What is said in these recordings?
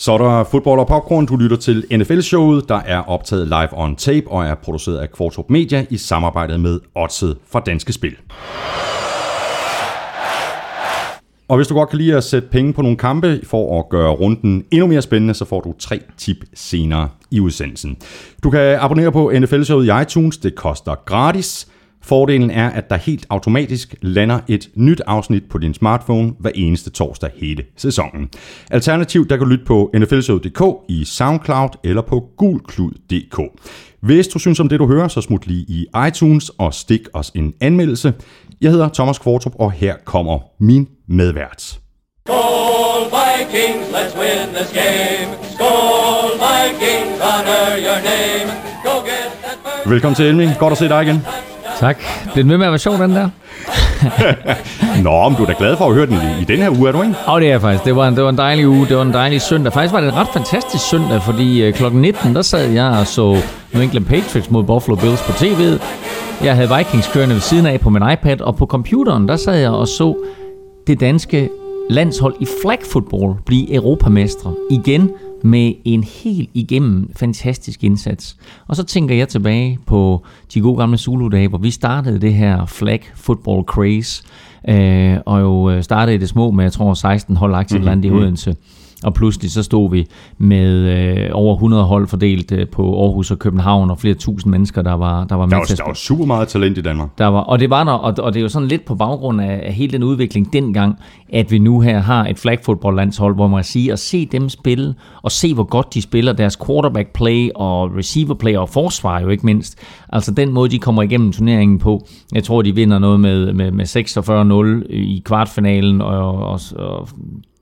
Så er der fodbold og popcorn. Du lytter til NFL-showet, der er optaget live on tape og er produceret af Kvartrup Media i samarbejde med Odset fra Danske Spil. Og hvis du godt kan lide at sætte penge på nogle kampe for at gøre runden endnu mere spændende, så får du tre tip senere i udsendelsen. Du kan abonnere på NFL-showet i iTunes. Det koster gratis. Fordelen er, at der helt automatisk lander et nyt afsnit på din smartphone hver eneste torsdag hele sæsonen. Alternativt, der kan du lytte på nflshow.dk i SoundCloud eller på gulklud.dk. Hvis du synes om det, du hører, så smut lige i iTunes og stik os en anmeldelse. Jeg hedder Thomas Kvartrup, og her kommer min medvært. Skål Vikings, let's win this game. Skål Vikings, honor your name. Go get that Velkommen til Elming. Godt at se dig igen. Tak. Bliver den med med at være sjov, den der? Nå, men du er da glad for at høre den i, i den her uge, er du ikke? Og det er jeg faktisk. Det var, en, det var en dejlig uge. Det var en dejlig søndag. Faktisk var det en ret fantastisk søndag, fordi øh, klokken 19, der sad jeg og så New England Patriots mod Buffalo Bills på tv'et. Jeg havde Vikings kørende ved siden af på min iPad, og på computeren, der sad jeg og så det danske landshold i flag football blive europamestre igen med en helt igennem fantastisk indsats. Og så tænker jeg tilbage på de gode gamle Zulu-dage, hvor vi startede det her flag football craze, øh, og jo øh, startede det små med, jeg tror, 16 hold aktivt land i Odense. Og pludselig så stod vi med øh, over 100 hold fordelt øh, på Aarhus og København, og flere tusind mennesker, der var, der var med Der var, til der var super meget talent i Danmark. der var, og det var der, og, og det er jo sådan lidt på baggrund af, af hele den udvikling dengang, at vi nu her har et flag football landshold, hvor man kan sige, at se dem spille, og se hvor godt de spiller, deres quarterback play og receiver play og forsvar jo ikke mindst. Altså den måde, de kommer igennem turneringen på. Jeg tror, de vinder noget med, med, med 46-0 i kvartfinalen, og, og, og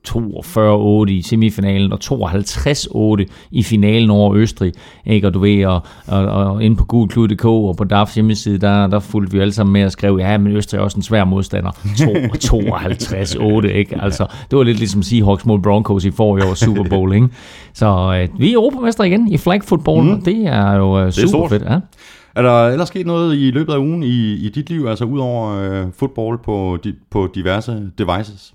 42-8 i semifinalen og 52-8 i finalen over Østrig. Ikke? Og du ved, og, og, og inde på gulklud.dk og på DAFs hjemmeside, der, der fulgte vi alle sammen med at skrive, ja, men Østrig er også en svær modstander. To- 52-8, ikke? Altså, det var lidt ligesom Seahawks mod Broncos i forrige års Super Bowl, ikke? Så øh, vi er europamester igen i flag football, mm. det er jo øh, super stort. fedt. Ja. Er der ellers sket noget i løbet af ugen i, i dit liv, altså udover øh, fodbold på, di, på diverse devices?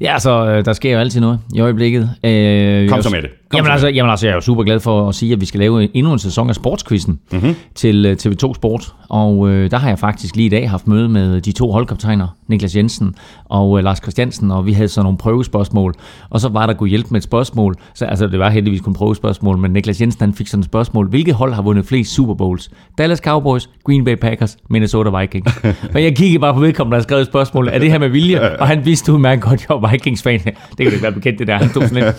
Ja, altså, øh, der sker jo altid noget i øjeblikket. Øh, Kom så med det. Kom Jamen så altså, jamen altså, jeg er jo super glad for at sige, at vi skal lave endnu en sæson af Sportsquizzen mm-hmm. til øh, TV2 Sport. Og øh, der har jeg faktisk lige i dag haft møde med de to holdkaptajner, Niklas Jensen og øh, Lars Christiansen, og vi havde så nogle prøvespørgsmål. Og så var der kunne hjælpe med et spørgsmål. Så, altså, det var heldigvis kun prøvespørgsmål, men Niklas Jensen han fik sådan et spørgsmål. Hvilket hold har vundet flest Super Bowls? Dallas Cowboys, Green Bay Packers, Minnesota Vikings. og jeg kiggede bare på vedkommende, der havde skrevet et spørgsmål. Er det her med vilje? Og han vidste udmærket godt, jeg var Vikings-fan. Det kan du ikke være bekendt, det der. Han tog sådan lidt.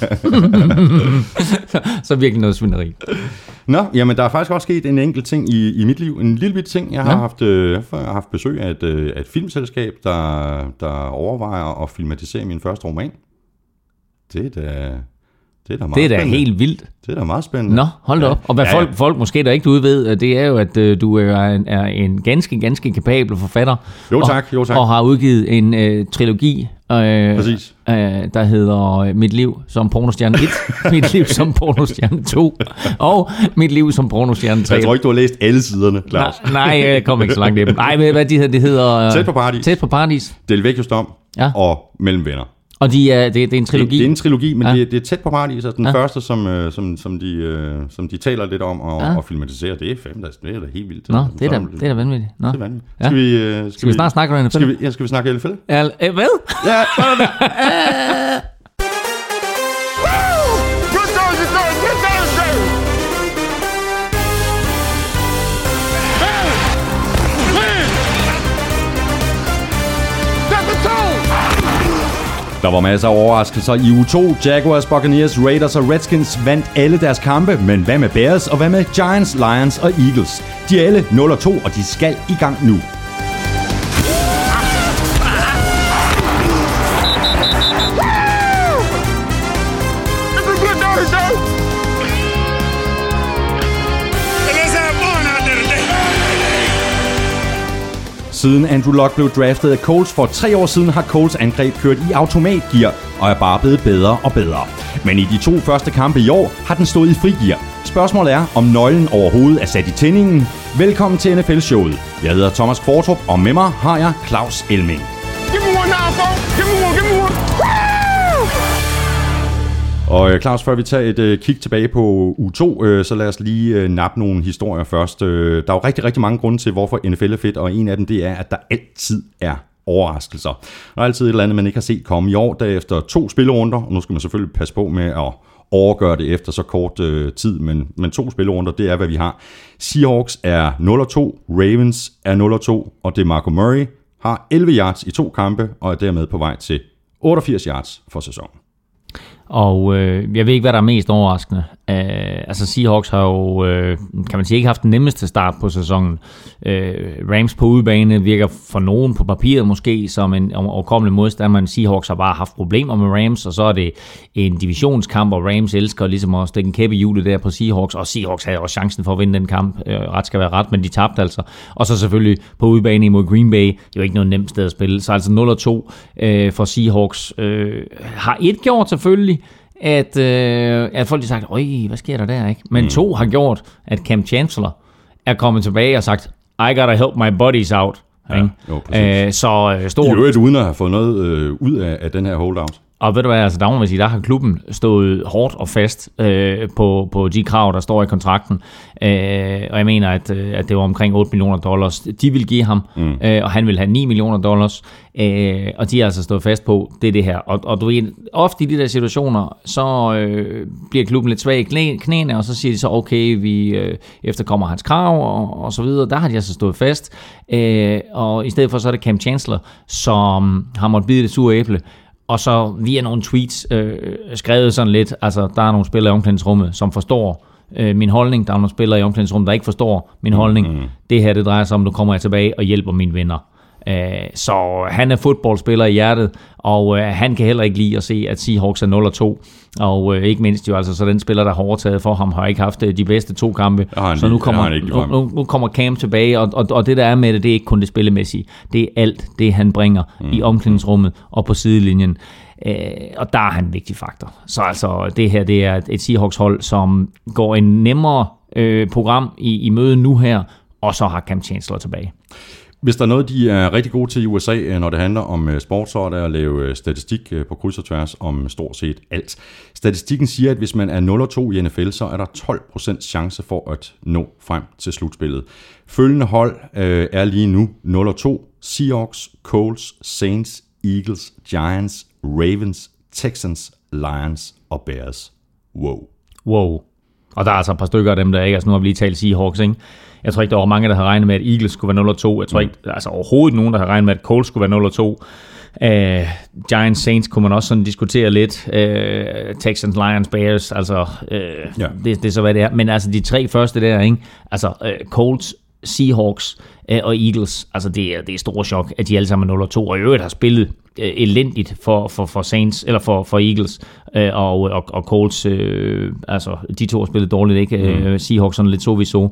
så, så virkelig noget svineri. Nå, jamen der er faktisk også sket en enkelt ting i, i mit liv. En lille bitte ting. Jeg har, Ja. haft, øh, jeg har haft besøg af et, øh, et filmselskab, der, der overvejer at filmatisere min første roman. Det er da, det er da meget Det er da spændende. helt vildt. Det er da meget spændende. Nå, hold da op. Og hvad Ja, ja, folk, folk måske der ikke ud ved, øh, det er jo, at øh, du er en, er en ganske, ganske kapabel forfatter. Jo, tak, jo, tak. Og, og har udgivet en øh, trilogi, øh, Præcis. øh, der hedder øh, Mit liv som pornostjerne 1, Mit liv som pornostjerne 2, og Mit liv som pornostjerne 3. Jeg tror ikke, du har læst alle siderne, Claus. Nej, nej, jeg kom ikke så langt hjem. Nej, men hvad de hedder, det hedder... Tæt på paradis. Tæt på paradis. Del Vecchios dom Ja. og Mellem venner. Og de er, det, det er en Det, trilogi. det er en trilogi, men Ja. det, det er tæt på paradis, og den Ja. første, som, øh, som, som, de, øh, som de taler lidt om og, Ja. og filmatiserer, det er fem, det er da helt vildt. Nå, det er da, det er da vanvittigt. Nå. Det er vanvittigt. Ja. Skal, vi, øh, skal, Skal vi snart snakke om NFL? Skal vi, ja, skal vi snakke NFL? Ja, hvad? Ja, Der var masser af overraskelser i u 2. Jaguars, Buccaneers, Raiders og Redskins vandt alle deres kampe, men hvad med Bears og hvad med Giants, Lions og Eagles? De er alle 0 og 2, og de skal i gang nu. Siden Andrew Luck blev draftet af Colts for tre år siden, har Colts angreb kørt i automatgear og er bare blevet bedre og bedre. Men i de to første kampe i år har den stået i frigear. Spørgsmålet er, om nøglen overhovedet er sat i tændingen. Velkommen til NFL-showet. Jeg hedder Thomas Kvartrup, og med mig har jeg Claus Elming. Og øh, Claus, før vi tager et øh, kig tilbage på U2, øh, så lad os lige øh, nappe nogle historier først. Øh, der er jo rigtig, rigtig mange grunde til, hvorfor NFL er fedt, og en af dem det er, at der altid er overraskelser. Der er altid et eller andet, man ikke har set komme i år, der efter to spillerunder, og nu skal man selvfølgelig passe på med at overgøre det efter så kort øh, tid, men, men to spillerunder, det er, hvad vi har. Seahawks er 0-2, Ravens er 0-2, og det er Marco Murray har 11 yards i to kampe, og er dermed på vej til 88 yards for sæsonen. Og øh, jeg ved ikke, hvad der er mest overraskende. Uh, altså Seahawks har jo, øh, kan man sige, ikke haft den nemmeste start på sæsonen. Uh, Rams på udebane virker for nogen på papiret måske som en overkommelig modstander, men Seahawks har bare haft problemer med Rams, og så er det en divisionskamp, og Rams elsker ligesom at stikke en kæppe i hjulet der på Seahawks, og Seahawks havde også chancen for at vinde den kamp. Uh, ret skal være ret, men de tabte altså. Og så selvfølgelig på udebane imod Green Bay, det er jo ikke noget nemt sted at spille. Så altså 0-2 uh, for Seahawks. Uh, har et gjort selvfølgelig, at, øh, at folk har sagt, øj, hvad sker der der, ikke? Men mm. to har gjort, at Cam Chancellor er kommet tilbage og sagt, I gotta help my buddies out. Ja, jo, Æh, så øh, stor... I øvrigt uden at have fået noget øh, ud af, af den her holdout. Og ved du hvad, altså der må man sige, der har klubben stået hårdt og fast øh, på, på de krav, der står i kontrakten. Øh, og jeg mener, at, øh, at det var omkring 8 millioner dollars, de vil give ham, mm. øh, og han vil have 9 millioner dollars. Øh, og de har altså stået fast på, det er det her. Og, og du ved, ofte i de der situationer, så øh, bliver klubben lidt svag i knæene, og så siger de så, okay, vi øh, efterkommer hans krav, og, og så videre. Der har de altså stået fast. Øh, og i stedet for, så er det Cam Chancellor, som har måttet bide det sure æble, og så via nogle tweets øh, skrevet sådan lidt, altså der er nogle spillere i omklædningsrummet, som forstår øh, min holdning, der er nogle spillere i omklædningsrummet, der ikke forstår min holdning. Mm-hmm. Det her, det drejer sig om, nu kommer jeg tilbage og hjælper mine venner. Øh, så han er fodboldspiller i hjertet, og øh, han kan heller ikke lide at se, at Seahawks er 0-2. Og øh, ikke mindst jo altså, så den spiller, der har overtaget for ham, har ikke haft de bedste to kampe. Så nu kommer, nu, nu, nu kommer Cam tilbage, og, og, og det der er med det, det er ikke kun det spillemæssige. Det er alt det, han bringer mm. i omklædningsrummet og på sidelinjen. Øh, og der er han en vigtig faktor. Så altså, det her det er et Seahawks-hold, som går en nemmere øh, program i, i møde nu her, og så har Cam Chancellor tilbage. Hvis der er noget, de er rigtig gode til i USA, øh, når det handler om øh, sport, så er det at lave øh, statistik på kryds og tværs om stort set alt. Statistikken siger, at hvis man er 0-2 i NFL, så er der 12% chance for at nå frem til slutspillet. Følgende hold er lige nu 0-2. Seahawks, Colts, Saints, Eagles, Giants, Ravens, Texans, Lions og Bears. Wow. Wow. Og der er altså et par stykker af dem, der ikke... Altså nu har vi lige talt Seahawks, ikke? Jeg tror ikke, der var mange, der havde regnet med, at Eagles skulle være 0-2. Jeg tror mm. ikke, altså overhovedet nogen, der havde regnet med, at Colts skulle være 0-2. Uh, Giants Saints kunne man også sådan diskutere lidt. Uh, Texans, Lions, Bears, altså uh, ja. det, det er så hvad det er. Men altså de tre første der, ikke? Altså uh, Colts, Seahawks uh, og Eagles, altså det er, det er store chok, at de alle sammen er 0-2, og i øvrigt har spillet øh, elendigt for, for, for Saints, eller for, for Eagles øh, og, og, og Colts. Øh, altså, de to har spillet dårligt, ikke? Mm. Øh, Seahawks sådan lidt så vi så.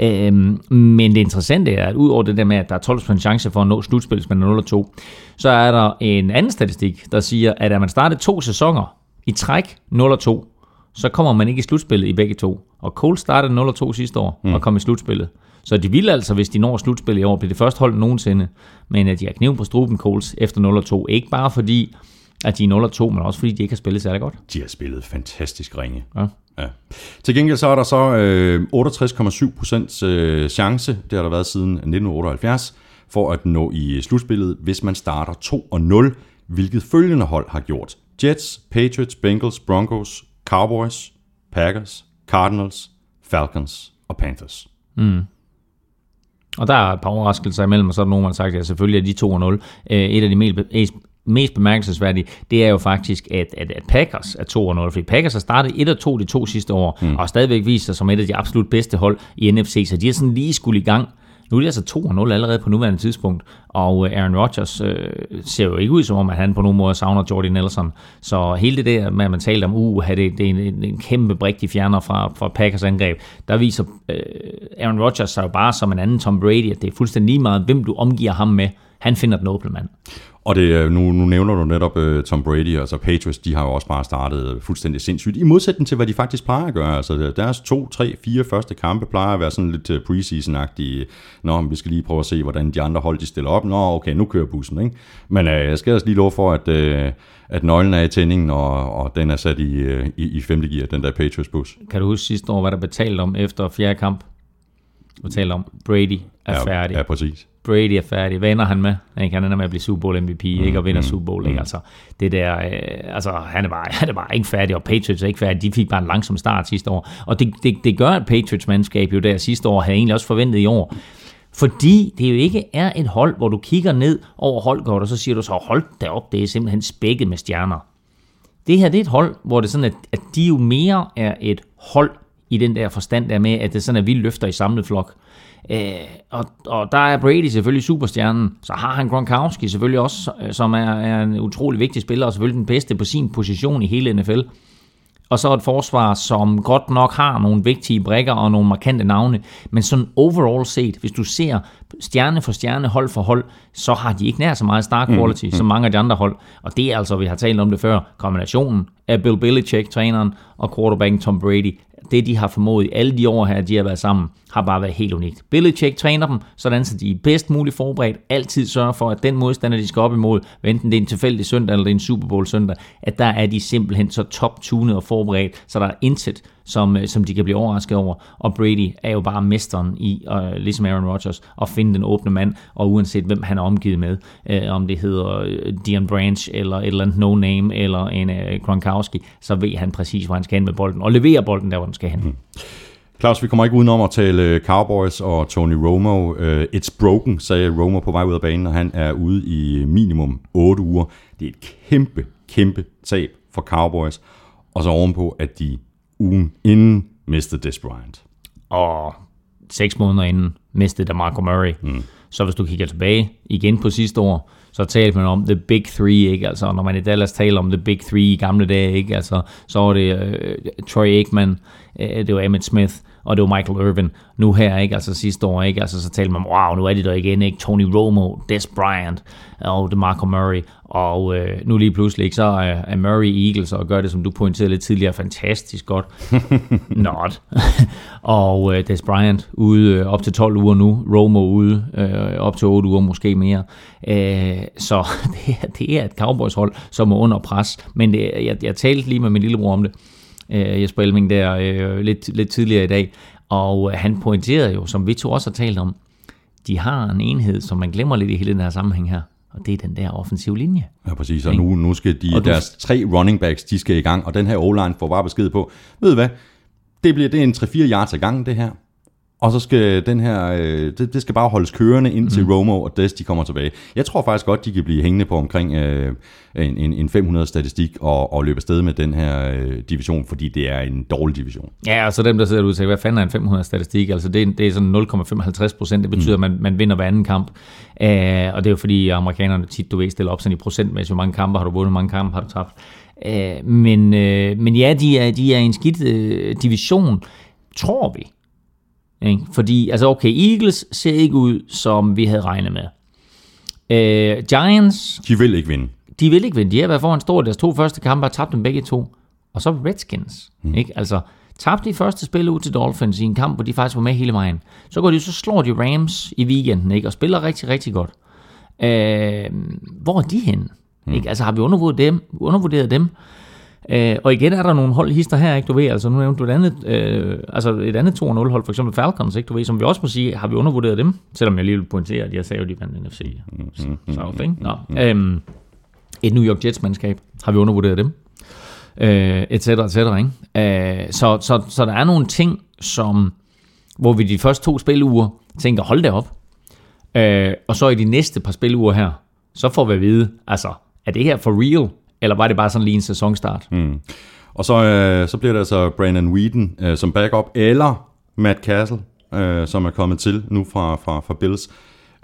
Øh, men det interessante er, at udover det der med, at der er 12% chance for at nå slutspil, hvis man er 0-2, så er der en anden statistik, der siger, at at man starter to sæsoner i træk 0-2, så kommer man ikke i slutspillet i begge to. Og Colts startede 0-2 sidste år mm. og kom i slutspillet. Så de vil altså, hvis de når slutspil i år, blive det første hold nogensinde. Men at de har kniven på struben Coles efter 0-2. Ikke bare fordi, at de er 0-2, men også fordi de ikke har spillet særlig godt. De har spillet fantastisk ringe. Ja. Ja. Til gengæld så er der så øh, 68,7 procents øh, chance, det har der været siden 1978, for at nå i slutspillet, hvis man starter 2-0, hvilket følgende hold har gjort. Jets, Patriots, Bengals, Broncos, Cowboys, Packers, Cardinals, Falcons og Panthers. Mm. Og der er et par overraskelser imellem, og så er der nogen, der har sagt, at selvfølgelig er de 2 0. Øh, et af de mest, mest bemærkelsesværdige, det er jo faktisk, at, at, at Packers er 2-0, fordi Packers har startet 1 og 2 de to sidste år, mm. og stadigvæk vist sig som et af de absolut bedste hold i NFC, så de er sådan lige skulle i gang nu er de altså 2-0 allerede på nuværende tidspunkt, og øh, Aaron Rodgers øh, ser jo ikke ud som om, at han på nogen måde savner Jordy Nelson. Så hele det der med, at man talte om, uh, det, det er en, en, en kæmpe brik, de fjerner fra, fra Packers angreb, der viser øh, Aaron Rodgers sig jo bare som en anden Tom Brady, at det er fuldstændig lige meget, hvem du omgiver ham med. Han finder den åbne mand. Og det, øh, nu, nu nævner du netop uh, Tom Brady, altså Patriots, de har jo også bare startet fuldstændig sindssygt, i modsætning til, hvad de faktisk plejer at gøre. Altså deres to, tre, fire første kampe plejer at være sådan lidt øh, preseason-agtige. Nå, vi skal lige prøve at se, hvordan de andre hold de stiller op. Nå, okay, nu kører bussen, ikke? Men uh, jeg skal også lige love for, at, uh, at nøglen er i tændingen, og, og den er sat i, uh, i, i femte gear, den der Patriots-bus. Kan du huske sidste år, hvad der betalte om efter fjerde kamp? Du talte om, Brady er Ja, færdig. Ja, præcis. Brady er færdig. Hvad ender han med? Ikke? Han ender med at blive Super Bowl MVP, mm, ikke? Og vinder mm, Super Bowl, ikke? Altså, det der, øh, altså, han er, bare, han er bare ikke færdig, og Patriots er ikke færdig. De fik bare en langsom start sidste år. Og det, det, det gør, at Patriots mandskab jo der sidste år havde egentlig også forventet i år. Fordi det jo ikke er et hold, hvor du kigger ned over holdkort, og så siger du så, hold da op, det er simpelthen spækket med stjerner. Det her det er et hold, hvor det er sådan, at, at de jo mere er et hold i den der forstand der med, at det er sådan, at vi løfter i samlet flok. Øh, og, og der er Brady selvfølgelig superstjernen, så har han Gronkowski selvfølgelig også, øh, som er, er en utrolig vigtig spiller, og selvfølgelig den bedste på sin position i hele NFL. Og så et forsvar, som godt nok har nogle vigtige brækker og nogle markante navne, men sådan overall set, hvis du ser stjerne for stjerne, hold for hold, så har de ikke nær så meget star quality mm, mm. som mange af de andre hold. Og det er altså, vi har talt om det før, kombinationen af Bill Belichick, træneren, og quarterbacken Tom Brady, det de har formået i alle de år her, de har været sammen, har bare været helt unikt. Belichick træner dem, sådan så de er bedst muligt forberedt, altid sørger for, at den modstander, de skal op imod, enten det er en tilfældig søndag eller det er en Super Bowl søndag, at der er de simpelthen så top-tunet og forberedt, så der er intet, som, øh, som de kan blive overrasket over. Og Brady er jo bare mesteren i, øh, ligesom Aaron Rodgers, at finde den åbne mand, og uanset hvem han er omgivet med, øh, om det hedder øh, Dion Branch, eller et eller andet no-name, eller en øh, Gronkowski, så ved han præcis, hvor han skal hen med bolden, og leverer bolden der, hvor den skal hen. Mm. Claus, vi kommer ikke udenom at tale Cowboys og Tony Romo. Uh, it's broken, sagde Romo på vej ud af banen, og han er ude i minimum 8 uger. Det er et kæmpe, kæmpe tab for Cowboys. Og så ovenpå, at de ugen inden mistede Des Bryant. Og seks måneder inden mistede der Marco Murray. Mm. Så hvis du kigger tilbage igen på sidste år, så talte man om The Big Three, ikke? Altså, når man i Dallas taler om The Big Three i gamle dage, ikke? Altså, så var det uh, Troy Aikman, uh, det var Emmett Smith, og det var Michael Irvin. Nu her, ikke? Altså sidste år, ikke? Altså, så talte man om, wow, nu er det der igen, ikke? Tony Romo, Des Bryant, og DeMarco Murray, og øh, nu lige pludselig, ikke? Så er, er Murray Eagles, og gør det, som du pointerede lidt tidligere, fantastisk godt. Not. og øh, Des Bryant ude øh, op til 12 uger nu, Romo ude øh, op til 8 uger, måske mere. Øh, så det er, det er et Cowboys-hold, som er under pres, men det, jeg, jeg talte lige med min lillebror om det, øh, Jesper Elming der øh, lidt, lidt tidligere i dag, og øh, han pointerede jo, som vi to også har talt om, de har en enhed, som man glemmer lidt i hele den her sammenhæng her, og det er den der offensiv linje. Ja, præcis. Og nu, nu skal de, Og du- deres tre running backs, de skal i gang, og den her O-line får bare besked på, ved du hvad, det bliver det er en 3-4 yards ad gang, det her. Og så skal den her, øh, det, det skal bare holdes kørende indtil mm. Romo og Des, de kommer tilbage. Jeg tror faktisk godt, de kan blive hængende på omkring øh, en, en, en 500 statistik og, og løbe afsted med den her øh, division, fordi det er en dårlig division. Ja, og så dem, der sidder og tænker, hvad fanden er en 500 statistik? Altså det, er- det er sådan 0,55 procent. Det betyder, mm. at man, man vinder hver anden kamp. Uh, og det er jo fordi, amerikanerne tit, du ved, stiller op sådan i procentmæssigt, hvor mange kampe har du vundet, hvor mange kampe har du tabt. Uh, men, uh, men ja, de er, de er en skidt uh, division, tror vi. Ikke? Fordi, altså okay, Eagles ser ikke ud, som vi havde regnet med. Uh, Giants, De vil ikke vinde. de vil ikke vinde. De har været foran stor deres to første kampe og tabt dem begge to. Og så Redskins. Mm. Ikke? Altså, tabte de første spil ud til Dolphins i en kamp, hvor de faktisk var med hele vejen. Så går de, så slår de Rams i weekenden, ikke? Og spiller rigtig, rigtig godt. Øh, hvor er de henne? Mm. Ikke? Altså, har vi undervurderet dem? Undervurderet dem? Øh, og igen er der nogle hold hister her, ikke? Du ved, altså nu nævnte du et andet, øh, altså et andet 2-0 hold, for eksempel Falcons, ikke? Du ved, som vi også må sige, har vi undervurderet dem? Selvom jeg lige vil pointere, at jeg sagde jo, de vandt NFC South, ikke? Nå, øhm, et New York Jets-mandskab. Har vi undervurderet dem? Øh, et cetera, et cetera, ikke? Øh, så, så, så der er nogle ting, som, hvor vi de første to spiluger tænker, hold da op. Øh, og så i de næste par spiluger her, så får vi at vide, altså, er det her for real? Eller var det bare sådan lige en sæsonstart? Mm. Og så, øh, så bliver det altså Brandon Whedon øh, som backup, eller Matt Castle, øh, som er kommet til nu fra, fra, fra Bills.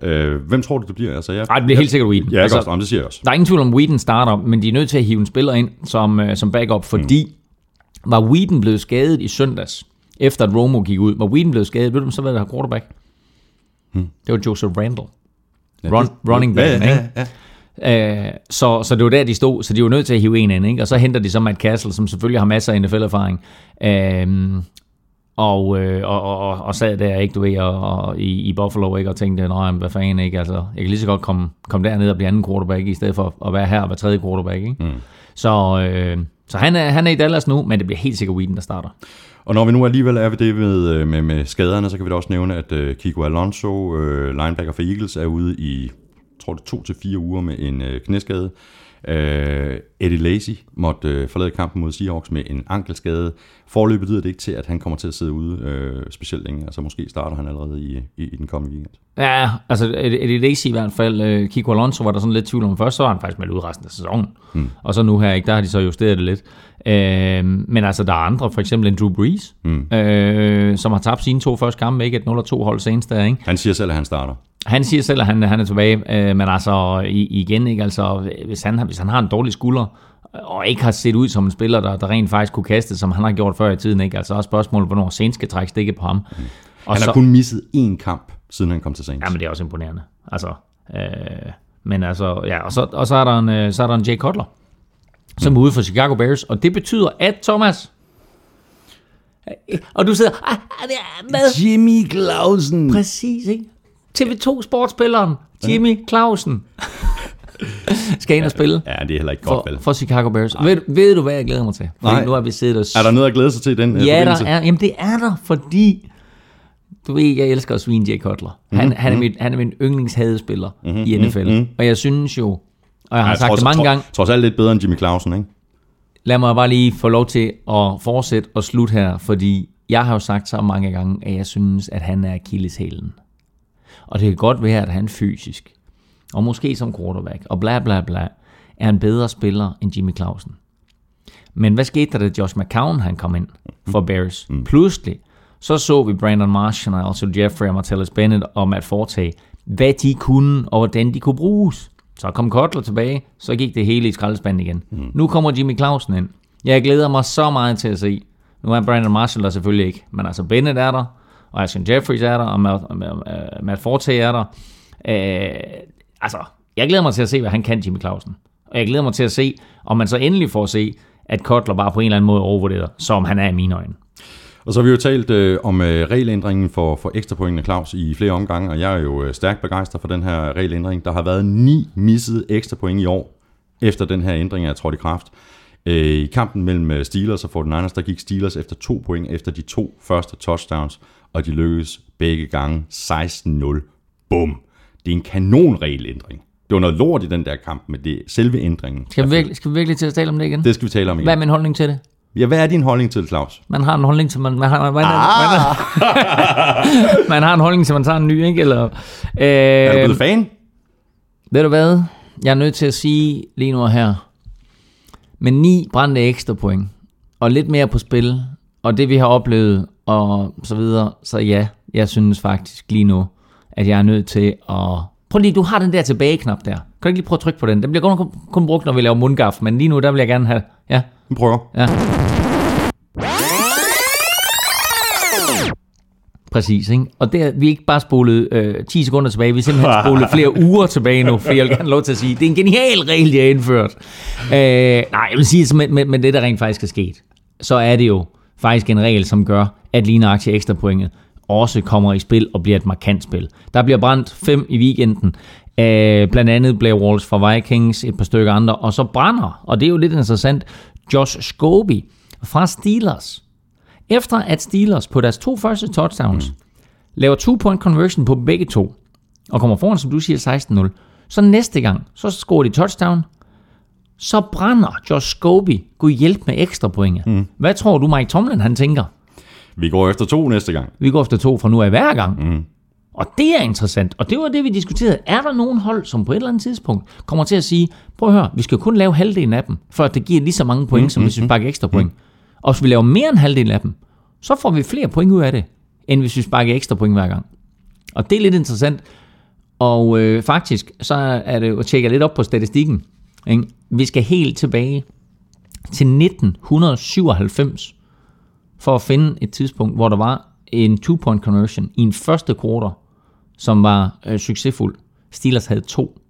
Øh, hvem tror du, det bliver? Altså, jeg, Nej, det bliver helt sikkert Whedon. Ja, altså, også, det siger jeg også. Der er ingen tvivl om, Whedon starter, men de er nødt til at hive en spiller ind som, øh, som backup, fordi mm. var Whedon blevet skadet i søndags, efter at Romo gik ud, var Whedon blevet skadet, ved du så hvad der har quarterback? Hmm. Det var Joseph Randall. Ja, Run, running ja, back, ja, ikke? ja, Øh, så, så det var der, de stod, så de var nødt til at hive en ind, ikke? og så henter de så Matt Castle, som selvfølgelig har masser af NFL-erfaring, øh, og, øh, og, og, og sad der, ikke, du ved, og, og i, i Buffalo, ikke, og tænkte, nej, hvad fanden, ikke, altså, jeg kan lige så godt komme, komme derned og blive anden quarterback, i stedet for at være her og være tredje quarterback, ikke? Mm. Så, øh, så han, er, han er i Dallas nu, men det bliver helt sikkert Whedon, der starter. Og når vi nu alligevel er ved det med, øh, med, med skaderne, så kan vi da også nævne, at uh, Kiko Alonso, uh, linebacker for Eagles, er ude i, tror det to til fire uger med en uh, knæskade. Uh, Eddie Lacy måtte uh, forlade kampen mod Seahawks med en ankelskade. Forløbet lyder det ikke til, at han kommer til at sidde ude uh, specielt længe. Altså måske starter han allerede i, i, i den kommende weekend. Ja, altså Eddie Lacy i hvert fald. Uh, Kiko Alonso var der sådan lidt tvivl om. Først så var han faktisk med ud resten af sæsonen. Hmm. Og så nu her, ikke, der har de så justeret det lidt. Øh, men altså, der er andre, for eksempel en Drew Brees, mm. øh, som har tabt sine to første kampe, ikke et 0-2 hold senest der, ikke? Han siger selv, at han starter. Han siger selv, at han, han er tilbage, øh, men altså i, igen, ikke? Altså, hvis, han, hvis han har en dårlig skulder, og ikke har set ud som en spiller, der, der rent faktisk kunne kaste, som han har gjort før i tiden, ikke? Altså også spørgsmålet, hvornår Saints skal trække stikket på ham. Mm. Og han har så, kun misset én kamp, siden han kom til Saints. Ja, men det er også imponerende. Altså, øh, men altså, ja, og så, og så er der en, øh, så er der en Jay Cutler, som er ude for Chicago Bears, og det betyder, at Thomas... Og du sidder... "Ah, ah, det er Hvad? Jimmy Clausen. Præcis, ikke? TV2-sportspilleren Jimmy Clausen skal ind og spille Ja, det er heller ikke godt, for, vel? for Chicago Bears. Ved, ved du, hvad jeg glæder mig til? Fordi Nej. nu har vi siddet og... Er der noget at glæde sig til den øh, Ja, der er. Jamen, det er der, fordi... Du ved, jeg elsker at svine Jay Cutler. Han, Mhm, mm-hmm. han, er min, han er min yndlingshadespiller mm-hmm. i NFL. Mm-hmm. Og jeg synes jo, og jeg har Ja, sagt trods- det mange gange, Trods alt lidt bedre end Jimmy Clausen, ikke? lad mig bare lige få lov til at fortsætte og slutte her, fordi jeg har jo sagt så mange gange, at jeg synes, at han er akilleshælen. Og det kan godt være, at han fysisk, og måske som quarterback, og bla bla bla, er en bedre spiller end Jimmy Clausen. Men hvad skete der, da Josh McCown han kom ind for Bears? Mm. Pludselig, så så vi Brandon Marshall, og altså Jeffrey og Martellus Bennett og Matt Forte, hvad de kunne, og hvordan de kunne bruges. Så kom Kotler tilbage, så gik det hele i skraldespanden igen. Mm. Nu kommer Jimmy Clausen ind. Jeg glæder mig så meget til at se. Nu er Brandon Marshall der selvfølgelig ikke, men altså Bennett er der, og Ashton Jeffries er der, og Matt, uh, Matt Forte er der. Uh, altså, jeg glæder mig til at se, hvad han kan, Jimmy Clausen. Og jeg glæder mig til at se, om man så endelig får at se, at Kotler bare på en eller anden måde overvurderer, som han er i mine øjne. Og så har vi jo talt øh, om øh, regelændringen for, for ekstra pointene, Claus, i flere omgange, og jeg er jo øh, stærkt begejstret for den her regelændring. Der har været ni missede ekstra point i år, efter den her ændring er trådt i kraft. Øh, I kampen mellem øh, Steelers og 49ers, der gik Steelers efter to point efter de to første touchdowns, og de lykkedes begge gange 16-0. Bum! Det er en kanonregelændring. Det var noget lort i den der kamp, men det er selve ændringen. Skal vi, virkelig, skal vi virkelig til at tale om det igen? Det skal vi tale om igen. Hvad er min holdning til det? Ja, hvad er din holdning til det, Claus? Man har en holdning til, man, man, har, man, man, man, man har en holdning til, man tager en ny, ikke? Eller, øh, Er du blevet fan? Ved du hvad? Jeg er nødt til at sige lige nu her. Med ni brændte ekstra point, og lidt mere på spil, og det vi har oplevet, og så videre, så ja, jeg synes faktisk lige nu, at jeg er nødt til at... Prøv lige, du har den der tilbage-knap der. Kan du ikke lige prøve at trykke på den? Den bliver godt nok kun, kun brugt, når vi laver mundgaf, men lige nu, der vil jeg gerne have... Ja, Vi prøver. Ja. Præcis, ikke? Og det vi er ikke bare spolet øh, 10 sekunder tilbage, vi er simpelthen spolet flere uger tilbage nu, for jeg vil gerne lov til at sige, det er en genial regel, jeg har indført. Øh, nej, jeg vil sige, at med, med, med det, der rent faktisk er sket, så er det jo faktisk en regel, som gør, at lige nøjagtigt ekstra pointet også kommer i spil og bliver et markant spil. Der bliver brændt fem i weekenden, øh, blandt andet Blair Walsh fra Vikings, et par stykker andre, og så brænder, og det er jo lidt interessant, Josh Scobie fra Steelers, efter at Steelers på deres to første touchdowns mm. laver two-point conversion på begge to, og kommer foran, som du siger, 16-0, så næste gang, så scorer de touchdown, så brænder Josh Scobie Gud hjælp med ekstra point. Mm. Hvad tror du, Mike Tomlin han tænker? Vi går efter to næste gang. Vi går efter to fra nu af hver gang. Mm. Og det er interessant, og det var det, vi diskuterede. Er der nogen hold, som på et eller andet tidspunkt kommer til at sige, prøv at høre, vi skal kun lave halvdelen af dem, for at det giver lige så mange point, mm, som hvis vi sparker ekstra point. Og hvis vi laver mere end halvdelen af dem, så får vi flere point ud af det, end hvis vi sparker ekstra point hver gang. Og det er lidt interessant. Og øh, faktisk, så er det at tjekke lidt op på statistikken. Ikke? Vi skal helt tilbage til 1997 for at finde et tidspunkt, hvor der var en two-point conversion i en første quarter, som var øh, succesfuld. Steelers havde to.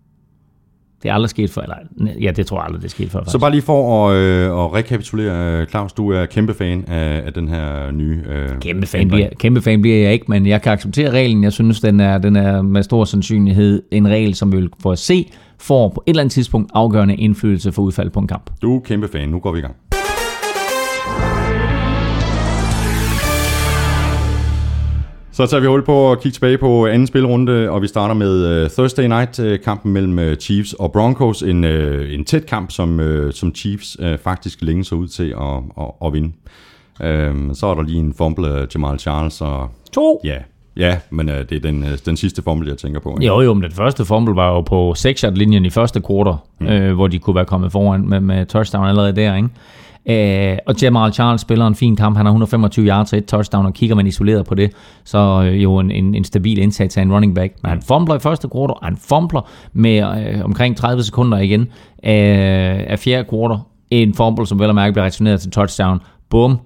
Det er aldrig sket før. Eller, ja, det tror jeg aldrig, det er sket før. Så faktisk. bare lige for at, øh, at rekapitulere, øh, Claus, du er kæmpe fan af, af den her nye... Øh, Kæmpe fan, ændring. bliver, kæmpe fan bliver jeg ikke, men jeg kan acceptere reglen. Jeg synes, den er, den er med stor sandsynlighed en regel, som vi vil få at se, får på et eller andet tidspunkt afgørende indflydelse for udfald på en kamp. Du er kæmpe fan. Nu går vi i gang. Så tager vi hul på at kigge tilbage på anden spilrunde, og vi starter med uh, Thursday Night-kampen mellem uh, Chiefs og Broncos. En, uh, en tæt kamp, som, uh, som Chiefs uh, faktisk længe så ud til at, at, at vinde. Uh, så er der lige en fumble af Jamal Charles, og To. ja, ja men uh, det er den, uh, den sidste fumble, jeg tænker på. ikke? Jo, jo, men den første fumble var jo på 6 linjen i første kvartal, mm. øh, hvor de kunne være kommet foran med, med touchdown allerede der, ikke? Øh, og Jamal Charles spiller en fin kamp. Han har 125 yards og et touchdown, og kigger man isoleret på det, så øh, jo en, en, en stabil indsats af en running back. Men han fumbler i første kvartal, han fumbler med øh, omkring 30 sekunder igen af, af fjerde kvartal. En fumble, som vel og mærke bliver returneret til touchdown. Bum,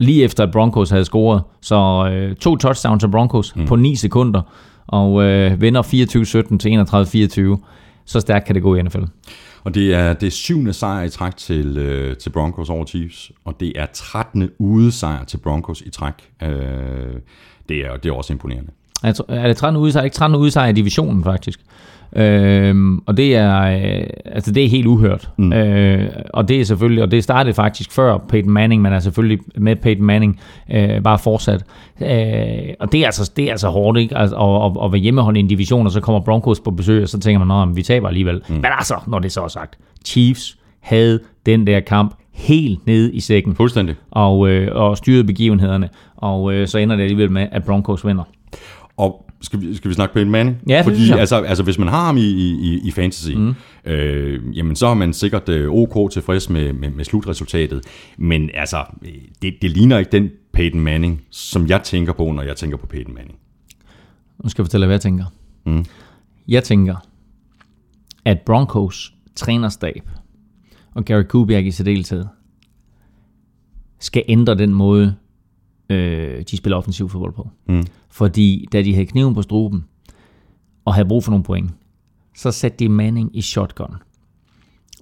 lige efter at Broncos havde scoret. Så øh, to touchdowns til Broncos mm. på 9 sekunder, og øh, vinder 24-17 til 31-24. Så stærkt kan det gå i NFL. Og det er det syvende sejr i træk til, øh, til Broncos over Chiefs, og det er 13. udesejr til Broncos i træk. Øh, det, er, det er også imponerende. Er det 13 udsejr? Ikke 13 udsejr i divisionen, faktisk. Øhm, og det er, øh, altså det er helt uhørt. Mm. Øh, og det er selvfølgelig, og det startede faktisk før Peyton Manning, men er selvfølgelig med Peyton Manning øh, bare fortsat. Øh, og det er altså, det er altså hårdt, ikke? Altså, at, at, at være hjemmeholdt i en division, og så kommer Broncos på besøg, og så tænker man, at vi taber alligevel. Mm. Men altså, når det så er sagt, Chiefs havde den der kamp helt nede i sækken Fuldstændig. og, øh, og styrede begivenhederne, og øh, så ender det alligevel med, at Broncos vinder. Og skal vi, skal vi snakke Peyton Manning? Ja, det Fordi altså, altså, hvis man har ham i, i, i fantasy, mm. øh, jamen så er man sikkert øh, ok tilfreds med, med, med slutresultatet. Men altså, øh, det, det ligner ikke den Peyton Manning, som jeg tænker på, når jeg tænker på Peyton Manning. Nu skal jeg fortælle, hvad jeg tænker. Mm. Jeg tænker, at Broncos trænerstab og Gary Kubiak i særdeleshed skal ændre den måde, øh, de spiller offensiv fodbold på. Mm. Fordi da de havde kniven på struben og havde brug for nogle point, så satte de Manning i shotgun.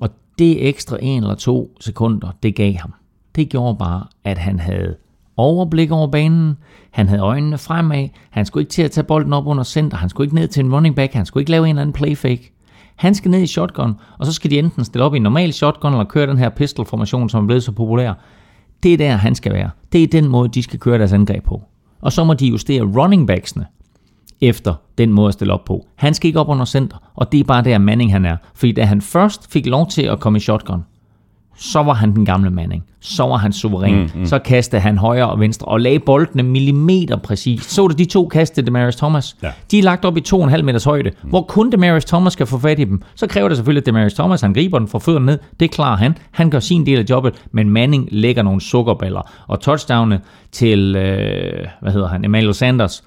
Og det ekstra en eller to sekunder, det gav ham. Det gjorde bare, at han havde overblik over banen, han havde øjnene fremad, han skulle ikke til at tage bolden op under center, han skulle ikke ned til en running back, han skulle ikke lave en eller anden play fake. Han skal ned i shotgun, og så skal de enten stille op i en normal shotgun, eller køre den her pistol-formation, som er blevet så populær. Det er der, han skal være. Det er den måde, de skal køre deres angreb på. Og så må de justere running backsene efter den måde at stille op på. Han skal ikke op under center, og det er bare der Manning han er. Fordi da han først fik lov til at komme i shotgun, så var han den gamle Manning. Så var han suveræn. Mm, mm. Så kastede han højre og venstre og lagde boldene millimeter præcis. Så du de to kast til Demarius Thomas? Ja. De er lagt op i 2,5 meters højde, mm. hvor kun Demarius Thomas skal få fat i dem. Så kræver det selvfølgelig, at Demarius Thomas han griber den fra fødderne ned. Det klarer han. Han gør sin del af jobbet, men Manning lægger nogle sukkerballer. Og touchdownene til, øh, hvad hedder han, Emmanuel Sanders,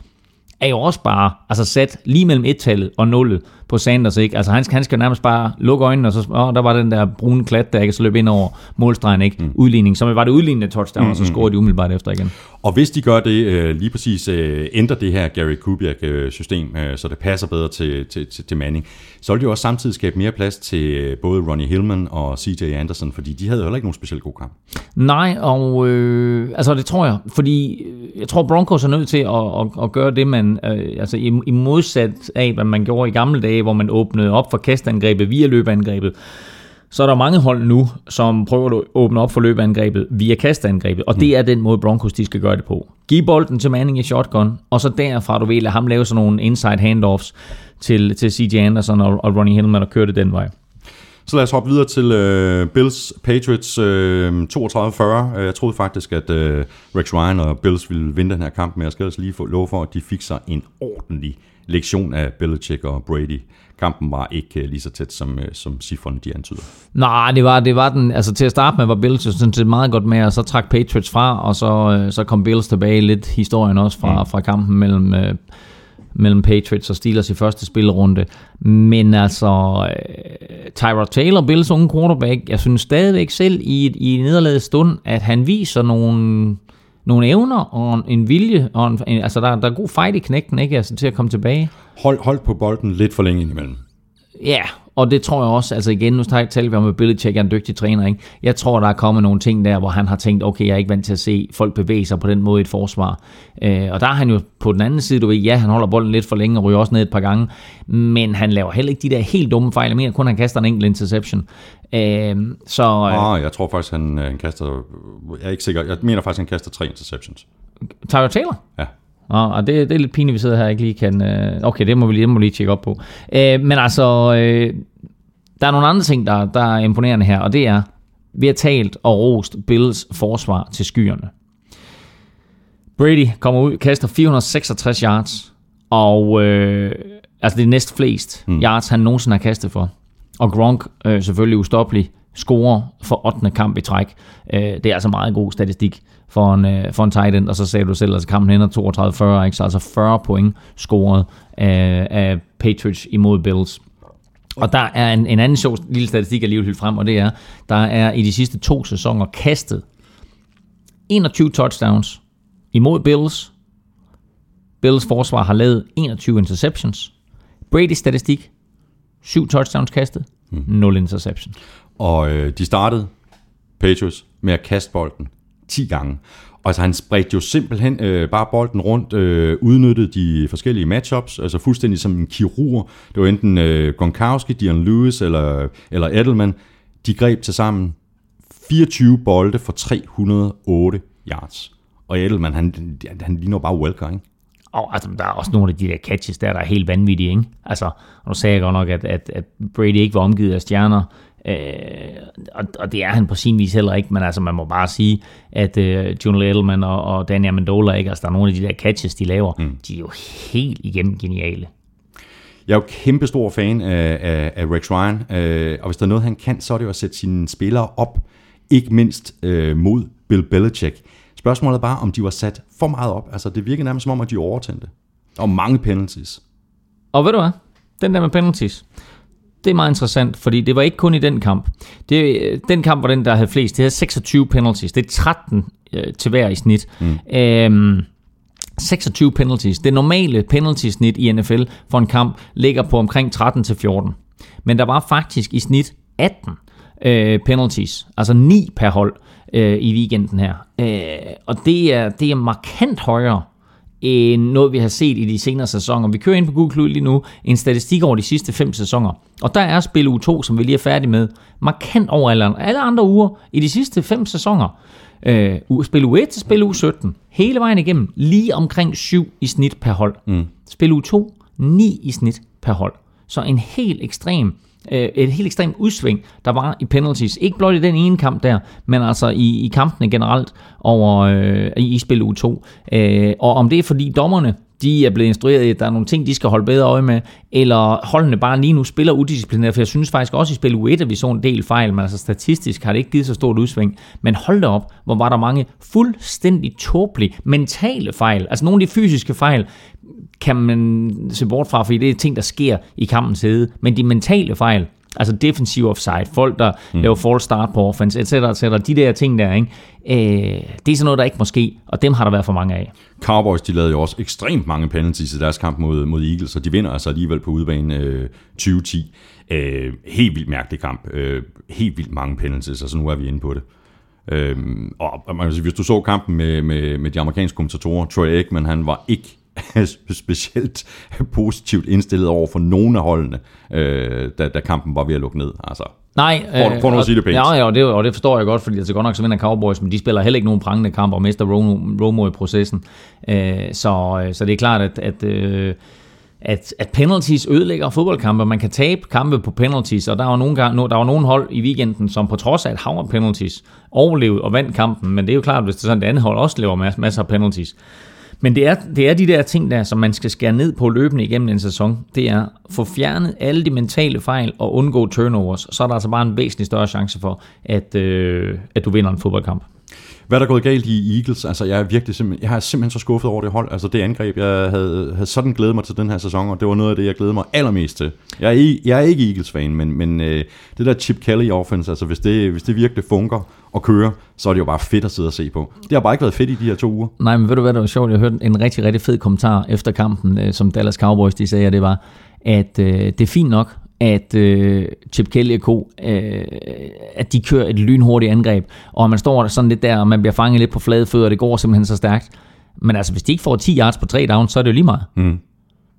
er jo også bare altså sat lige mellem et-tallet og nullet på Sanders. Ikke? Altså han, han skal nærmest bare lukke øjnene, og så, åh, der var den der brune klat, der ikke så løb ind over målstregen. Ikke? Mm. Udligning, som var det udlignende touchdown, mm, og så scorede de umiddelbart efter igen. Og hvis de gør det, øh, lige præcis øh, ændrer det her Gary Kubiak-system, øh, så det passer bedre til, til, til, til Manning, så vil det jo også samtidig skabe mere plads til både Ronnie Hillman og CJ Anderson, fordi de havde heller ikke nogen specielt god kamp. Nej, og øh, altså det tror jeg, fordi jeg tror Broncos er nødt til at, at, at gøre det, man, øh, altså i, i modsat af, hvad man gjorde i gamle dage, hvor man åbnede op for kastangrebet via løbeangrebet, så er der mange hold nu, som prøver at åbne op for løbeangrebet via kastangrebet, og det er den måde Broncos de skal gøre det på. Giv bolden til Manning i shotgun, og så derfra du vil ham lave sådan nogle inside handoffs til, til CJ Anderson og, og Ronnie Hillman og køre det den vej. Så lad os hoppe videre til øh, Bills Patriots øh, 32-40. Øh, Jeg troede faktisk, at øh, Rex Ryan og Bills ville vinde den her kamp, men jeg skal altså lige få lov for, at de fik sig en ordentlig lektion af Belichick og Brady. Kampen var ikke øh, lige så tæt, som, øh, som cifrene de antyder. Nej, det var, det var den, altså til at starte med var Bills sådan set meget godt med, og så trak Patriots fra, og så, øh, så kom Bills tilbage lidt historien også fra, mm. fra kampen mellem, mellem Patriots og Steelers i første spillerunde. Men altså, Tyrod Taylor, Bills unge quarterback, jeg synes stadigvæk selv i, i nederlaget stund, at han viser nogle, nogle evner og en vilje, og en, en, altså der, der er god fight i knægten, ikke? Altså til at komme tilbage. Hold, hold på bolden lidt for længe indimellem. Ja, og det tror jeg også, altså igen, nu taler vi om, at Belichick er en dygtig træner, ikke? Jeg tror, der er kommet nogle ting der, hvor han har tænkt, okay, jeg er ikke vant til at se folk bevæge sig på den måde i et forsvar. Øh, og der er han jo på den anden side, du ved, ja, han holder bolden lidt for længe og ryger også ned et par gange, men han laver heller ikke de der helt dumme fejl. Jeg mener kun, han kaster en enkelt interception. Øh, så, øh, Ah, jeg tror faktisk, han, øh, han kaster... Jeg er ikke sikker. Jeg mener faktisk, han kaster tre interceptions. Tyler Taylor? Ja. Nå, og det, det er lidt pinligt, vi sidder her og ikke lige kan... Øh, okay, det må vi lige, det må vi lige tjekke op på. Øh, men altså, øh, der er nogle andre ting, der, der er imponerende her, og det er, vi har talt og rost Bills forsvar til skyerne. Brady kommer ud, kaster 466 yards, og øh, altså det er næst flest mm. yards, han nogensinde har kastet for. Og Gronk, øh, selvfølgelig ustoppelig, scorer for 8. kamp i træk. Øh, det er altså meget god statistik for en, øh, for en tight end, og så sagde du selv, at altså kampen ender 32-40, ikke? så altså 40 point scoret af, af Patriots imod Bills. Og der er en, en anden sjov lille statistik, jeg lige vil hylde frem, og det er, der er i de sidste to sæsoner kastet 21 touchdowns imod Bills. Bills forsvar har lavet 21 interceptions. Brady statistik, 7 touchdowns kastet, 0 interceptions. Og øh, de startede, Patriots, med at kaste bolden 10 gange. Og altså, han spredte jo simpelthen øh, bare bolden rundt, øh, udnyttede de forskellige matchups, altså fuldstændig som en kirurg. Det var enten øh, Gronkowski, Dion Lewis eller, eller Edelman. De greb til sammen 24 bolde for 308 yards. Og Edelman, han, han ligner bare Welker, ikke? Og altså, der er også nogle af de der catches der, der er helt vanvittige, ikke? Altså, nu sagde jeg godt nok, at, at, at Brady ikke var omgivet af stjerner, øh, og, og det er han på sin vis heller ikke, men altså, man må bare sige, at øh, Julian Edelman og, og Danny Amendola, ikke? Altså, der er nogle af de der catches, de laver, mm. de er jo helt igennem geniale. Jeg er jo kæmpe stor fan af, af, af Rex Ryan, øh, og hvis der er noget, han kan, så er det jo at sætte sine spillere op, ikke mindst øh, mod Bill Belichick. Spørgsmålet er bare, om de var sat for meget op. Altså, det virker nærmest som om, at de overtændte. Og mange penalties. Og ved du hvad? Den der med penalties, det er meget interessant, fordi det var ikke kun i den kamp. Det, den kamp var den, der havde flest. Det havde 26 penalties. Det er 13 øh, til hver i snit. Mm. Øhm, 26 penalties. Det normale penalty-snit i NFL for en kamp ligger på omkring 13-14. Men der var faktisk i snit 18 øh, penalties, altså 9 per hold øh, i weekenden her. Øh, og det er, det er markant højere end noget, vi har set i de senere sæsoner. Vi kører ind på Google lige nu en statistik over de sidste fem sæsoner. Og der er spil uge 2, som vi lige er færdige med, markant over alle, alle andre uger i de sidste fem sæsoner. Øh, spil uge 1 til spil uge 17. Hele vejen igennem. Lige omkring 7 i snit per hold. Mm. Spil uge 2. 9 i snit per hold. Så en helt ekstrem øh, et helt ekstremt udsving, der var i penalties. Ikke blot i den ene kamp der, men altså i, i kampene generelt over øh, i, i spil U2. Øh, og om det er fordi dommerne, de er blevet instrueret i, at der er nogle ting, de skal holde bedre øje med, eller holdene bare lige nu spiller udisciplineret, for jeg synes faktisk også i spil u 1, at vi så en del fejl, men altså statistisk har det ikke givet så stort udsving. Men hold da op, hvor var der mange fuldstændig tåbelige mentale fejl, altså nogle af de fysiske fejl, kan man se bort fra, fordi det er ting, der sker i kampens hede. Men de mentale fejl, altså defensive offside, folk, der mm. laver false start på offense, etc., etc., de der ting der, ikke? Øh, det er sådan noget, der ikke må ske, og dem har der været for mange af. Cowboys, de lavede jo også ekstremt mange penalties i deres kamp mod, mod Eagles, og de vinder altså alligevel på udebane øh, 2010. Øh, helt vildt mærkelig kamp. Øh, helt vildt mange penalties, altså nu er vi inde på det. Øhm, og og man kan sige, hvis du så kampen med, med, med de amerikanske kommentatorer, Troy Aikman, han var ikke specielt positivt indstillet over for nogen af holdene, øh, da, da kampen var ved at lukke ned. Altså, Nej, For- for nu at sige det pænt. Ja, ja og, det, og det forstår jeg godt, fordi altså godt nok så vinder Cowboys, men de spiller heller ikke nogen prangende kamp og mister Romo, Romo i processen. Øh, så, så det er klart, at, at, øh, at, at penalties ødelægger fodboldkampe. Man kan tabe kampe på penalties, og der var nogle, gange, der var nogle hold i weekenden, som på trods af et hav af penalties overlevede og vandt kampen. Men det er jo klart, hvis det er sådan, at det andet hold også laver mas- masser af penalties. Men det er, det er de der ting der, som man skal skære ned på løbende igennem en sæson. Det er få fjernet alle de mentale fejl og undgå turnovers. Så er der altså bare en væsentlig større chance for, at, øh, at du vinder en fodboldkamp. Hvad er der gået galt i Eagles? Altså, jeg er virkelig simpelthen, jeg er simpelthen så skuffet over det hold. Altså, det angreb, jeg havde, havde sådan glædet mig til den her sæson, og det var noget af det, jeg glædede mig allermest til. Jeg er, ikke- jeg er ikke Eagles-fan, men, men øh, det der Chip Kelly offense, altså hvis det, hvis det virkelig funker og kører, så er det jo bare fedt at sidde og se på. Det har bare ikke været fedt i de her to uger. Nej, men ved du hvad, der var sjovt? Jeg hørte en rigtig, rigtig fed kommentar efter kampen, øh, som Dallas Cowboys de sagde, og det var, at øh, det er fint nok, at øh, Chip Kelly og Co., øh, at de kører et lynhurtigt angreb, og man står sådan lidt der, og man bliver fanget lidt på flade fødder, og det går simpelthen så stærkt. Men altså, hvis de ikke får 10 yards på 3 downs, så er det jo lige meget. Mm.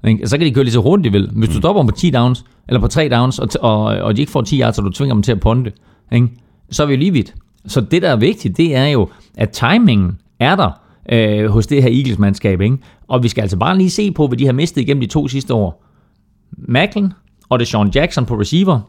Ikke? Så kan de køre lige så hurtigt de vil. Hvis du stopper dem på 10 downs, eller på 3 downs, og, og, og de ikke får 10 yards, og du tvinger dem til at ponde, ikke? så er vi jo lige vidt. Så det, der er vigtigt, det er jo, at timingen er der øh, hos det her Eagles-mandskab. Ikke? Og vi skal altså bare lige se på, hvad de har mistet igennem de to sidste år. Macklin og det Sean Jackson på receiver,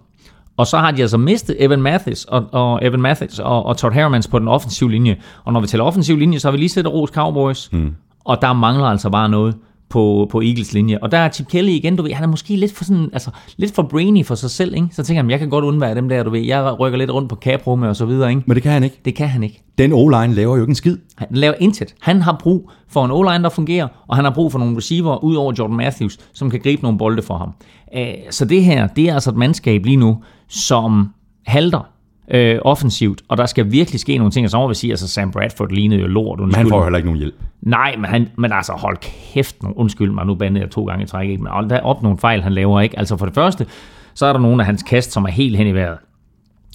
og så har de altså mistet Evan Mathis og, og Evan Mathis og, og Todd Hermans på den offensive linje. Og når vi taler offensiv linje, så har vi lige set Ros Cowboys, mm. og der mangler altså bare noget på, på Eagles linje. Og der er Chip Kelly igen, du ved, han er måske lidt for, sådan, altså, lidt for brainy for sig selv, ikke? Så tænker han, jeg kan godt undvære dem der, du ved, jeg rykker lidt rundt på caprummet og så videre, ikke? Men det kan han ikke. Det kan han ikke. Den O-line laver jo ikke en skid. Han laver intet. Han har brug for en O-line, der fungerer, og han har brug for nogle receiver ud over Jordan Matthews, som kan gribe nogle bolde for ham. Så det her, det er altså et mandskab lige nu, som halter øh, offensivt, og der skal virkelig ske nogle ting, og så må vi sige, altså Sam Bradford lignede jo lort. Men han får jo heller ikke nogen hjælp. Nej, men, han, men altså hold kæft, undskyld mig, nu bandede jeg to gange i træk, ikke? men hold da op nogle fejl, han laver ikke. Altså for det første, så er der nogle af hans kast, som er helt hen i vejret.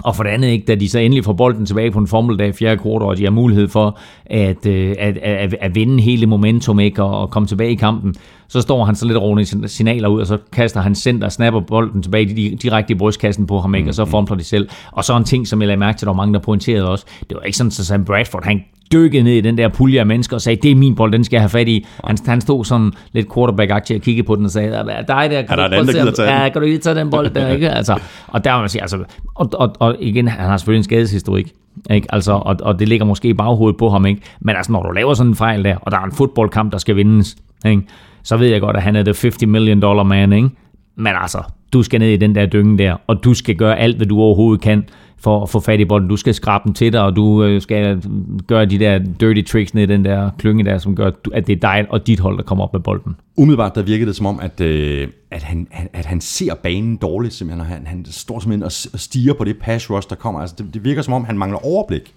Og for det andet ikke, da de så endelig får bolden tilbage på en der i fjerde kvartal, og de har mulighed for at, øh, at, at, at vinde hele momentum ikke, og, og komme tilbage i kampen, så står han så lidt rovende signaler ud, og så kaster han center og snapper bolden tilbage direkte i brystkassen på ham, ikke, og så fumbler de selv. Og så en ting, som jeg lagde mærke til, der var mange, der pointerede også, det var ikke sådan, at Sam Bradford, han dykkede ned i den der pulje af mennesker og sagde, det er min bold, den skal jeg have fat i. Han, han stod sådan lidt quarterback-aktig og kiggede på den og sagde, er dig der, kan, Er der du en anden, der tage ja, kan du lige tage den bold der, ikke? Altså, og der må man sige, altså, og, og, og igen, han har selvfølgelig en skadeshistorik, ikke? Altså, og, og det ligger måske i baghovedet på ham, ikke? Men altså, når du laver sådan en fejl der, og der er en fodboldkamp, der skal vindes, ikke? Så ved jeg godt, at han er the 50 million dollar man, ikke? Men altså, du skal ned i den der dynge der, og du skal gøre alt, hvad du overhovedet kan for at få fat i bolden. Du skal skrabe den til dig, og du øh, skal gøre de der dirty tricks ned i den der klynge der, som gør, at det er dig og dit hold, der kommer op med bolden. Umiddelbart der virkede det som om, at, øh, at, han, han, at han ser banen dårligt, simpelthen, og han, han står simpelthen og stiger på det pass rush, der kommer. Altså, det, det virker som om, han mangler overblik.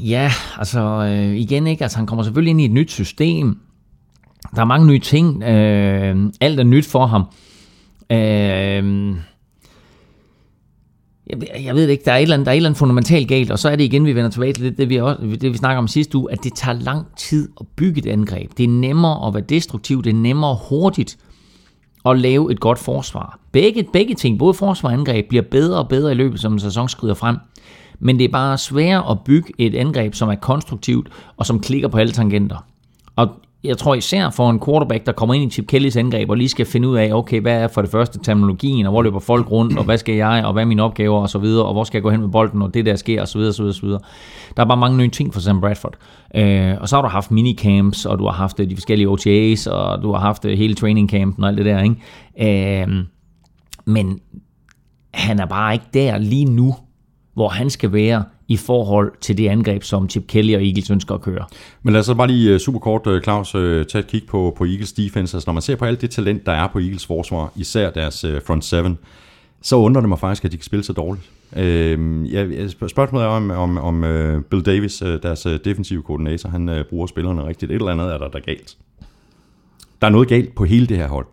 Ja, altså øh, igen ikke, altså han kommer selvfølgelig ind i et nyt system. Der er mange nye ting. Øh, alt er nyt for ham. Øh, jeg, jeg ved det ikke, der er, et eller andet, der er et eller andet fundamentalt galt, og så er det igen, vi vender tilbage til det, det vi, også, det, vi snakker om sidste uge, at det tager lang tid at bygge et angreb. Det er nemmere at være destruktiv, det er nemmere hurtigt at lave et godt forsvar. Begge, begge ting, både forsvar og angreb, bliver bedre og bedre i løbet, som en sæson skrider frem. Men det er bare sværere at bygge et angreb, som er konstruktivt og som klikker på alle tangenter. Og jeg tror især for en quarterback, der kommer ind i Chip Kellys angreb og lige skal finde ud af, okay, hvad er for det første terminologien, og hvor løber folk rundt, og hvad skal jeg, og hvad er mine opgaver, og så videre, og hvor skal jeg gå hen med bolden, og det der sker, og så videre, så videre, så videre. Der er bare mange nye ting for Sam Bradford. Øh, og så har du haft minicamps, og du har haft øh, de forskellige OTAs, og du har haft øh, hele training campen og alt det der, ikke? Øh, men han er bare ikke der lige nu, hvor han skal være i forhold til det angreb, som Chip Kelly og Eagles ønsker at køre. Men lad os så bare lige øh, super kort, øh, Claus, øh, tage et kig på, på Eagles defense. Altså, når man ser på alt det talent, der er på Eagles forsvar, især deres front seven, så undrer det mig faktisk, at de kan spille så dårligt. Øh, ja, sp- spørgsmålet er om, om, om Bill Davis, deres defensive koordinator, han bruger spillerne rigtigt. Et eller andet er der, der er galt. Der er noget galt på hele det her hold.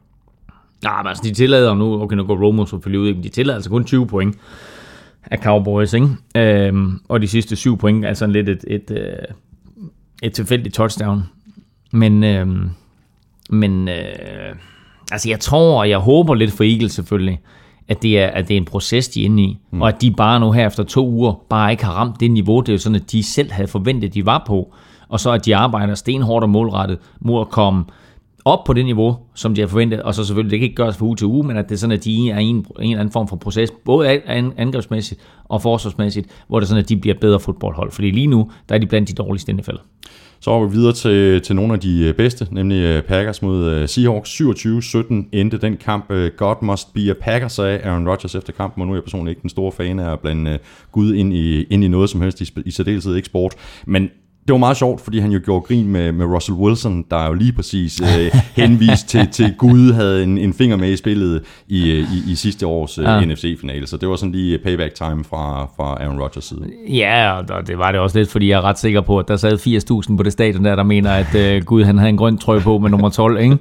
Ja, men altså, de tillader nu, okay, nu går Romo selvfølgelig ud, men de tillader altså kun 20 point af Cowboys, ikke? Øhm, og de sidste 7 point er sådan lidt et, et, et, et tilfældigt touchdown. Men, øhm, men øh, altså, jeg tror, og jeg håber lidt for Eagles selvfølgelig, at det er, at det er en proces, de er inde i, mm. og at de bare nu her efter to uger bare ikke har ramt det niveau, det er jo sådan, at de selv havde forventet, de var på, og så at de arbejder stenhårdt og målrettet mod at komme op på det niveau, som de har forventet, og så selvfølgelig, det kan ikke gøres fra uge til uge, men at det er sådan, at de er i en, en eller anden form for proces, både angrebsmæssigt og forsvarsmæssigt, hvor det er sådan, at de bliver bedre fodboldhold. Fordi lige nu, der er de blandt de dårligste i NFL. Så går vi videre til, til nogle af de øh, bedste, nemlig øh, Packers mod øh, Seahawks. 27-17 endte den kamp. God must be a Packer, sagde Aaron Rodgers efter kampen, og nu er jeg personligt ikke den store fan af at blande Gud ind i, ind i noget som helst, i, i særdeleshed ikke sport. Men det var meget sjovt, fordi han jo gjorde grin med, med Russell Wilson, der jo lige præcis øh, henvist til, til Gud havde en, en finger med i spillet i, øh, i, i sidste års øh, Ja. NFC-finale. Så det var sådan lige payback time fra, fra Aaron Rodgers side. Ja, og det var det også lidt, fordi jeg er ret sikker på, at der sad 80.000 på det stadion der, der mener, at øh, Gud han havde en grøn trøje på med nummer 12, ikke?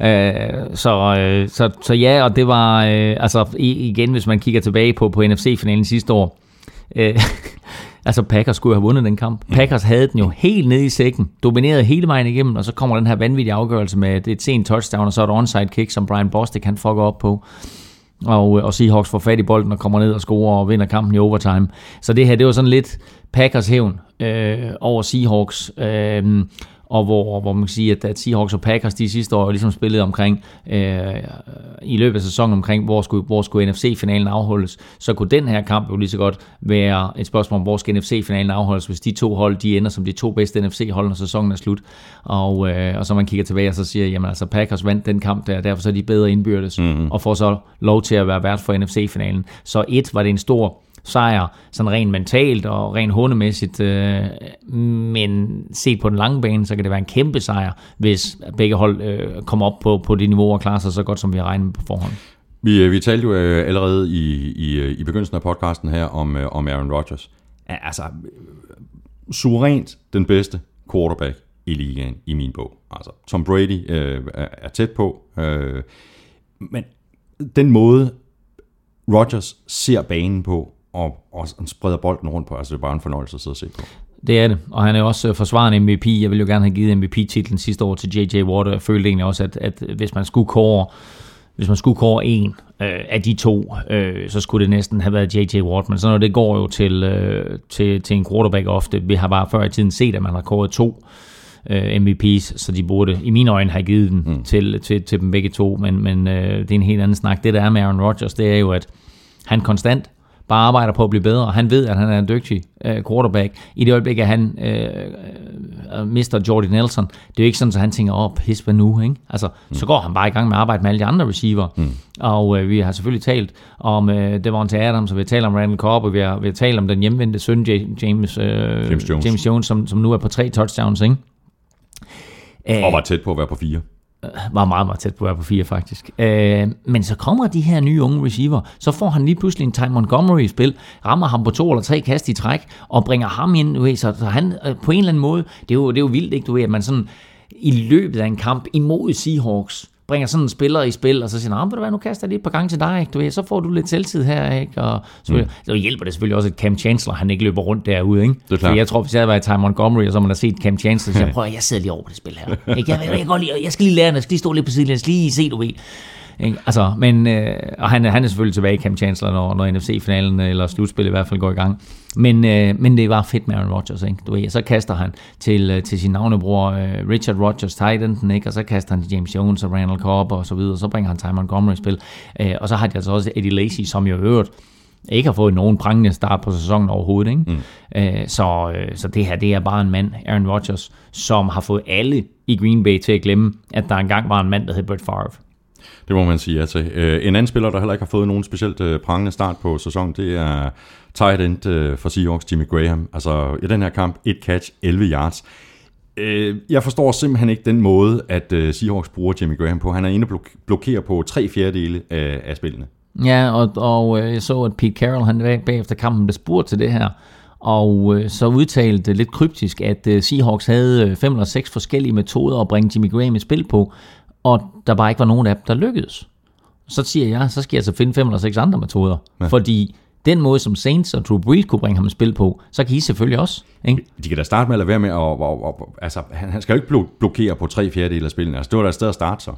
øh, så, øh, så, så ja, og det var, øh, altså igen, hvis man kigger tilbage på, på NFC-finalen sidste år, øh, altså Packers skulle jo have vundet den kamp. Packers havde den jo helt nede i sækken, dominerede hele vejen igennem, og så kommer den her vanvittige afgørelse med et sent touchdown, og så et onside kick, som Brian Bostic han fucker op på og, og Seahawks får fat i bolden og kommer ned og scorer og vinder kampen i overtime. Så det her, det var sådan lidt Packers hævn øh, over Seahawks, øh, og hvor, hvor man kan sige, at, at Seahawks og Packers de sidste år ligesom spillede omkring, øh, i løbet af sæsonen omkring, hvor skulle, hvor skulle NFC-finalen afholdes, så kunne den her kamp jo lige så godt være et spørgsmål om, hvor skal NFC-finalen afholdes, hvis de to hold, de ender som de to bedste NFC-hold, når sæsonen er slut. Og, øh, og så man kigger tilbage og så siger, jamen altså Packers vandt den kamp der, derfor så er de bedre indbyrdes, mm-hmm. og får så lov til at være vært for NFC-finalen. Så et var det en stor sejr, sådan rent mentalt og rent hundemæssigt, øh, men set på den lange bane, så kan det være en kæmpe sejr, hvis begge hold øh, kommer op på, på det niveau og klarer sig så godt, som vi har regnet med på forhånd. Vi, øh, vi talte jo allerede i, i, i begyndelsen af podcasten her om, om Aaron Rodgers. Altså, suverænt den bedste quarterback i ligaen, i min bog. Altså, Tom Brady øh, er, er tæt på, øh, men den måde, Rodgers ser banen på, og, og spreder bolden rundt på, altså det er bare en fornøjelse at sidde og se på. Det er det, og han er også øh, forsvarende MVP. Jeg ville jo gerne have givet MVP-titlen sidste år til J.J. Watt, og jeg følte egentlig også, at, at hvis man skulle kåre hvis man skulle kåre en øh, af de to, øh, så skulle det næsten have været J.J. Watt, men sådan noget, det går jo til, øh, til, til en quarterback ofte. Vi har bare før i tiden set, at man har kåret to øh, MVP's, så de burde i mine øjne have givet den mm. til, til, til dem begge to, men, men øh, det er en helt anden snak. Det der er med Aaron Rodgers, det er jo, at han konstant bare arbejder på at blive bedre. Han ved, at han er en dygtig øh, quarterback. I det øjeblik, at han øh, øh, mister Jordy Nelson, det er jo ikke sådan, at han tænker, åh, oh, pis, hvad nu? Ikke? Altså, mm. så går han bare i gang med at arbejde med alle de andre receiver. Mm. Og øh, vi har selvfølgelig talt om øh, Devontae Adams, og vi har talt om Randall Cobb, og vi har, vi har talt om den hjemvendte søn, James, øh, James Jones. James Jones som, som nu er på tre touchdowns. Ikke? Øh, Og var tæt på at være på fire. Øh, var meget, meget tæt på at være på fire, faktisk. Øh, men så kommer de her nye unge receiver, så får han lige pludselig en Ty Montgomery i spil, rammer ham på to eller tre kast i træk, og bringer ham ind, du ved, så, så han øh, på en eller anden måde, det er jo, det er jo vildt, ikke, du ved, at man sådan i løbet af en kamp imod Seahawks, bringer sådan en spiller i spil, og så siger "Ah, du hvad, nu kaster jeg lige et par gange til dig, ikke? Du ved, så får du lidt selvtid her, ikke? Og så, mm. så hjælper det selvfølgelig også, at Cam Chancellor, han ikke løber rundt derude, ikke? er klart. For jeg tror, hvis jeg havde været i Ty Montgomery, og så man har set Cam Chancellor, så jeg prøver, jeg sidder lige over på det spil her. Ikke? Jeg, jeg, jeg, godt lide, jeg skal lige lære jeg skal lige stå lidt på siden, jeg skal lige se, du ved. Ikke? Altså, men, øh, og han, er- han er selvfølgelig tilbage i Cam Chancellor, når, når NFC-finalen eller slutspillet i hvert fald går i gang. Men, øh, men det var fedt med Aaron Rodgers, ikke? Du ved, så kaster han til, øh, til sin navnebror øh, Richard Rodgers, Titan, ikke? og så kaster han til James Jones og Randall Cobb og så videre, og så bringer han Ty Montgomery i spil. Øh, og så har de altså også Eddie Lacy, som jo øvrigt ikke har fået nogen prangende start på sæsonen overhovedet. Ikke? Mm. Øh, så, øh, så det her, det er bare en mand, Aaron Rodgers, som har fået alle i Green Bay til at glemme, at der engang var en mand, der hed Brett Favre. Det må man sige ja til. Øh, En anden spiller, der heller ikke har fået nogen specielt øh, prangende start på sæsonen, det er tight end øh, for Seahawks, Jimmy Graham. Altså i den her kamp, et catch, 11 yards. Øh, Jeg forstår simpelthen ikke den måde, at øh, Seahawks bruger Jimmy Graham på. Han er inde og blok- blokerer på tre fjerdedele af, af spillene. Ja, og, og øh, jeg så, at Pete Carroll, han bag- bagefter kampen blev spurgt til det her, og øh, så udtalte lidt kryptisk, at øh, Seahawks havde øh, fem eller seks forskellige metoder at bringe Jimmy Graham i spil på, og der bare ikke var nogen af dem, der lykkedes. Så siger jeg, så skal jeg altså finde fem eller seks andre metoder, ja. fordi den måde, som Saints og Drew Brees kunne bringe ham i spil på, så kan I selvfølgelig også. Ikke? De kan da starte med at lade være med at... Og, og, og, altså, han han skal jo ikke blo- blokere på tre fjerdedele af spillene. Altså, det var da et sted at starte så.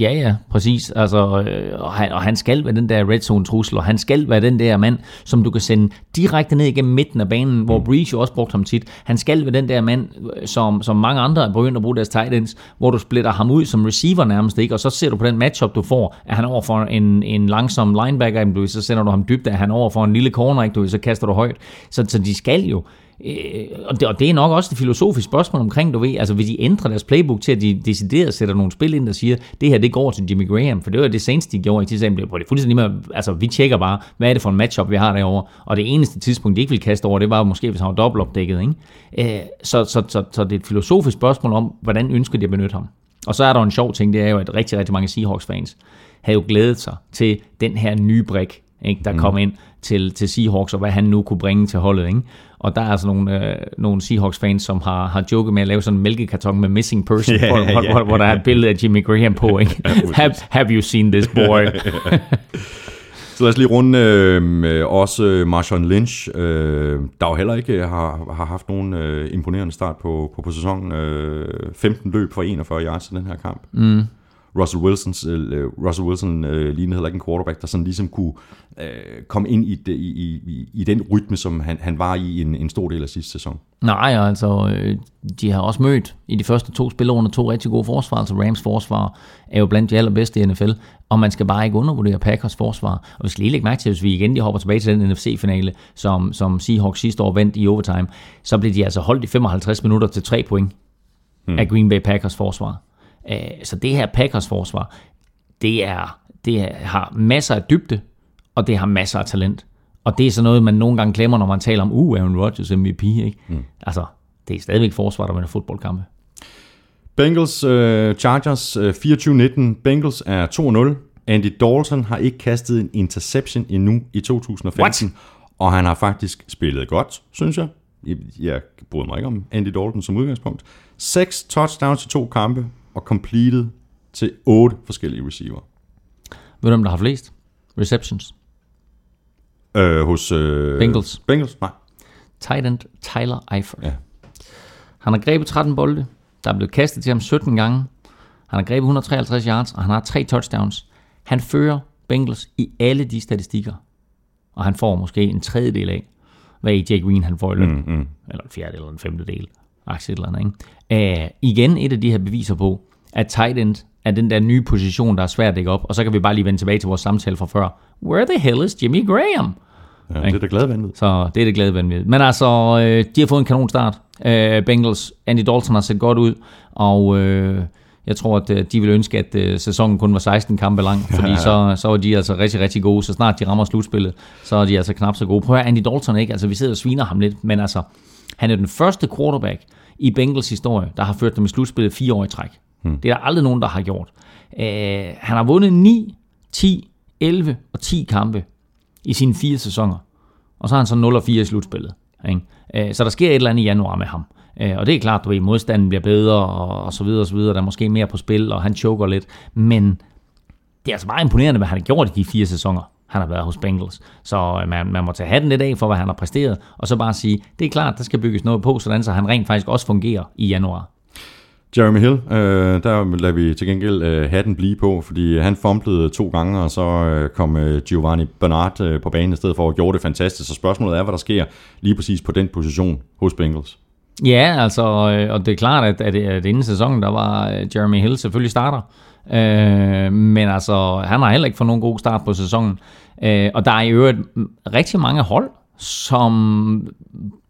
Ja, ja, præcis. Altså, øh, og, han, og han skal være den der red zone trussel, og han skal være den der mand, som du kan sende direkte ned igennem midten af banen, hvor Breeze jo også brugte ham tit. Han skal være den der mand, øh, som, som mange andre er begyndt at bruge deres tight ends, hvor du splitter ham ud som receiver nærmest, ikke? og så ser du på den matchup, du får, at han over for en, en langsom linebacker, så sender du ham dybt, at han over for en lille corner, ikke? Du, så kaster du højt. Så, så de skal jo Øh, og, det, og det er nok også det filosofiske spørgsmål omkring, du ved, altså vil de ændre deres playbook til, at de decideret sætter nogle spil ind, der siger, det her det går til Jimmy Graham, for det var det seneste, de gjorde i tidsagen, det er fuldstændig med, altså vi tjekker bare, hvad er det for en matchup, vi har derovre, og det eneste tidspunkt, de ikke ville kaste over, det var måske, hvis han var dobbeltopdækket, ikke? Øh, så, så, så, så, det er et filosofisk spørgsmål om, hvordan ønsker de at benytte ham. Og så er der en sjov ting, det er jo, at rigtig, rigtig mange Seahawks-fans havde jo glædet sig til den her nye brik, ikke, der mm. kom ind til, til Seahawks, og hvad han nu kunne bringe til holdet. Ikke? Og der er altså nogle, øh, nogle Seahawks-fans, som har, har joket med at lave sådan en mælkekarton med missing person, yeah, hvor, yeah, hvor, hvor der er et billede af Jimmy Graham på. Ikke? have, have you seen this boy? Så lad os lige runde øh, også Marshawn Lynch, øh, der jo heller ikke har, har haft nogen øh, imponerende start på, på, på sæsonen. Øh, 15 løb for 41 yards i den her kamp. Mm. Russell, Wilsons, øh, Russell Wilson øh, lignede heller ikke en quarterback, der sådan ligesom kunne øh, komme ind i, det, i, i, i den rytme, som han, han var i en, en stor del af sidste sæson. Nej, altså, øh, de har også mødt i de første to spil under to rigtig gode forsvar, altså Rams forsvar er jo blandt de allerbedste i NFL, og man skal bare ikke undervurdere Packers forsvar. Og vi skal lige lægge mærke til, hvis vi igen lige hopper tilbage til den NFC-finale, som, som Seahawks sidste år vandt i overtime, så blev de altså holdt i 55 minutter til tre point hmm. af Green Bay Packers forsvar. Øh, så det her Packers forsvar, det, er, det har masser af dybde, og det har masser af talent. Og det er sådan noget, man nogle gange glemmer, når man taler om, uh, Aaron Rodgers MVP, ikke? Mm. Altså, det er stadigvæk forsvar, der vinder fodboldkampe. Bengals uh, Chargers uh, 24-19. Bengals er 2-0. Andy Dalton har ikke kastet en interception endnu i 2015. What? Og han har faktisk spillet godt, synes jeg. Jeg bryder mig ikke om Andy Dalton som udgangspunkt. Seks touchdowns i to kampe, og completed til otte forskellige receiver. Ved du, der har flest receptions? Øh, hos... Øh, Bengals. Bengals, nej. Tight end Tyler Eifert. Ja. Han har grebet 13 bolde. Der er blevet kastet til ham 17 gange. Han har grebet 153 yards, og han har tre touchdowns. Han fører Bengals i alle de statistikker. Og han får måske en tredjedel af, hvad Jake Green han får i løn. Mm, mm. Eller en fjerde eller en femtedel. Aktie eller andet, ikke? Uh, igen et af de her beviser på, at tight end er den der nye position, der er svært at dække op. Og så kan vi bare lige vende tilbage til vores samtale fra før. Where the hell is Jimmy Graham? Ja, det er det glade vanvid. Så det er det glade vanvid. Men altså, øh, de har fået en kanon start. Øh, Bengals, Andy Dalton har set godt ud, og øh, jeg tror, at øh, de vil ønske, at øh, sæsonen kun var 16 kampe lang, fordi ja, ja. Så, så var de altså rigtig, rigtig gode. Så snart de rammer slutspillet, så er de altså knap så gode. Prøv at Andy Dalton, ikke? Altså, vi sidder og sviner ham lidt, men altså, han er den første quarterback i Bengals historie, der har ført dem i slutspillet fire år i træk. Hmm. Det er der aldrig nogen, der har gjort. Uh, han har vundet 9, 10, 11 og 10 kampe i sine fire sæsoner. Og så har han så 0 og 4 i slutspillet. Ikke? Uh, så der sker et eller andet i januar med ham. Uh, og det er klart, at modstanden bliver bedre, og, og så videre, og så videre. Der er måske mere på spil, og han choker lidt. Men det er altså meget imponerende, hvad han har gjort i de fire sæsoner han har været hos Bengals. Så man, man må tage hatten lidt af for, hvad han har præsteret, og så bare sige, det er klart, der skal bygges noget på, sådan så han rent faktisk også fungerer i januar. Jeremy Hill, øh, der lader vi til gengæld øh, hatten blive på, fordi han fumblede to gange, og så øh, kom øh, Giovanni Bernard øh, på banen i stedet for, og gjorde det fantastisk. Så spørgsmålet er, hvad der sker lige præcis på den position hos Bengals. Ja, altså, øh, og det er klart, at, at, at inden sæsonen, der var øh, Jeremy Hill selvfølgelig starter. Øh, men altså, han har heller ikke fået nogen god start på sæsonen. Øh, og der er i øvrigt rigtig mange hold, som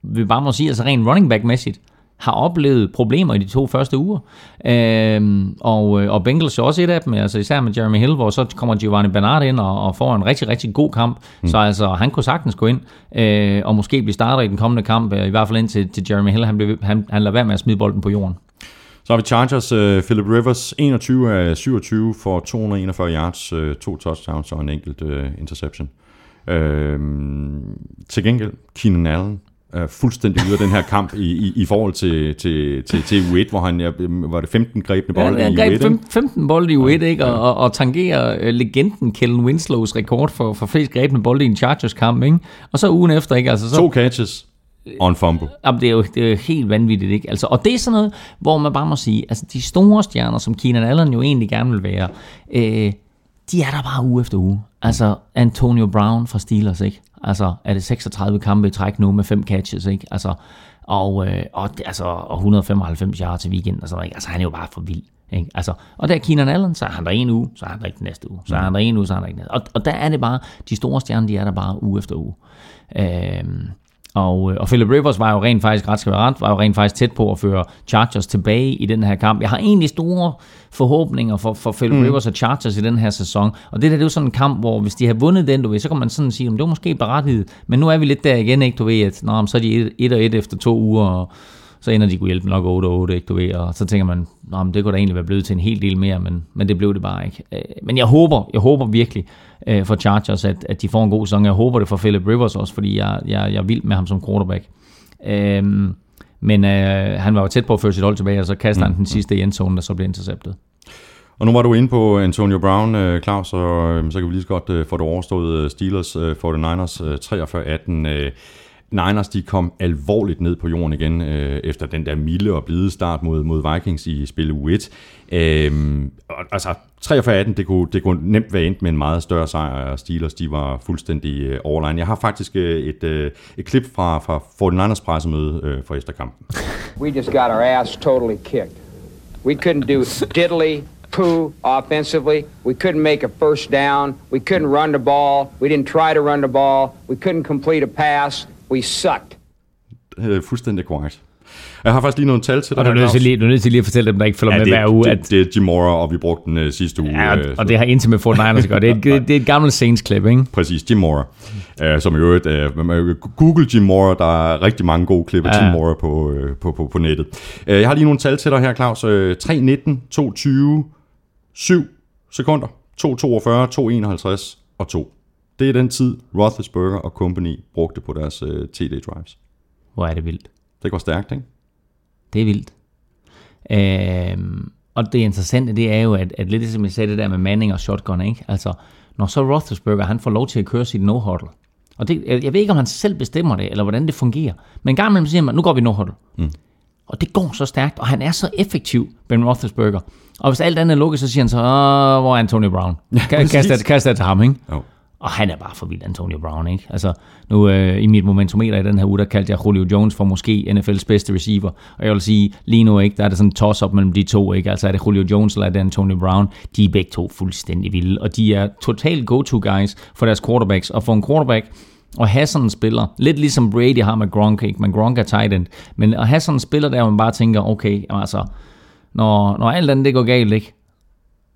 vi bare må sige, altså rent running back-mæssigt, har oplevet problemer i de to første uger. Øhm, og, og Bengals er også et af dem, altså især med Jeremy Hill, hvor så kommer Giovanni Bernard ind og, og får en rigtig, rigtig god kamp. Mm. Så altså, han kunne sagtens gå ind øh, og måske blive starter i den kommende kamp, øh, i hvert fald ind til, til Jeremy Hill. Han, blev, han, han lader være med at smide bolden på jorden. Så har vi Chargers, uh, Philip Rivers, 21 af 27 for 241 yards, uh, to touchdowns og en enkelt uh, interception. Uh, til gengæld, Keenan Allen, er fuldstændig ude af den her kamp i, i, i forhold til, til, til, til U1, hvor han ja, var det 15 grebne bolde ja, i U1. 15 bolde i U1, ja, ikke? Og, og, og tangerer legenden Kellen Winslows rekord for, for flest grebne bolde i en Chargers-kamp. Ikke? Og så ugen efter, ikke? Altså, så, to catches. On fumble. Jamen, det, er jo, det er jo helt vanvittigt, ikke? Altså, og det er sådan noget, hvor man bare må sige, altså de store stjerner, som Keenan Allen jo egentlig gerne vil være, øh, de er der bare uge efter uge. Altså Antonio Brown fra Steelers, ikke? Altså er det 36 kampe i træk nu med fem catches, ikke? Altså, og, øh, og, altså, og 195 yards til weekenden og sådan ikke? Altså han er jo bare for vild. Ikke? Altså, og der er Keenan Allen, så er han der en uge, så er han der ikke næste uge, så er han der en uge, så er han der ikke næste Og, og der er det bare, de store stjerner, de er der bare uge efter uge. Øh, og, øh, og Philip Rivers var jo rent faktisk, ret skal være ret, var jo rent faktisk tæt på at føre Chargers tilbage i den her kamp. Jeg har egentlig store forhåbninger for, for Philip mm. Rivers og Chargers i den her sæson. Og det der, det er jo sådan en kamp, hvor hvis de har vundet den, du ved, så kan man sådan sige, at det var måske berettiget. Men nu er vi lidt der igen, ikke? Du ved, at nå, så er de 1 og 1 efter to uger, og så ender de kunne hjælpe nok 8 og 8, ikke, du ved, og så tænker man, Nå, men det kunne da egentlig være blevet til en hel del mere, men, men det blev det bare ikke. Øh, Men jeg håber, jeg håber virkelig øh, for Chargers, at, at de får en god sæson. Jeg håber det for Philip Rivers også, fordi jeg, jeg, jeg er vild med ham som quarterback. Øhm, men øh, han var jo tæt på at føre sit hold tilbage, og så kaster han den sidste i endzone, der så blev interceptet. Og nu var du inde på Antonio Brown, øh, Claus, og øh, så kan vi lige så godt få det overstået Steelers øh, 49ers øh, 43-18. Niners de kom alvorligt ned på jorden igen øh, efter den der milde og blide start mod, mod Vikings i spil u 1. Øh, altså 43-18, det kunne, det kunne nemt være endt med en meget større sejr, og Steelers de var fuldstændig øh, overline. Jeg har faktisk øh, et, øh, et klip fra, fra 49ers pressemøde øh, for efterkampen. We just got our ass totally kicked. We couldn't do diddly poo offensively. We couldn't make a first down. We couldn't run the ball. We didn't try to run the ball. We couldn't complete a pass. We sucked. Øh, fuldstændig korrekt. Jeg har faktisk lige nogle tal til dig. Og du er, nødt til lige, du er nødt til lige at fortælle dem, der ikke følger Ja, med det, hver uge, at det, det er Jim Mora, og vi brugte den øh, sidste uge. Ja, øh, og det har intet med 49ers at gøre. Det er, et, det er et gammelt Saints-klip, ikke? Præcis, Jim Mora. Uh, som i øvrigt, uh, man kan Google Jim Mora, der er rigtig mange gode klip af Ja. Jim Mora på, uh, på, på, på nettet. Uh, jeg har lige nogle tal til dig her, Claus. Uh, 3.19, 2.20, 7 sekunder, 2.42, 2.51 og 2. Det er den tid, Roethlisberger og company brugte på deres uh, TD-drives. Hvor er det vildt. Det går stærkt, ikke? Det er vildt. Øhm, og det interessante, det er jo, at, at lidt som jeg sagde det der med Manning og shotgun, ikke? Altså, når så Roethlisberger, han får lov til at køre sit no-huddle, og det, jeg jeg ved ikke, om han selv bestemmer det, eller hvordan det fungerer, men en gang imellem siger man, nu går vi no-huddle. Mm. Og det går så stærkt, og han er så effektiv, Ben Roethlisberger. Og hvis alt andet er lukket, så siger han så, Åh, hvor er Antonio Brown? Præcis. kast, det- kast det til ham, ikke? Jo. Og han er bare for vild, Antonio Brown, ikke? Altså, nu øh, i mit momentometer i den her uge, der kaldte jeg Julio Jones for måske NFL's bedste receiver. Og jeg vil sige, lige nu, ikke, der er det sådan en toss-up mellem de to, ikke? Altså, er det Julio Jones eller er det Antonio Brown? De er begge to fuldstændig vilde, og de er totalt go-to guys for deres quarterbacks. Og for en quarterback, at have sådan en spiller, lidt ligesom Brady har med Gronk, ikke? Men Gronk er tight end. Men at have sådan en spiller der, man bare tænker, okay, altså, når, når alt andet det går galt, ikke?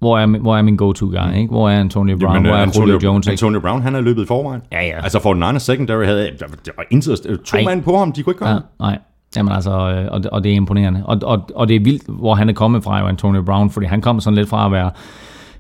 Hvor er, hvor er min go-to guy, ikke? Hvor er Antonio Brown? Jamen, hvor er øh, Julio Jones, ikke? Antonio Brown, han er løbet i forvejen. Ja, ja. Altså, for den anden secondary havde der, der var intet, to Ej. mand på ham, de kunne ikke gøre Ja, nej. Jamen altså, øh, og, og det er imponerende. Og, og, og det er vildt, hvor han er kommet fra, jo Antonio Brown, fordi han kommer sådan lidt fra at være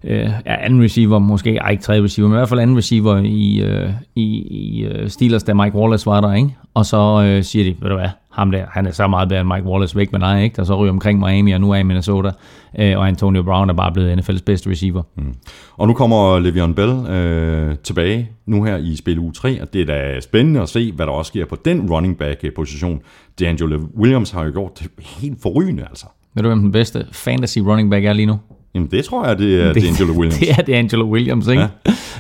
øh, ja, anden receiver, måske ej, ikke tredje receiver, men i hvert fald anden receiver i, øh, i, i øh, Steelers, da Mike Wallace var der, ikke? Og så øh, siger de, ved du hvad, ham der, han er så meget bedre end Mike Wallace væk med dig, ikke? Der så ryger omkring Miami, og nu er i Minnesota, øh, og Antonio Brown er bare blevet NFL's bedste receiver. Mm. Og nu kommer Le'Veon Bell øh, tilbage nu her i spil u 3, og det er da spændende at se, hvad der også sker på den running back-position. D'Angelo Williams har jo gjort det helt forrygende, altså. Ved du, hvem den bedste fantasy running back er lige nu? Jamen det tror jeg, det er D'Angelo Williams. Det er det Angelo Williams, ikke? Ja.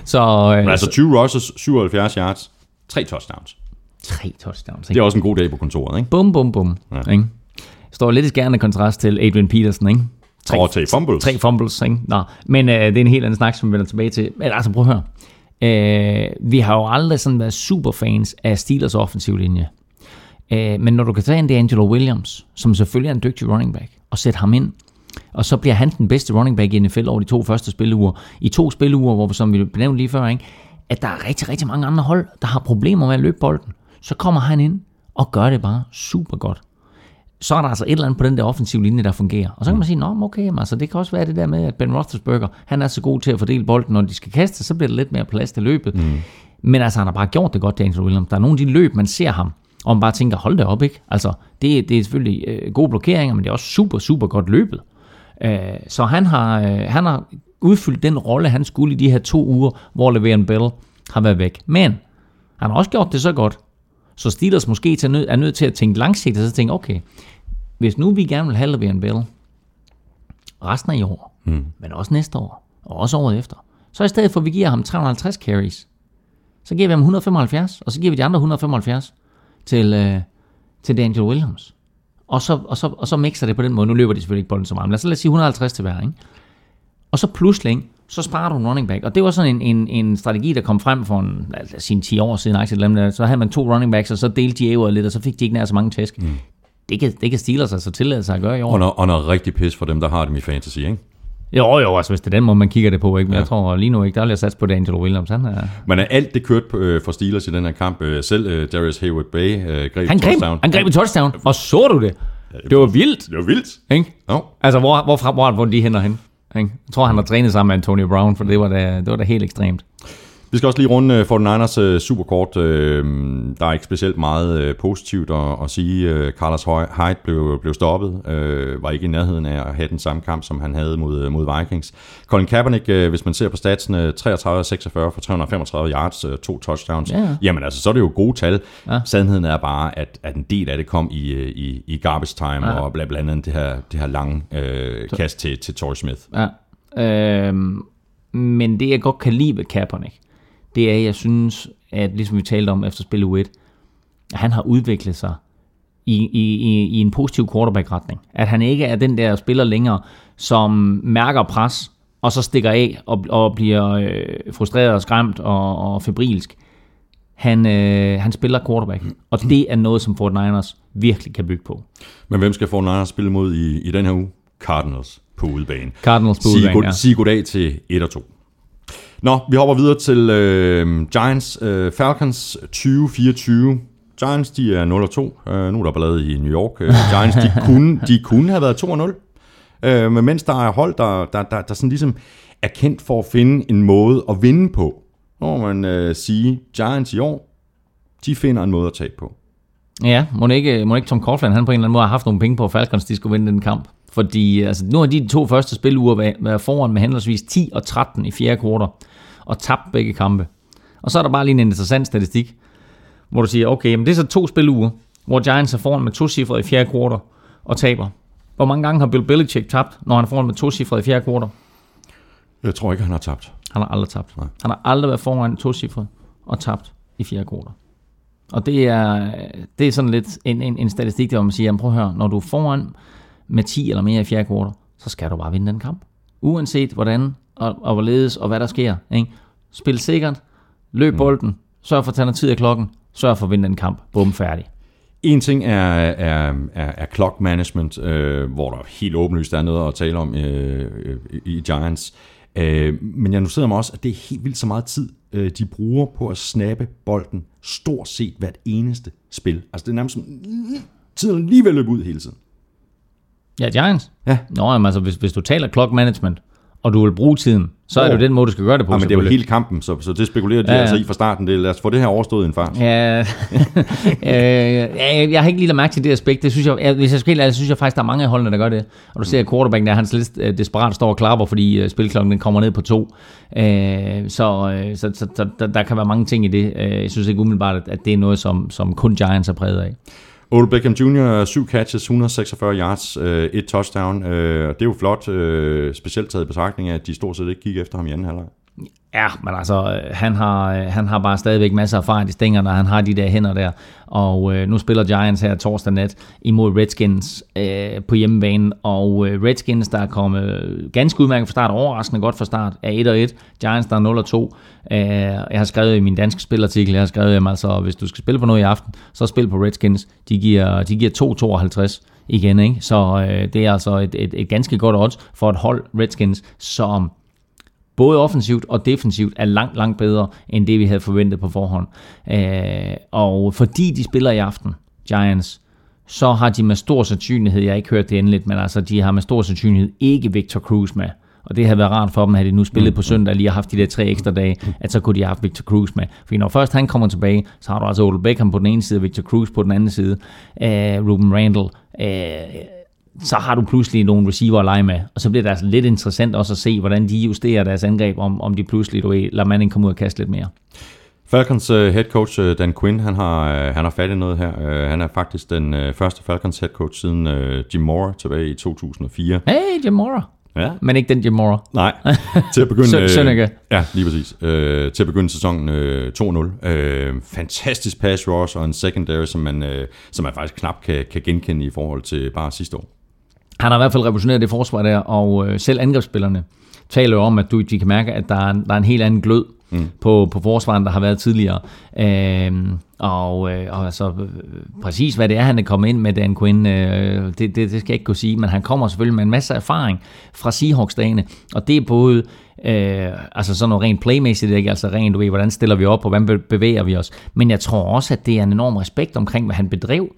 Så øh, Men altså 20 rushes, 77 yards, 3 touchdowns. tre touchdowns, Det ikke? er også en god dag på kontoret, ikke? Bum, bum, bum. Ja. Ikke? Står lidt i skærende kontrast til Adrian Peterson, ikke? Og tre fumbles. Tre fumbles, ikke? Nå, men øh, det er en helt anden snak, som vi vender tilbage til. Men altså, prøv at høre. Øh, vi har jo aldrig sådan været superfans af Steelers offensiv linje. Øh, men når du kan tage en D'Angelo Williams, som selvfølgelig er en dygtig running back, og sætte ham ind, og så bliver han den bedste running back i NFL over de to første spilleuger. I to spilleuger, hvor som vi benævnte lige før, ikke? at der er rigtig, rigtig mange andre hold, der har problemer med at løbe bolden. Så kommer han ind og gør det bare super godt så er der altså et eller andet på den der offensive linje, der fungerer. Og så kan man sige, Nå, okay, altså, det kan også være det der med, at Ben Roethlisberger, han er så god til at fordele bolden, når de skal kaste, så bliver der lidt mere plads til løbet. Mm. Men altså, han har bare gjort det godt, Daniel Williams. Der er nogle af de løb, man ser ham, og man bare tænker, hold det op, ikke? Altså, det, det er selvfølgelig øh, gode blokeringer, men det er også super, super godt løbet. Øh, så han har, øh, han har udfyldt den rolle, han skulle i de her to uger, hvor Le'Veon Bell har været væk. Men han har også gjort det så godt, så Steelers måske nød, er nødt til at tænke langsigtet, og så tænke, okay, hvis nu vi gerne vil have Le'Veon Bell resten af i år, mm. men også næste år, og også året efter, så i stedet for, at vi giver ham 350 carries, så giver vi ham 175, og så giver vi de andre 175 til, øh, til Daniel Williams. Og så, og, så, og så mixer det på den måde. Nu løber de selvfølgelig ikke bolden så meget, men lad os, lad os sige 150 til hver, ikke? Og så pludselig, ikke, så sparer du en running back. Og det var sådan en, en, en strategi, der kom frem for en, sine 10 år siden, aktiet, så havde man to running backs, og så delte de æver lidt, og så fik de ikke nær så mange tæsk. Mm. Det kan, det kan Steelers altså tillade sig at gøre i år. Og noget, og noget rigtig pis for dem, der har dem i fantasy, ikke? Jo, jo, altså hvis det er den måde, man kigger det på, ikke? Men ja. jeg tror lige nu ikke, der vil jeg satse på Daniel Williams. Han er... Men er alt det kørt øh, for Steelers i den her kamp? Øh, selv øh, Darius Hayward Bay øh, greb Han greb, touchdown. han greb en touchdown, og så du det? Det var vildt, Det var vildt. ikke? Jo. Altså, hvor, hvorfra, hvor, hvor de hænder hen? Ikke? Jeg tror, han har trænet sammen med Antonio Brown, for det var da, det var da helt ekstremt. Vi skal også lige runde øh, 49ers øh, superkort. Øh, Der er ikke specielt meget øh, positivt at, at sige. Øh, Carlos Hyde blev, blev stoppet. Øh, Var ikke i nærheden af at have den samme kamp, som han havde mod, øh, mod Vikings. Colin Kaepernick, øh, hvis man ser på statsene, 33-46 for 335 yards, øh, to touchdowns. Ja. Jamen altså, så er det jo gode tal. Ja. Sandheden er bare, at, at en del af det kom i, øh, i, i garbage time, ja. og blandt andet det her, det her lange øh, kast til, til Torrey Smith. Ja. Øhm, men det, jeg godt kan lide ved Kaepernick, det er, at jeg synes, at ligesom vi talte om efter spil U1, at han har udviklet sig i, i, i, i en positiv quarterback-retning. At han ikke er den der spiller længere, som mærker pres, og så stikker af og, og bliver øh, frustreret og skræmt og, og febrilsk. Han, øh, han spiller quarterback, og det er noget, som Fort Niners virkelig kan bygge på. Men hvem skal 49ers spille mod i, i den her uge? Cardinals på udebane. Cardinals på Sige, udebane, god, ja. sige goddag til 1 og 2. Nå, vi hopper videre til øh, Giants øh, Falcons 2024. Giants, de er 0 og 2. Øh, nu er der ballade i New York. Øh, Giants, de kunne, de kunne have været 2 og 0. Øh, men mens der er hold, der, der, der, der sådan ligesom er kendt for at finde en måde at vinde på, må man øh, sige, Giants i år, de finder en måde at tabe på. Ja, må ikke, må ikke Tom Coughlin, han på en eller anden måde har haft nogle penge på, at Falcons de skulle vinde den kamp. Fordi altså, nu har de to første spiluger været foran med henholdsvis 10 og 13 i fjerde kvartal, og tabt begge kampe. Og så er der bare lige en interessant statistik, hvor du siger, okay, men det er så to spiluger, hvor Giants er foran med to cifre i fjerde kvartal og taber. Hvor mange gange har Bill Belichick tabt, når han er foran med to cifre i fjerde kvartal? Jeg tror ikke, han har tabt. Han har aldrig tabt. Nej. Han har aldrig været foran to cifre og tabt i fjerde kvartal. Og det er, det er sådan lidt en, en, en statistik, der hvor man siger, jamen prøv at høre, når du er foran med 10 eller mere i fjerde kvartal, så skal du bare vinde den kamp. Uanset hvordan og, og hvorledes og hvad der sker. Ikke? Spil sikkert, løb bolden, sørg for at tage noget tid af klokken, sørg for at vinde den kamp. Bum, færdig. En ting er, er, er, er clock management, øh, hvor der helt åbenlyst er noget at tale om øh, øh, i Giants. Øh, men jeg noterede mig også, at det er helt vildt så meget tid, øh, de bruger på at snappe bolden stort set hvert eneste spil. Altså det er nærmest som, tiden lige ved at løbe ud hele tiden. Ja, Giants. Ja. Nå, jamen, altså, hvis, hvis du taler clock management, og du vil bruge tiden, så er det jo den måde, du skal gøre det på. Ja, men det er jo hele kampen, så, så det spekulerer de Ja, altså i fra starten. Det, er, lad os få det her overstået en fart. Ja, øh, jeg, har ikke lige lagt mærke til det aspekt. Det synes jeg, jeg, hvis jeg skal helt synes jeg faktisk, der er mange af holdene, der gør det. Og du ser, at quarterbacken der, han lidt øh, desperat står og klapper, fordi øh, spilklokken den kommer ned på to. Øh, så øh, så, så, så der, der kan være mange ting i det. Øh, jeg synes ikke umiddelbart, at, at det er noget, som, som kun Giants er præget af. Old Beckham Jr., 7 catches, 146 yards, øh, et touchdown. Øh, og det er jo flot, øh, specielt taget i betragtning af, at de stort set ikke gik efter ham i anden halvleg. Ja, men altså, øh, han har, øh, han har bare stadigvæk masser af erfaring i stængerne, og han har de der hænder der. Og øh, nu spiller Giants her torsdag nat imod Redskins øh, på hjemmebane. Og øh, Redskins, der er kommet ganske udmærket fra start, overraskende godt fra start, er 1-1. Giants, der er 0-2. Øh, jeg har skrevet i min danske spilartikel, jeg har skrevet, at altså, hvis du skal spille på noget i aften, så spil på Redskins. De giver, de giver 2-52 igen, ikke? Så øh, det er altså et, et, et ganske godt odds for et hold Redskins, som både offensivt og defensivt er langt, langt bedre, end det vi havde forventet på forhånd. Øh, og fordi de spiller i aften, Giants, så har de med stor sandsynlighed, jeg har ikke hørt det endeligt, men altså de har med stor sandsynlighed ikke Victor Cruz med. Og det havde været rart for dem, havde de nu spillet på søndag, lige har haft de der tre ekstra dage, at så kunne de have haft Victor Cruz med. Fordi når først han kommer tilbage, så har du altså Odell Beckham på den ene side, Victor Cruz på den anden side, øh, Ruben Randall, øh, så har du pludselig nogle receiver at lege med. Og så bliver det altså lidt interessant også at se, hvordan de justerer deres angreb, om, om de pludselig, du ved, lader Manning komme ud og kaste lidt mere. Falcons uh, head coach uh, Dan Quinn, han har, uh, han har fat i noget her. Uh, han er faktisk den uh, første Falcons head coach siden uh, Jim Mora tilbage i 2004. Hey, Jim Mora. Ja. Men ikke den Jim Mora. Nej, til at begynde... Sø- øh, Sønneke. Ja, lige præcis. Øh, til at begynde sæsonen øh, 2-0. Øh, fantastisk pass rush og en secondary, som man, øh, som man faktisk knap kan, kan genkende i forhold til bare sidste år. Han har i hvert fald revolutioneret det forsvar der, og øh, selv angrebsspillerne taler jo om, at du, de kan mærke, at der er, der er en helt anden glød mm. på, på forsvaren, der har været tidligere. Øhm, og, øh, og altså, øh, præcis hvad det er, han er kommet ind med, Dan Quinn, øh, det, det, det skal jeg ikke kunne sige, men han kommer selvfølgelig med en masse erfaring fra Seahawks-dagene, og det er både Øh, altså sådan noget rent playmæssigt, ikke? altså rent, du ved, hvordan stiller vi op, og hvordan bevæger vi os. Men jeg tror også, at det er en enorm respekt omkring, hvad han bedrev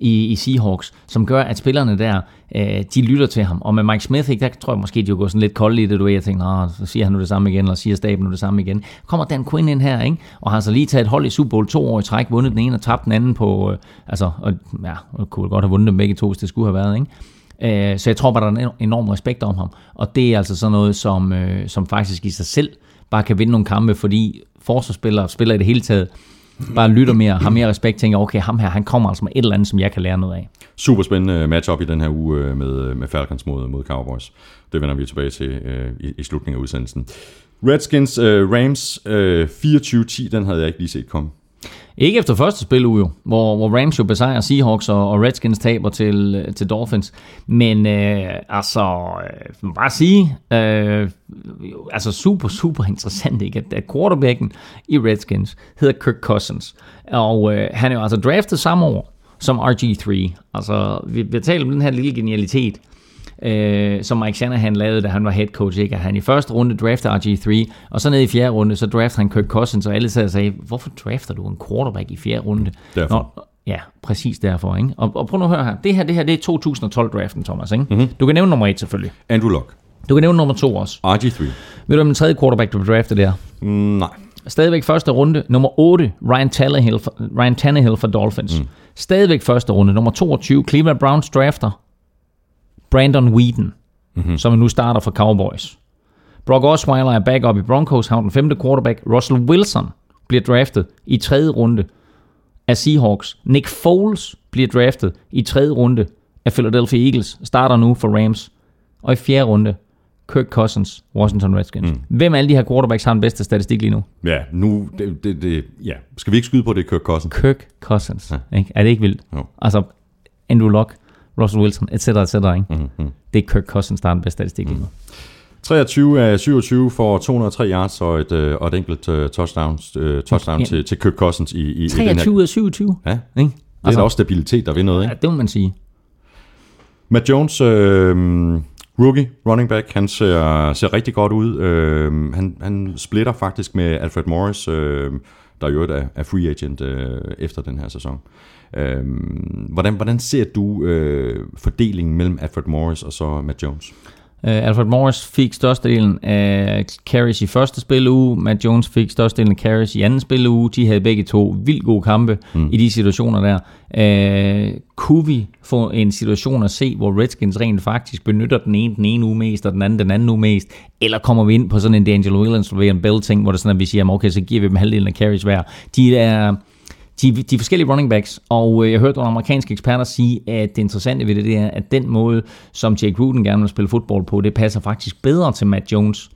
i, i Seahawks, som gør, at spillerne der, øh, de lytter til ham. Og med Mike Smith, ikke, der tror jeg måske, de går sådan lidt koldt i det, du ved, jeg tænker, så siger han nu det samme igen, eller siger staben nu det samme igen. Kommer Dan Quinn ind her, ikke? og har så lige taget et hold i Super Bowl to år i træk, vundet den ene og tabt den anden på, øh, altså, og, ja, og kunne godt have vundet dem begge to, hvis det skulle have været, ikke? Øh, så jeg tror bare, der er en enorm respekt om ham. Og det er altså sådan noget, som, øh, som faktisk i sig selv bare kan vinde nogle kampe, fordi forsvarsspillere spiller i det hele taget bare lytter mere, har mere respekt, tænker, okay, ham her, han kommer altså med et eller andet, som jeg kan lære noget af. Super spændende matchup i den her uge øh, med, øh, med Falcons mod, mod Cowboys. Det vender vi tilbage til øh, i, i slutningen af udsendelsen. Redskins øh, Rams øh, 24-10, den havde jeg ikke lige set komme. Ikke efter første spil jo, hvor, hvor Rams jo besejrer Seahawks og, og Redskins taber til, øh, til Dolphins. Men øh, altså, øh, bare sige, øh, altså super, super interessant, ikke? At, at quarterbacken i Redskins hedder Kirk Cousins. Og øh, han er jo altså draftet samme år som RG3. Altså, vi, vi taler om den her lille genialitet øh, som Mike Shanahan lavede, da han var head coach. Ikke? At han i første runde draftede RG3, og så ned i fjerde runde, så draftede han Kirk Cousins, og alle sad og sagde, hvorfor drafter du en quarterback i fjerde runde? Derfor. Nå, ja, præcis derfor. Ikke? Og, og prøv nu at høre her. Det her, det her det er 2012-draften, Thomas. Ikke? Mm-hmm. Du kan nævne nummer et selvfølgelig. Andrew Luck. Du kan nævne nummer to også. RG3. Ved du, om den tredje quarterback, du draftet der? Mm, nej. Stadigvæk første runde. Nummer 8, Ryan Tannehill, Ryan Tannehill for Dolphins. Mm. Stadigvæk første runde. Nummer 22, Cleveland Browns drafter Brandon Whedon, mm-hmm. som nu starter for Cowboys. Brock Osweiler er backup i Broncos, har den femte quarterback. Russell Wilson bliver draftet i tredje runde af Seahawks. Nick Foles bliver draftet i tredje runde af Philadelphia Eagles, starter nu for Rams. Og i fjerde runde, Kirk Cousins, Washington Redskins. Mm. Hvem af alle de her quarterbacks har den bedste statistik lige nu? Ja, nu, det, det, det, ja. skal vi ikke skyde på, det Kirk Cousins? Kirk Cousins. Ja. Ikke? Er det ikke vildt? Jo. Altså, Andrew Luck, Russell Wilson, etc. etc. Ikke? Mm-hmm. Det er Kirk Cousins, der er den bedste statistik lige nu. 23 af 27 for 203 yards og et, øh, og et enkelt uh, touchdown, uh, touchdown Ja. til, til Kirk Cousins i, i, i den 23 her. af 27. Ja, det Ikke? er Altså, også stabilitet, der vil noget, ja, ikke? det må man sige. Matt Jones, øh, rookie running back, han ser, ser rigtig godt ud. Øh, han, han splitter faktisk med Alfred Morris, øh, der jo er, er free agent øh, efter den her sæson. Øh, hvordan, hvordan ser du øh, fordelingen mellem Alfred Morris og så Matt Jones? Uh, Alfred Morris fik størstedelen af carries i første spilleuge. Matt Jones fik størstedelen af carries i anden spilleuge. De havde begge to vildt gode kampe mm. i de situationer der. Uh, kunne vi få en situation at se, hvor Redskins rent faktisk benytter den ene den ene uge mest, og den anden den anden uge mest? Eller kommer vi ind på sådan en D'Angelo Williams og en Bell ting, hvor det sådan, at vi siger, okay, så giver vi dem halvdelen af carries hver. De er de, de forskellige running backs, og øh, jeg hørte nogle amerikanske eksperter sige, at det interessante ved det, det er, at den måde, som Jake Gruden gerne vil spille fodbold på, det passer faktisk bedre til Matt Jones,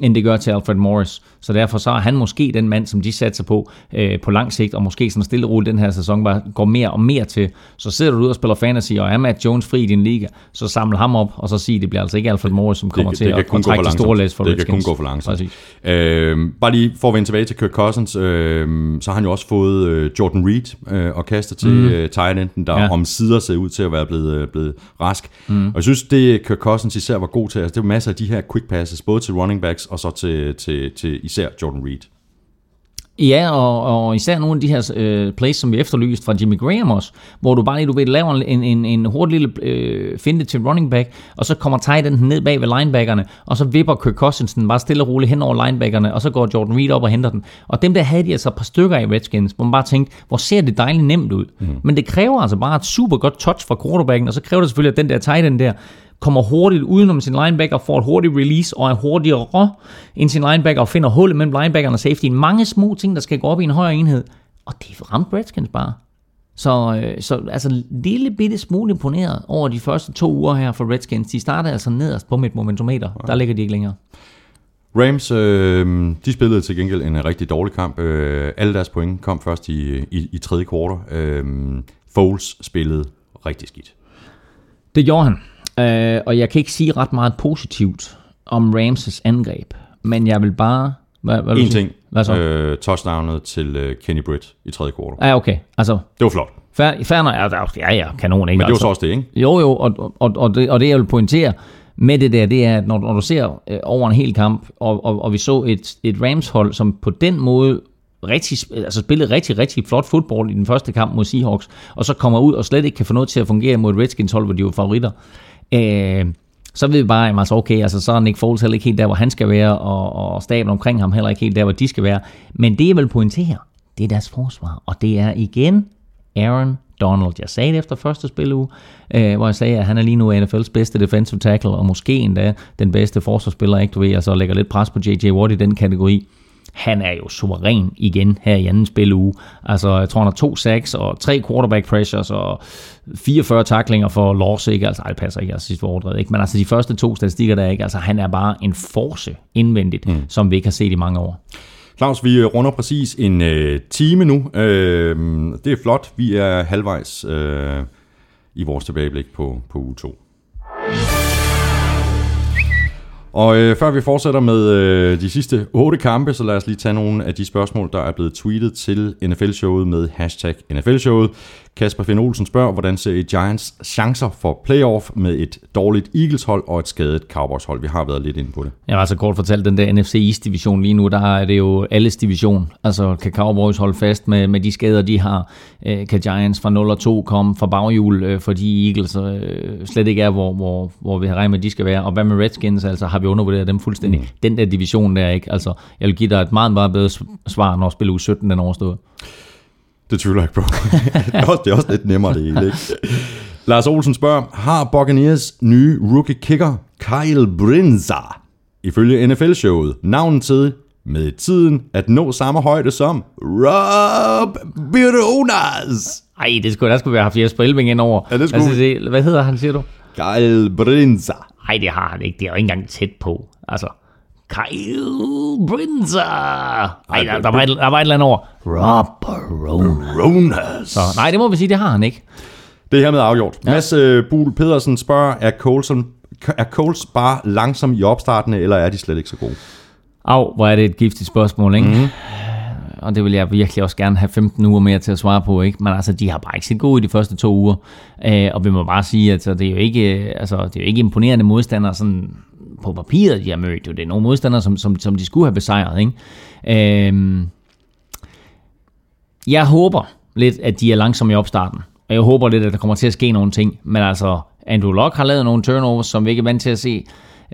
end det gør til Alfred Morris. Så derfor så er han måske den mand, som de satser på øh, på lang sigt, og måske sådan stille og roligt den her sæson bare går mere og mere til. Så sidder du ud og spiller fantasy, og er Matt Jones fri i din liga, så samle ham op, og så sig, at det bliver altså ikke Alfred Morris, som kommer det, til det kan at, at trække de store læs for Det kan kun Redskins. gå for langsomt. Øh, bare lige for at vende tilbage til Kirk Cousins, øh, så har han jo også fået øh, Jordan Reed øh, og kastet til mm. øh, enden, der ja. om sider ser ud til at være blevet, øh, blevet rask. Mm. Og jeg synes, det Kirk Cousins især var god til, altså det var masser af de her quick passes, både til running backs og så til, til, til især Jordan Reed. Ja, og, og især nogle af de her øh, plays, som vi efterlyste fra Jimmy Graham også, hvor du bare lige, du ved, laver en, en, en hurtig lille øh, finte til running back, og så kommer enden ned bag ved linebackerne, og så vipper Kirk Cousins den bare stille og roligt hen over linebackerne, og så går Jordan Reed op og henter den. Og dem der havde de altså et par stykker i Redskins, hvor man bare tænkte, hvor ser det dejligt nemt ud. Mm. Men det kræver altså bare et super godt touch fra quarterbacken, og så kræver det selvfølgelig, at den der tight end der, kommer hurtigt udenom sin linebacker, får et hurtigt release og er hurtigere end sin linebacker og finder hullet mellem linebackerne og safety. Mange små ting, der skal gå op i en højere enhed. Og det ramte Redskins bare. Så, øh, så altså lille bitte smule imponeret over de første to uger her for Redskins. De startede altså nederst på mit momentometer. Der ligger de ikke længere. Rams, øh, de spillede til gengæld en rigtig dårlig kamp. Øh, alle deres point kom først i, i, i tredje kvartal. Øh, Foles spillede rigtig skidt. Det gjorde han. Øh, og jeg kan ikke sige ret meget positivt om Ramses angreb. Men jeg vil bare... Hvad, hvad En du sige? ting. Hvad så? Øh, touchdownet til øh, Kenny Britt i tredje kvartal. Ja, okay. Altså, Det var flot. fair nok. Ja, ja, ja, kanon, ikke? Men det var altså. så også det, ikke? Jo, jo, og, og, og, det, og det jeg vil pointere med det der, det er, at når, når du ser øh, over en hel kamp, og, og, og vi så et, et Rams-hold, som på den måde rigtig, altså spillede rigtig, rigtig flot fodbold i den første kamp mod Seahawks, og så kommer ud og slet ikke kan få noget til at fungere mod et Redskins hold, hvor de var favoritter, øh, så ved vi bare, at altså okay, altså, så er Nick Foles heller ikke helt der, hvor han skal være, og, og staben omkring ham heller ikke helt der, hvor de skal være. Men det, jeg vil pointere, det er deres forsvar, og det er igen Aaron Donald. Jeg sagde det efter første spiluge, øh, hvor jeg sagde, at han er lige nu NFL's bedste defensive tackle, og måske endda den bedste forsvarsspiller, ikke du ved, og så lægger lidt pres på J.J. Watt i den kategori. Han er jo suveræn igen her i anden spiluge. Altså, jeg tror, han har to sacks og tre quarterback pressures og 44 taklinger for loss, ikke? Altså, det passer ikke, jeg sidst overdrevet, ikke? Men altså, de første to statistikker der, ikke? Altså, han er bare en force indvendigt, mm. som vi ikke har set i mange år. Claus, vi runder præcis en øh, time nu. Øh, det er flot. Vi er halvvejs øh, i vores tilbageblik på, på uge 2. Og øh, før vi fortsætter med øh, de sidste otte kampe, så lad os lige tage nogle af de spørgsmål, der er blevet tweetet til NFL-showet med hashtag NFL-showet. Kasper Finn Olsen spørger, hvordan ser I Giants chancer for playoff med et dårligt Eagles-hold og et skadet Cowboys-hold? Vi har været lidt inde på det. Jeg har altså kort fortalt, den der NFC East division lige nu, der er det jo alles division. Altså kan Cowboys holde fast med, med de skader, de har. Øh, kan Giants fra 0 og 2 komme fra baghjul, øh, fordi Eagles øh, slet ikke er, hvor, hvor, hvor vi har regnet med, at de skal være. Og hvad med Redskins, altså har vi undervurderet dem fuldstændig. Mm. Den der division der, ikke? Altså, jeg vil give dig et meget, meget bedre svar, når spil uge 17 den er overstået. Det tvivler jeg ikke på. det, er også, det er også lidt nemmere det hele, ikke? Lars Olsen spørger, har Buccaneers nye rookie kicker Kyle Brinza ifølge NFL-showet navnet til med tiden at nå samme højde som Rob Bironas? Ej, det skulle, der skulle have haft Jesper Elving ind over. Ja, det skulle altså, Hvad hedder han, siger du? Kyle Brinza. Nej, det har han ikke. Det er jo ikke engang tæt på. Altså, Kyle Brinza. Ej, der, der, var et, der var et eller andet over. Rob Barone. Ronas. Så, nej, det må vi sige, det har han ikke. Det er hermed afgjort. Ja. Mads uh, Buhl Pedersen spørger, er Colson er Coles bare langsom i opstartene, eller er de slet ikke så gode? Au, hvor er det et giftigt spørgsmål, ikke? Mm-hmm. Og det vil jeg virkelig også gerne have 15 uger mere til at svare på, ikke? Men altså, de har bare ikke set gode i de første to uger. Øh, og vi må bare sige, at altså, det er jo ikke, øh, altså, det er jo ikke imponerende modstandere sådan på papiret, de har mødt. Jo. Det er nogle modstandere, som, som, som de skulle have besejret, ikke? Øh, jeg håber lidt, at de er langsomme i opstarten. Og jeg håber lidt, at der kommer til at ske nogle ting. Men altså, Andrew Locke har lavet nogle turnovers, som vi ikke er vant til at se.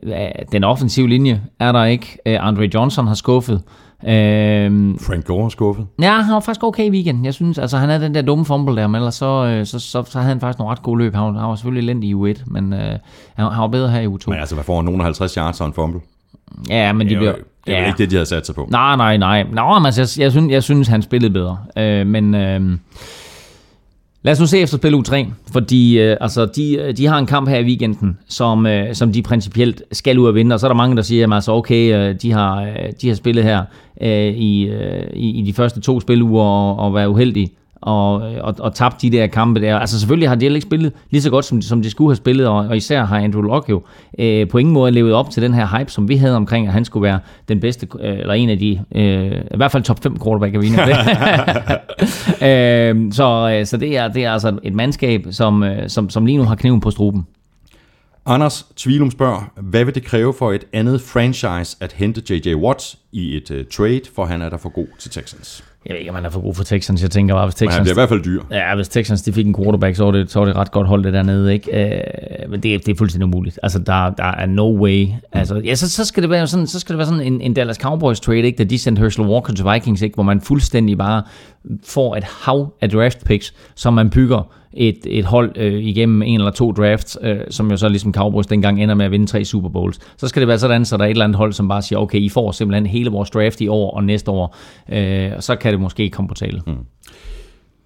Øh, den offensive linje er der ikke. Øh, Andre Johnson har skuffet. Øhm, Frank Gore er skuffet. ja, han var faktisk okay i weekenden. Jeg synes, altså han havde den der dumme fumble der, men ellers så, øh, så, så, så havde han faktisk nogle ret gode løb. Han var, han var selvfølgelig elendig i U1, men øh, han, han var bedre her i U2. Men altså, hvad får han? Nogen af 50 yards og en fumble? Ja, men de Det er, bliver... det er ja. ikke det, de havde sat sig på. Nej, nej, nej. Nå, men altså, jeg, jeg, synes, jeg synes, han spillede bedre. Øh, men øh, lad os nu se efter spil u 3, fordi øh, altså, de, øh, de har en kamp her i weekenden, som, øh, som de principielt skal ud og vinde, og så er der mange, der siger, at altså, okay, øh, de, har, øh, de har spillet her øh, i, øh, i, i de første to spiluger og, og været uheldige og, og, og tabt de der kampe der. Altså selvfølgelig har de ikke spillet lige så godt, som, som de skulle have spillet, og, og især har Andrew Luck jo øh, på ingen måde levet op til den her hype, som vi havde omkring, at han skulle være den bedste, øh, eller en af de, øh, i hvert fald top 5 quarterback, er vi enige det. øh, så så det, er, det er altså et mandskab, som, øh, som, som lige nu har kniven på struben. Anders Tvilum spørger, hvad vil det kræve for et andet franchise at hente J.J. Watt i et uh, trade, for han er der for god til Texans? Jeg ved ikke, om han er for god for Texans. Jeg tænker bare, hvis Men han Texans... bliver i hvert fald dyr. Ja, hvis Texans de fik en quarterback, så var det, så var det ret godt hold det dernede, ikke? Øh, men det, er- det er fuldstændig umuligt. Altså, der, der er no way. Altså, ja, så, så, skal det være sådan, så skal det være sådan en, en Dallas Cowboys trade, ikke? Da de sendte Herschel Walker til Vikings, ikke? Hvor man fuldstændig bare får et hav af draft picks, som man bygger et, et hold øh, igennem en eller to drafts, øh, som jo så ligesom Cowboys dengang ender med at vinde tre Super Bowls. Så skal det være sådan, så der er et eller andet hold, som bare siger, okay, I får simpelthen hele vores draft i år og næste år, øh, og så kan det måske komme på tale. Mm.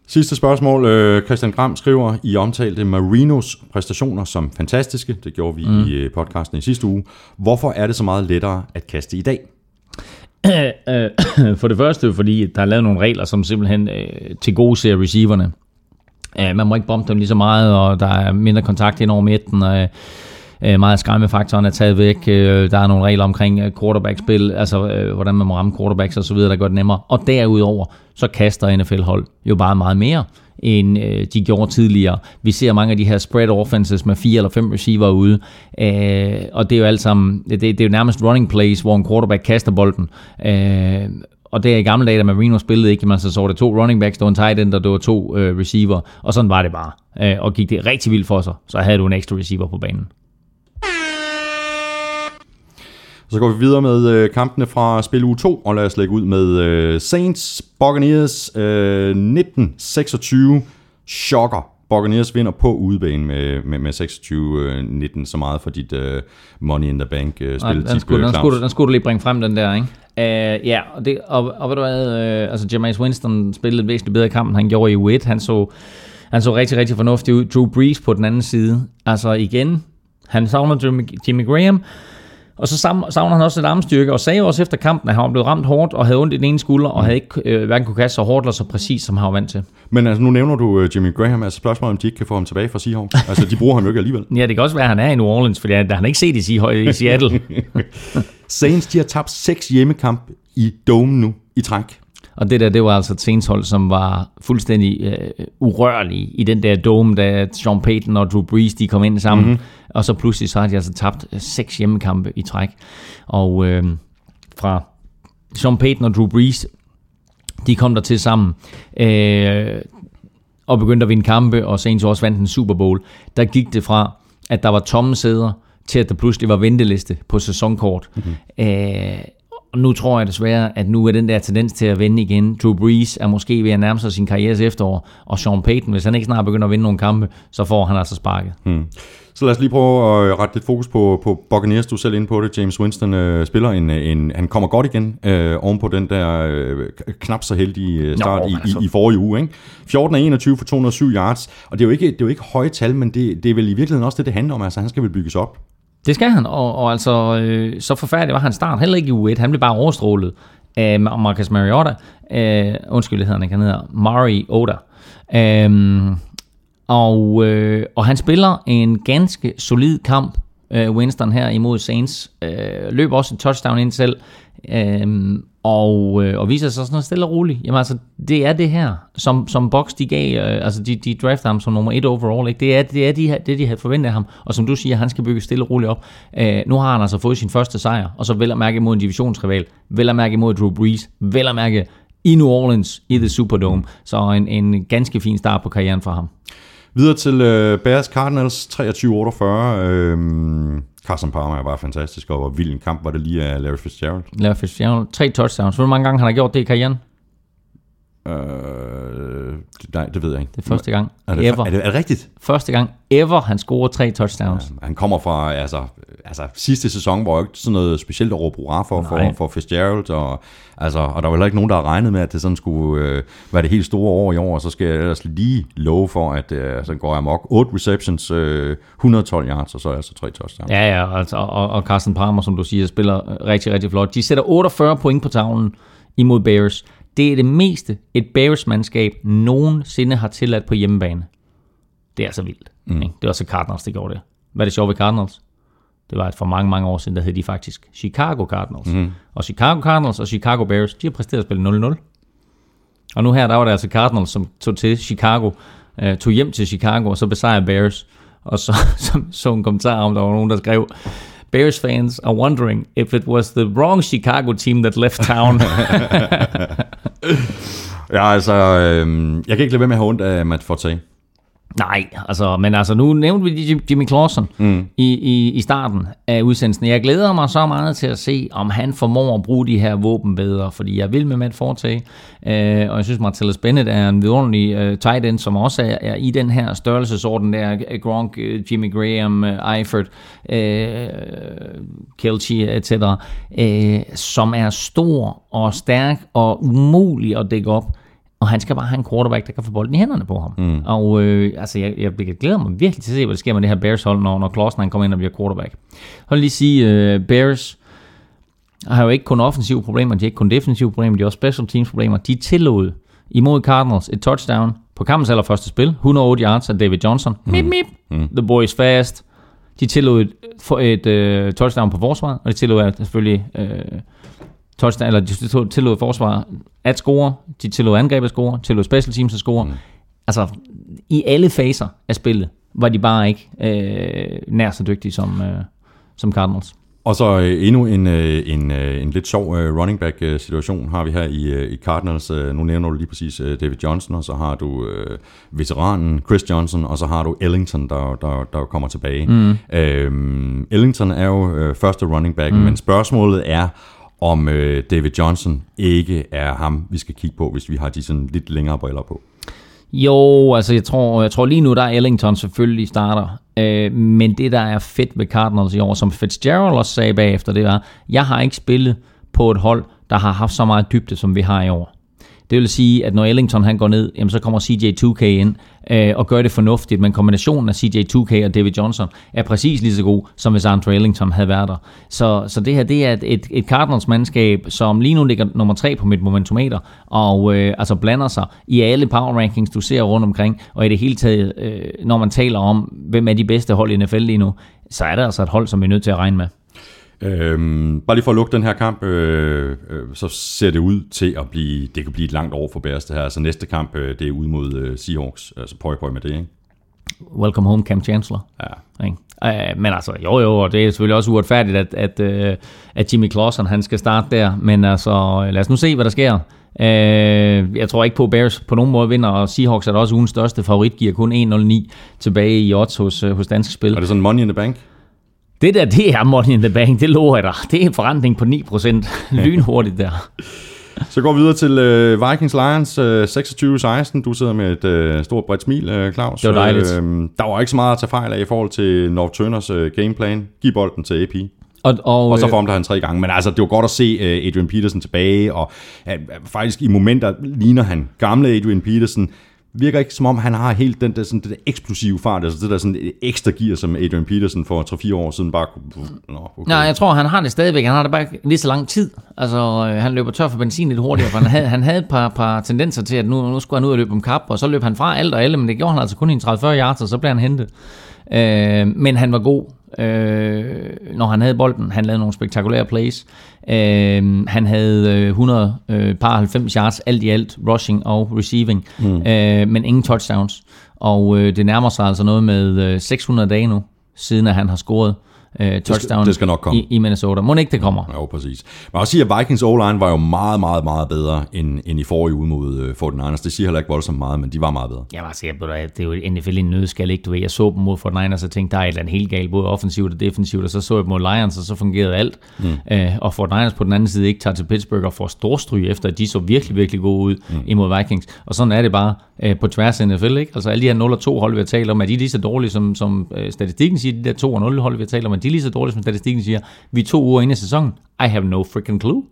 Sidste spørgsmål. Øh, Christian Gram skriver, I omtalte Marinos præstationer som fantastiske. Det gjorde vi mm. i øh, podcasten i sidste uge. Hvorfor er det så meget lettere at kaste i dag? Øh, for det første, fordi der er lavet nogle regler, som simpelthen øh, til gode ser receiverne. Øh, man må ikke bombe dem lige så meget, og der er mindre kontakt ind over midten. Og, Øh, meget af skræmmefaktoren er taget væk. Øh, der er nogle regler omkring øh, quarterback-spil, altså øh, hvordan man må ramme quarterbacks og så videre, der gør det nemmere. Og derudover, så kaster NFL-hold jo bare meget mere end øh, de gjorde tidligere. Vi ser mange af de her spread offenses med fire eller fem receiver ude, øh, og det er jo alt sammen, det, det er jo nærmest running plays, hvor en quarterback kaster bolden. Øh, og det er i gamle dage, da Marino spillede ikke, man så så det to running backs, der var en tight end, og der var to øh, receiver, og sådan var det bare. Øh, og gik det rigtig vildt for sig, så havde du en ekstra receiver på banen. Så går vi videre med øh, kampene fra spil uge 2, og lad os lægge ud med øh, Saints Buccaneers øh, 1926 chokker. Buccaneers vinder på udebane med, med, med 26-19, så meget for dit øh, Money in the Bank øh, spil. den, skulle, den, skulle, den skulle du lige bringe frem, den der, ikke? Uh, ja, og, det, og, og ved du hvad, uh, altså Jameis Winston spillede et væsentligt bedre kamp, end han gjorde i U1. Han så, han så rigtig, rigtig fornuftig ud. Drew Brees på den anden side. Altså igen, han savner Jimmy, Jimmy Graham, og så savner han også lidt armstyrke, og sagde også efter kampen, at han blevet ramt hårdt, og havde ondt i den ene skulder, og havde ikke øh, hverken kunne kaste så hårdt eller så præcis, som han var vant til. Men altså, nu nævner du øh, Jimmy Graham, altså spørgsmålet om de ikke kan få ham tilbage fra Seahawks. Altså, de bruger ham jo ikke alligevel. Ja, det kan også være, at han er i New Orleans, fordi han, han har ikke set i, i Seattle. Saints, de har tabt seks hjemmekamp i Dome nu i træk. Og det der, det var altså et Saints hold, som var fuldstændig øh, urørlige i den der dome, da Sean Payton og Drew Brees, de kom ind sammen. Mm-hmm. Og så pludselig så har de altså tabt øh, seks hjemmekampe i træk. Og øh, fra Sean Payton og Drew Brees, de kom der til sammen. Øh, og begyndte at vinde kampe, og Saints også vandt en Super Bowl. Der gik det fra, at der var tomme sæder, til at der pludselig var venteliste på sæsonkort. Mm-hmm. Øh, og nu tror jeg desværre, at nu er den der tendens til at vinde igen. Drew Brees er måske ved at nærme sig sin karrieres efterår, og Sean Payton, hvis han ikke snart begynder at vinde nogle kampe, så får han altså sparket. Hmm. Så lad os lige prøve at rette lidt fokus på, på Buccaneers. Du er selv inde på det. James Winston øh, spiller en, en... Han kommer godt igen øh, oven på den der øh, knap så heldige øh, start Nå, i, altså. i, i forrige uge. Ikke? 14 af 21 for 207 yards. Og det er jo ikke, det er jo ikke høje tal, men det, det er vel i virkeligheden også det, det handler om. Altså, han skal vel bygges op. Det skal han, og, og altså, øh, så forfærdelig var han start heller ikke i U1. Han blev bare overstrålet af Marcus Mariota. Øh, undskyld, hedder han ikke, han hedder Mari Oda. Øh, og, øh, og han spiller en ganske solid kamp, øh, Winston her imod Saints. Øh, løb også et touchdown ind selv. Øhm, og, øh, og viser sig sådan noget stille og roligt. Jamen altså, det er det her, som, som Box de gav, øh, altså de, de draftede ham som nummer et overall, ikke? Det er, det er de her, det, de havde forventet af ham, og som du siger, han skal bygge stille og roligt op. Øh, nu har han altså fået sin første sejr, og så vel at mærke imod en divisionsrival, vel at mærke imod Drew Brees, vel at mærke i New Orleans, i The Superdome. Så en, en ganske fin start på karrieren for ham. Videre til øh, Bears Cardinals 23-48. Øh, Carson Palmer er bare fantastisk, og hvor vild en kamp var det lige af Larry Fitzgerald. Larry Fitzgerald, tre touchdowns. Hvor mange gange han har gjort det i karrieren? Øh, nej, det ved jeg ikke. Det er første gang er det, ever. Er det, er det rigtigt? Første gang ever, han scorer tre touchdowns. Ja, han kommer fra, altså, altså sidste sæson, hvor ikke sådan noget specielt at råbe for, for, for Fitzgerald, og, altså, og der var heller ikke nogen, der har regnet med, at det sådan skulle øh, være det helt store år i år, og så skal jeg ellers lige love for, at øh, altså, går amok. 8 receptions, øh, 112 yards, og så er altså tre touchdowns. Ja, ja, altså, og, og Carsten Palmer, som du siger, spiller rigtig, rigtig flot. De sætter 48 point på tavlen imod Bears. Det er det meste, et Bears-mandskab nogensinde har tilladt på hjemmebane. Det er så vildt. Mm. Ikke? Det var så Cardinals, der gjorde det. Hvad er det sjovt ved Cardinals? Det var, at for mange, mange år siden, der hed de faktisk Chicago Cardinals. Mm. Og Chicago Cardinals og Chicago Bears, de har præsteret at spille 0-0. Og nu her, der var det altså Cardinals, som tog til Chicago, øh, tog hjem til Chicago, og så besejrede Bears. Og så, så, så en kommentar om, der var nogen, der skrev, Bears fans are wondering if it was the wrong Chicago team that left town. ja, altså, øh, jeg kan ikke lade være med at have ondt af Matt Forte. Nej, altså, men altså nu nævnte vi Jimmy Clausen mm. i, i, i starten af udsendelsen. Jeg glæder mig så meget til at se, om han formår at bruge de her våben bedre, fordi jeg vil med Matt Forte, øh, og jeg synes Martellus Bennett er en vidunderlig øh, tight end, som også er, er i den her størrelsesorden der, Gronk, øh, Jimmy Graham, øh, Eifert, øh, Kelchi, etc., øh, som er stor og stærk og umulig at dække op. Og han skal bare have en quarterback, der kan få bolden i hænderne på ham. Mm. Og øh, altså, jeg, jeg, jeg glæder mig virkelig til at se, hvad der sker med det her Bears-hold, når, når Clausen han kommer ind og bliver quarterback. Vil lige sige, uh, Bears har jo ikke kun offensive problemer, de har ikke kun defensive problemer, de har også special teams problemer. De tillod imod Cardinals et touchdown på kampens allerførste spil, 108 yards af David Johnson. Mm. Mip, mip. Mm. The boy is fast. De tillod et, for et øh, touchdown på forsvaret, og de tillod selvfølgelig øh, touchdown, eller de tillod, forsvaret at score, de tillod angreb at score, tillod special teams at score. Mm. Altså, i alle faser af spillet var de bare ikke øh, nær så dygtige som, øh, som Cardinals. Og så øh, endnu en, øh, en, øh, en lidt sjov øh, running back øh, situation har vi her i, øh, i Cardinals. Øh, nu nævner du lige præcis øh, David Johnson, og så har du øh, veteranen Chris Johnson, og så har du Ellington, der, der, der kommer tilbage. Mm. Øh, Ellington er jo øh, første running back, mm. men spørgsmålet er, om øh, David Johnson ikke er ham, vi skal kigge på, hvis vi har de sådan lidt længere briller på. Jo, altså jeg tror, jeg tror lige nu, der er Ellington selvfølgelig starter. Øh, men det, der er fedt ved Cardinals i år, som Fitzgerald også sagde bagefter, det var, jeg har ikke spillet på et hold, der har haft så meget dybde, som vi har i år. Det vil sige, at når Ellington han går ned, jamen, så kommer CJ2K ind øh, og gør det fornuftigt, men kombinationen af CJ2K og David Johnson er præcis lige så god, som hvis Andre Ellington havde været der. Så, så det her det er et, et Cardinals-mandskab, som lige nu ligger nummer tre på mit momentometer, og øh, altså blander sig i alle power rankings, du ser rundt omkring, og i det hele taget, øh, når man taler om, hvem er de bedste hold i NFL lige nu, så er det altså et hold, som vi er nødt til at regne med. Øhm, bare lige for at lukke den her kamp, øh, øh, så ser det ud til at blive, det kan blive et langt år for Bears det her. Altså næste kamp, øh, det er ud mod øh, Seahawks. Altså pøj pøj med det, ikke? Welcome home, Cam Chancellor. Ja. Ikke? Uh, men altså, jo jo, og det er selvfølgelig også uretfærdigt, at, at, uh, at Jimmy Clausen, han skal starte der. Men altså, lad os nu se, hvad der sker. Uh, jeg tror ikke på, at Bears på nogen måde vinder, og Seahawks er da også ugens største favorit, giver kun 1-0-9 tilbage i odds hos, hos Dansk Spil. Er det sådan money in the bank? Det der, det er money in the bank, det lover jeg dig. Det er en forretning på 9% lynhurtigt der. Så går vi videre til øh, Vikings Lions øh, 26-16. Du sidder med et øh, stort bredt smil, øh, Claus. Det var dejligt. Øh, der var ikke så meget at tage fejl af i forhold til North Turners øh, gameplan. Giv bolden til AP. Og, og, Og så formler han tre gange. Men altså, det var godt at se øh, Adrian Peterson tilbage, og øh, faktisk i momenter ligner han gamle Adrian Peterson. Virker ikke som om, han har helt den der, sådan, det der eksplosive fart, altså det der sådan øh, ekstra gear, som Adrian Peterson for 3-4 år siden bare kunne... Nå, okay. Nej, jeg tror, han har det stadigvæk. Han har det bare lige så lang tid. Altså, øh, han løber tør for benzin lidt hurtigere, for han havde, han havde et par, par tendenser til, at nu, nu skulle han ud og løbe om kap, og så løb han fra alt og alle, men det gjorde han altså kun i en 30-40 yards, og så blev han hentet. Øh, men han var god, øh, når han havde bolden. Han lavede nogle spektakulære plays. Øh, han havde øh, 100 øh, par 90 yards alt i alt, rushing og receiving, mm. øh, men ingen touchdowns. Og øh, det nærmer sig altså noget med øh, 600 dage nu, siden at han har scoret øh, touchdown det skal nok komme. I, i Minnesota. Må ikke det kommer? Jo, præcis. Men også sige, at Vikings O-line var jo meget, meget, meget bedre end, end i forrige uge mod uh, 49ers. Det siger heller ikke voldsomt meget, men de var meget bedre. Jeg var sikker på, at det er jo NFL i en nødskal, ikke? Du ved, jeg så dem mod 49ers og tænkte, der er et eller andet helt galt, både offensivt og defensivt, og så så jeg dem mod Lions, og så fungerede alt. Mm. Øh, og 49ers på den anden side ikke tager til Pittsburgh og får storstryg, efter at de så virkelig, virkelig gode ud mm. imod Vikings. Og sådan er det bare øh, på tværs af NFL, ikke? Altså alle de her 0-2 hold, vi har talt om, er de lige så dårlige, som, som øh, statistikken siger, de der 2-0 hold, vi har talt om, er de lige så dårlige, som statistikken siger, vi er to uger inde i sæsonen. I have no freaking clue.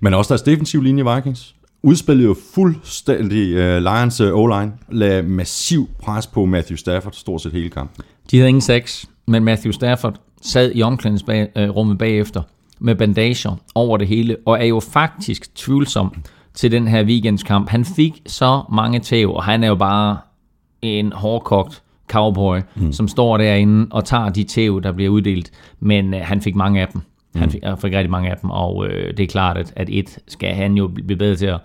Men også deres defensiv linje Vikings udspillede jo fuldstændig uh, Lions uh, O-line, lagde massiv pres på Matthew Stafford stort set hele kampen. De havde ingen sex, men Matthew Stafford sad i omklædningsrummet bagefter med bandager over det hele, og er jo faktisk tvivlsom til den her weekendskamp. Han fik så mange tæv, og han er jo bare en hårdkogt cowboy, mm. som står derinde og tager de tæv, der bliver uddelt, men øh, han fik mange af dem. Han fik, han fik rigtig mange af dem, og øh, det er klart, at, at et skal han jo blive bedre til at,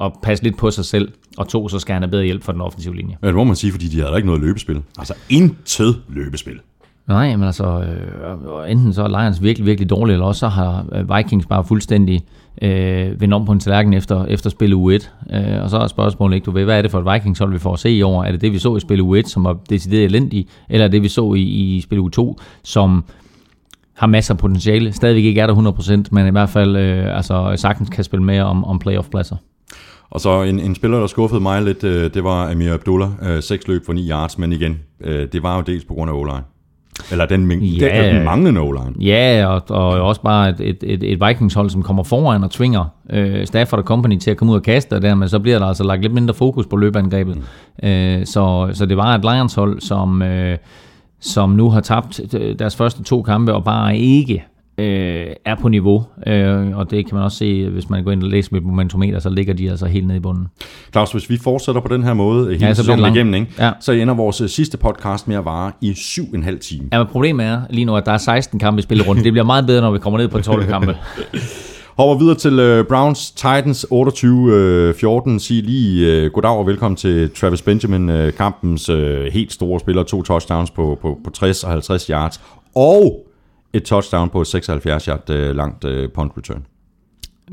at passe lidt på sig selv, og to, så skal han have bedre hjælp fra den offensive linje. Ja, det må man sige, fordi de havde ikke noget løbespil. Altså intet løbespil. Nej, men altså, øh, enten så er Lions virkelig, virkelig dårlige, eller også så har øh, Vikings bare fuldstændig øh, Øh, vendt om på en tallerken efter, efter spil u 1. Øh, og så er spørgsmålet ikke, du ved, hvad er det for et Vikings hold, vi får at se i år? Er det det, vi så i spil u 1, som var decideret elendig, eller er det, vi så i, i spil u 2, som har masser af potentiale, stadigvæk ikke er der 100%, men i hvert fald øh, altså, sagtens kan spille med om, om playoff-pladser. Og så en, en spiller, der skuffede mig lidt, øh, det var Amir Abdullah. Øh, seks løb for 9 yards, men igen, øh, det var jo dels på grund af o eller den, ja. Ja. den, den manglende o-line. Ja, og, og også bare et, et, et, et Vikings-hold, som kommer foran og tvinger øh, Stafford og company til at komme ud og kaste, og dermed så bliver der altså lagt lidt mindre fokus på løbeangrebet. Mm. Øh, så, så det var et Lions-hold, som, øh, som nu har tabt deres første to kampe, og bare ikke øh, er på niveau, øh, og det kan man også se, hvis man går ind og læser med momentometer, så ligger de altså helt nede i bunden. Claus, hvis vi fortsætter på den her måde hele Ja, så sæsonen igennem, ikke? Ja. så ender vores øh, sidste podcast med at vare i syv og en halv time. Ja, men problemet er lige nu, at der er 16 kampe i spillerunden. Det bliver meget bedre, når vi kommer ned på 12 kampe. Hopper videre til øh, Browns Titans 28-14. Sig lige øh, goddag og velkommen til Travis Benjamin, øh, kampens øh, helt store spiller. To touchdowns på, på, på 60 og 50 yards. Og et touchdown på et 76 yard øh, langt øh, punt return.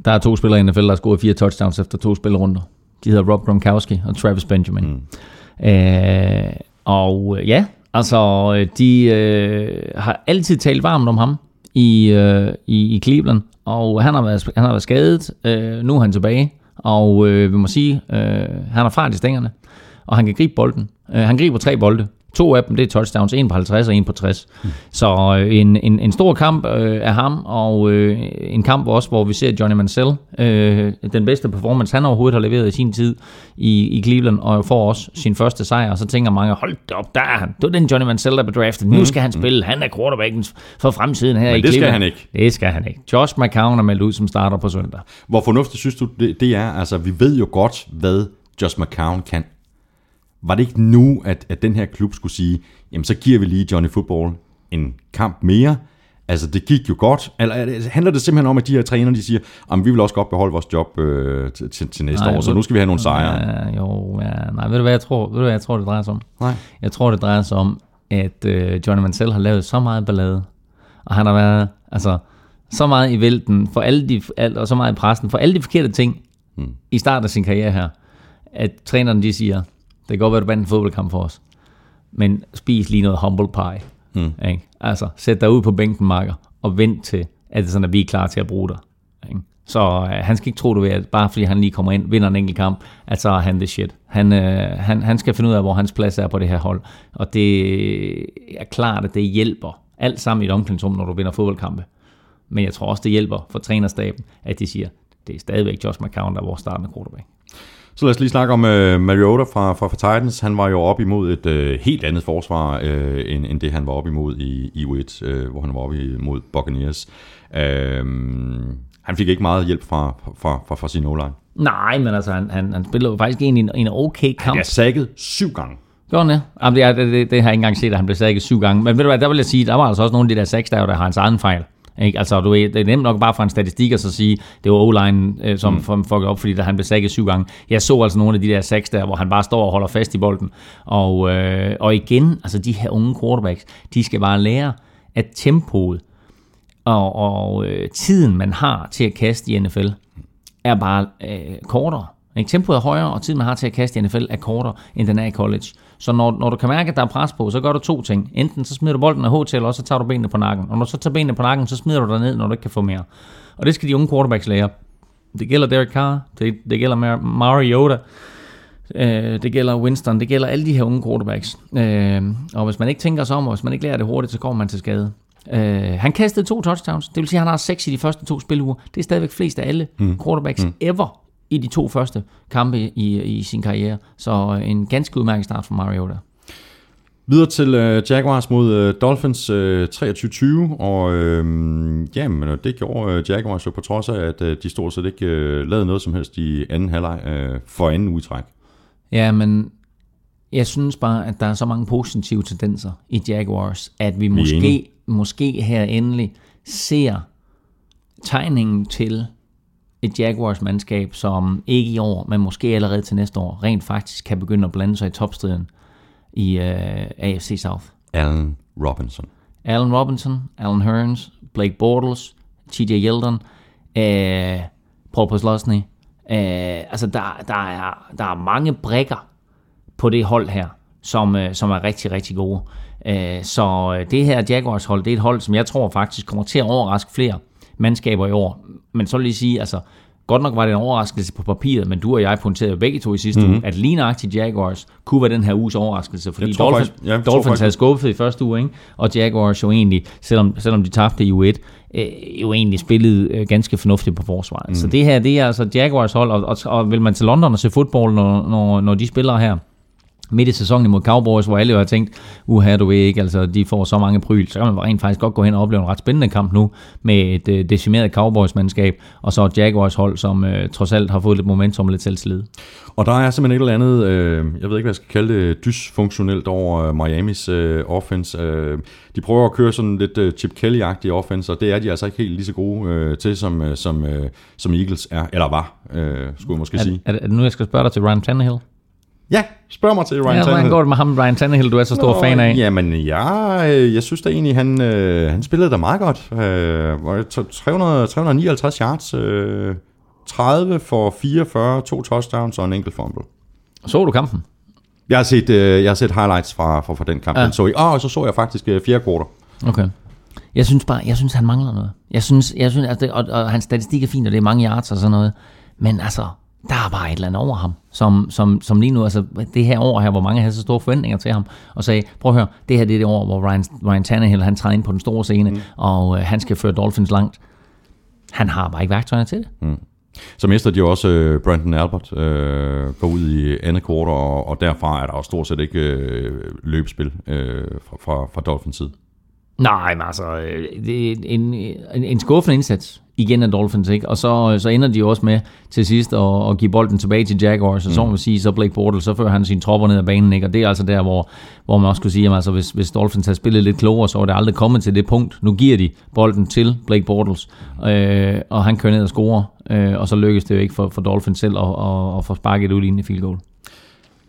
Der er to spillere i NFL, der har scoret fire touchdowns efter to spillerunder. De hedder Rob Gronkowski og Travis Benjamin. Mm. Øh, og øh, ja, altså øh, de øh, har altid talt varmt om ham i, øh, i, i Cleveland, og han har været, han har været skadet. Øh, nu er han tilbage, og øh, vi må sige, øh, han har fart i stængerne, og han kan gribe bolden. Øh, han griber tre bolde. To af dem, det er touchdowns, en på 50 og en på 60. Mm. Så øh, en, en, en stor kamp øh, af ham, og øh, en kamp også, hvor vi ser Johnny Mansell, øh, den bedste performance, han overhovedet har leveret i sin tid i, i Cleveland, og får også sin første sejr, og så tænker mange, hold da op, der er han. Det var den Johnny Mansell, der blev draftet. Nu skal han spille. Han er quarterbacken for fremtiden her Men i det skal Cleveland. han ikke. Det skal han ikke. Josh McCown er meldt ud som starter på søndag. Hvor fornuftigt synes du, det, det er? Altså, vi ved jo godt, hvad Josh McCown kan. Var det ikke nu, at, at den her klub skulle sige, jamen så giver vi lige Johnny Football en kamp mere? Altså, det gik jo godt. Eller er det- handler det simpelthen om, at de her trænere, de siger, at vi vil også godt beholde vores job øh, til, til, næste Nej, år, så nu skal vi have nogle sejre. Ja, jo, ja, nej, ved du hvad jeg tror, ved du, hvad jeg tror, det drejer sig om? Nej. Jeg tror, det drejer sig om, at øh, Johnny Mansell har lavet så meget ballade, og han har været altså, så meget i vælten, for alle de, alt, og så meget i pressen, for alle de forkerte ting mm. i starten af sin karriere her, at træneren de siger, det kan godt være, du vandt en fodboldkamp for os, men spis lige noget humble pie. Mm. Ikke? Altså, sæt dig ud på bænken, Marker, og vent til, at det er sådan, at vi er klar til at bruge dig. Ikke? Så øh, han skal ikke tro, du ved, at bare fordi han lige kommer ind, vinder en enkelt kamp, at så er han det shit. Han, øh, han, han skal finde ud af, hvor hans plads er på det her hold. Og det er klart, at det hjælper alt sammen i et omklædningsrum, når du vinder fodboldkampe. Men jeg tror også, det hjælper for trænerstaben, at de siger, det er stadigvæk Josh McCown, der er vores startende quarterback. Så lad os lige snakke om uh, Mariota fra, fra, fra Titans. Han var jo op imod et uh, helt andet forsvar, uh, end, end det han var op imod i, i U1, uh, hvor han var op imod Buccaneers. Uh, han fik ikke meget hjælp fra, fra, fra, fra sin O-line. Nej, men altså, han, han, han spiller jo faktisk en, en, okay kamp. Han er sækket syv gange. Gjorde han det? Jamen, det, det, det, det, har jeg ikke engang set, at han blev sækket syv gange. Men ved du hvad, der vil jeg sige, der var altså også nogle af de der seks, der, der har hans egen fejl. Ikke? Altså, du det er nemt nok bare fra en statistik at så sige, det var O-line, øh, som mm. fuckede op, fordi der, han blev sækket syv gange. Jeg så altså nogle af de der seks der, hvor han bare står og holder fast i bolden. Og, øh, og igen, altså de her unge quarterbacks, de skal bare lære, at tempoet og, og øh, tiden, man har til at kaste i NFL, er bare øh, kortere. Ikke? Tempoet er højere, og tiden, man har til at kaste i NFL, er kortere, end den er i college. Så når, når du kan mærke, at der er pres på, så gør du to ting. Enten så smider du bolden af HT, eller så tager du benene på nakken. Og når du så tager benene på nakken, så smider du dig ned, når du ikke kan få mere. Og det skal de unge quarterbacks lære. Det gælder Derek Carr, det, det gælder Mar- Mariota, øh, det gælder Winston, det gælder alle de her unge quarterbacks. Øh, og hvis man ikke tænker sig om, og hvis man ikke lærer det hurtigt, så kommer man til skade. Øh, han kastede to touchdowns, det vil sige, at han har seks i de første to spiluger. Det er stadigvæk flest af alle mm. quarterbacks mm. ever i de to første kampe i, i sin karriere. Så øh, en ganske udmærket start for Mariota. Videre til øh, Jaguars mod øh, Dolphins øh, 23-20, og øh, jamen, det gjorde øh, Jaguars jo på trods af, at øh, de stort set ikke øh, lavede noget som helst i anden halvleg øh, for anden udtræk. Ja, men jeg synes bare, at der er så mange positive tendenser i Jaguars, at vi måske, måske her endelig ser tegningen til et Jaguars-mandskab, som ikke i år, men måske allerede til næste år, rent faktisk kan begynde at blande sig i topstriden i uh, AFC South. Allen Robinson. Allen Robinson, Allen Hearns, Blake Bortles, TJ Yeldon, øh, Paul Postlosny. Øh, altså, der, der, er, der er mange brækker på det hold her, som, øh, som er rigtig, rigtig gode. Øh, så øh, det her Jaguars hold, det er et hold, som jeg tror faktisk kommer til at overraske flere mandskaber i år. Men så vil jeg lige sige, altså, godt nok var det en overraskelse på papiret, men du og jeg pointerede jo begge to i sidste mm-hmm. uge, at lige nøjagtigt Jaguars kunne være den her uges overraskelse, fordi Jeg Dolphins, faktisk- ja, Dolphins faktisk- havde skuffet i første uge, ikke? og Jaguars jo egentlig, selvom, selvom de tabte i U1, øh, jo egentlig spillede øh, ganske fornuftigt på forsvaret. Mm. Så det her, det er altså Jaguars hold, og, og, og vil man til London og se fodbold, når, når, når de spiller her, midt i sæsonen mod Cowboys, hvor alle jo har tænkt, uha, du ved ikke, altså de får så mange pryl, så kan man rent faktisk godt gå hen og opleve en ret spændende kamp nu, med et øh, decimeret Cowboys-mandskab, og så et Jaguars-hold, som øh, trods alt har fået lidt momentum og lidt selvtillid. Og der er simpelthen et eller andet, øh, jeg ved ikke, hvad jeg skal kalde det, dysfunktionelt over øh, Miamis øh, offense. Øh, de prøver at køre sådan lidt øh, Chip Kelly-agtig offense, og det er de altså ikke helt lige så gode øh, til, som, øh, som, øh, som Eagles er, eller var, øh, skulle jeg måske Er, sige. er, er det nu, jeg skal spørge dig til Ryan Tannehill? Ja, spørg mig til Ryan Ja, hvordan Tannehill. går det med ham, Ryan Tannehill, du er så stor Nå, fan af? Jamen, jeg, øh, jeg synes da egentlig, han, øh, han spillede da meget godt. Øh, var det 300, 359 yards, øh, 30 for 44, to touchdowns og en enkelt fumble. Så du kampen? Jeg har set, øh, jeg har set highlights fra, fra, fra den kamp. Ja. Ja. Så I, oh, og så så jeg faktisk øh, fjerde quarter. Okay. Jeg synes bare, jeg synes, han mangler noget. Jeg synes, jeg synes altså, det, og, og, hans statistik er fint, og det er mange yards og sådan noget. Men altså, der er bare et eller andet over ham, som, som, som lige nu, altså det her år her, hvor mange havde så store forventninger til ham, og sagde, prøv at høre, det her det er det år, hvor Ryan, Ryan Tannehill, han træder ind på den store scene, mm. og øh, han skal føre Dolphins langt. Han har bare ikke værktøjerne til det. Så mister de jo også øh, Brandon Albert, øh, går ud i andet quarter, og, og derfra er der jo stort set ikke øh, løbespil øh, fra, fra, fra Dolphins side. Nej, men altså, øh, det er en, en, en skuffende indsats igen af Dolphins, ikke? Og så, så ender de jo også med til sidst at, at give bolden tilbage til Jaguars, og så må man sige, så Blake Bortles, så fører han sine tropper ned ad banen, ikke? Og det er altså der, hvor, hvor man også kunne sige, at altså, hvis, hvis Dolphins havde spillet lidt klogere, så var det aldrig kommet til det punkt. Nu giver de bolden til Blake Bortles, øh, og han kører ned og scorer, øh, og så lykkes det jo ikke for, for Dolphins selv at, at, at få sparket ud i field goal.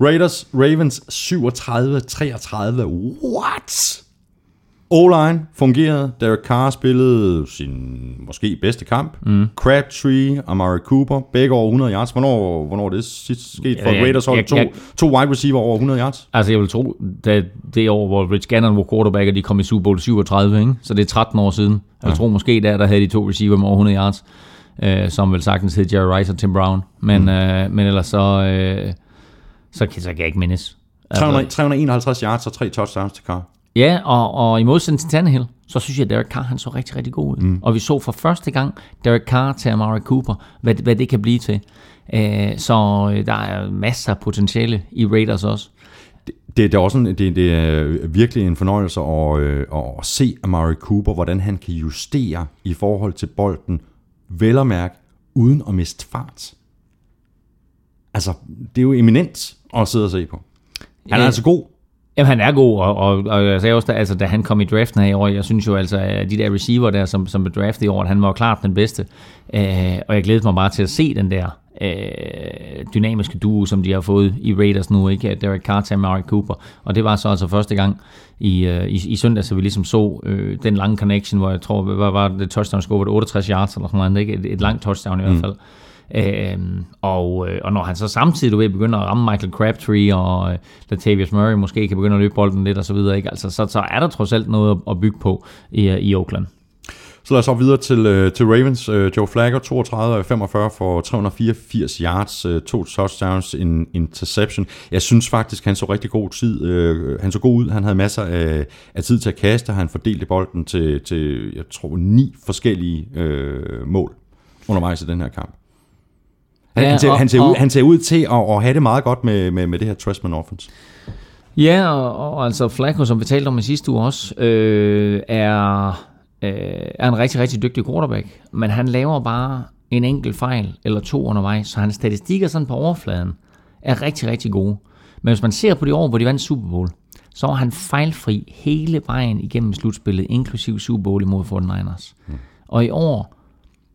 Raiders, Ravens 37-33. What? O-line fungerede. Derek Carr spillede sin måske bedste kamp. Mm. Crabtree, Amari Cooper, begge over 100 yards. Hvornår, hvornår det sidst sket for Ja, ja, Raiders hold? To, jeg- to wide receiver over 100 yards. Altså, jeg vil tro, da det år, hvor Rich Gannon var quarterback, og de kom i Super Bowl 37, ikke? så det er 13 år siden. Jeg tror måske der, der havde de to receiver med over 100 yards, øh, som vel sagtens hed Jerry Rice og Tim Brown. Men, mm. øh, men ellers så, øh, så, kan, så kan jeg ikke mindes. Altså, 300, 351 yards og tre touchdowns til Carr. Ja, og, og i modsætning til Tannehill, så synes jeg, at Derek Carr han så rigtig, rigtig god ud. Mm. Og vi så for første gang Derek Carr til Amari Cooper, hvad, hvad det kan blive til. Øh, så øh, der er masser af potentiale i Raiders også. Det, det, er også en, det, det er virkelig en fornøjelse at, øh, at se Amari Cooper, hvordan han kan justere i forhold til bolden, vel at mærke, uden at miste fart. Altså, det er jo eminent at sidde og se på. Han er Ja. altså god. Jamen, han er god, og, og, og jeg sagde også, da, altså, da han kom i draften her i år, jeg synes jo altså, at de der receiver der, som, som blev draftet i år, han var klart den bedste. Øh, og jeg glæder mig bare til at se den der øh, dynamiske duo, som de har fået i Raiders nu, ikke? Derek Carr til Amari Cooper. Og det var så altså første gang i, øh, i, i søndag, så vi ligesom så øh, den lange connection, hvor jeg tror, hvad var det touchdown score, var det 68 yards eller sådan noget, ikke? Et, et langt touchdown i hvert fald. Øhm, og, øh, og når han så samtidig du ved, begynder at ramme Michael Crabtree og øh, Latavius Murray måske kan begynde at løbe bolden lidt og så videre, ikke? Altså, så, så er der trods alt noget at, bygge på i, øh, i Oakland. Så lad os op videre til, øh, til Ravens. Øh, Joe Flacco, 32 45 for 384 yards, øh, to touchdowns, en interception. Jeg synes faktisk, han så rigtig god tid. Øh, han så god ud. Han havde masser af, af tid til at kaste. Han fordelte bolden til, til jeg tror, ni forskellige øh, mål undervejs i den her kamp. Han, Ja, han, ser, og- han, ser ud, og- han ser ud til at, at have det meget godt med, med, med det her Trestman offense. Ja, og, og altså Flacco, som vi talte om i sidste uge også, øh, er, øh, er en rigtig, rigtig dygtig quarterback. Men han laver bare en enkelt fejl eller to undervejs, så hans statistikker sådan på overfladen er rigtig, rigtig gode. Men hvis man ser på de år, hvor de vandt Super Bowl, så var han fejlfri hele vejen igennem slutspillet, inklusiv Super Bowl imod 49ers. Mm. Og i år,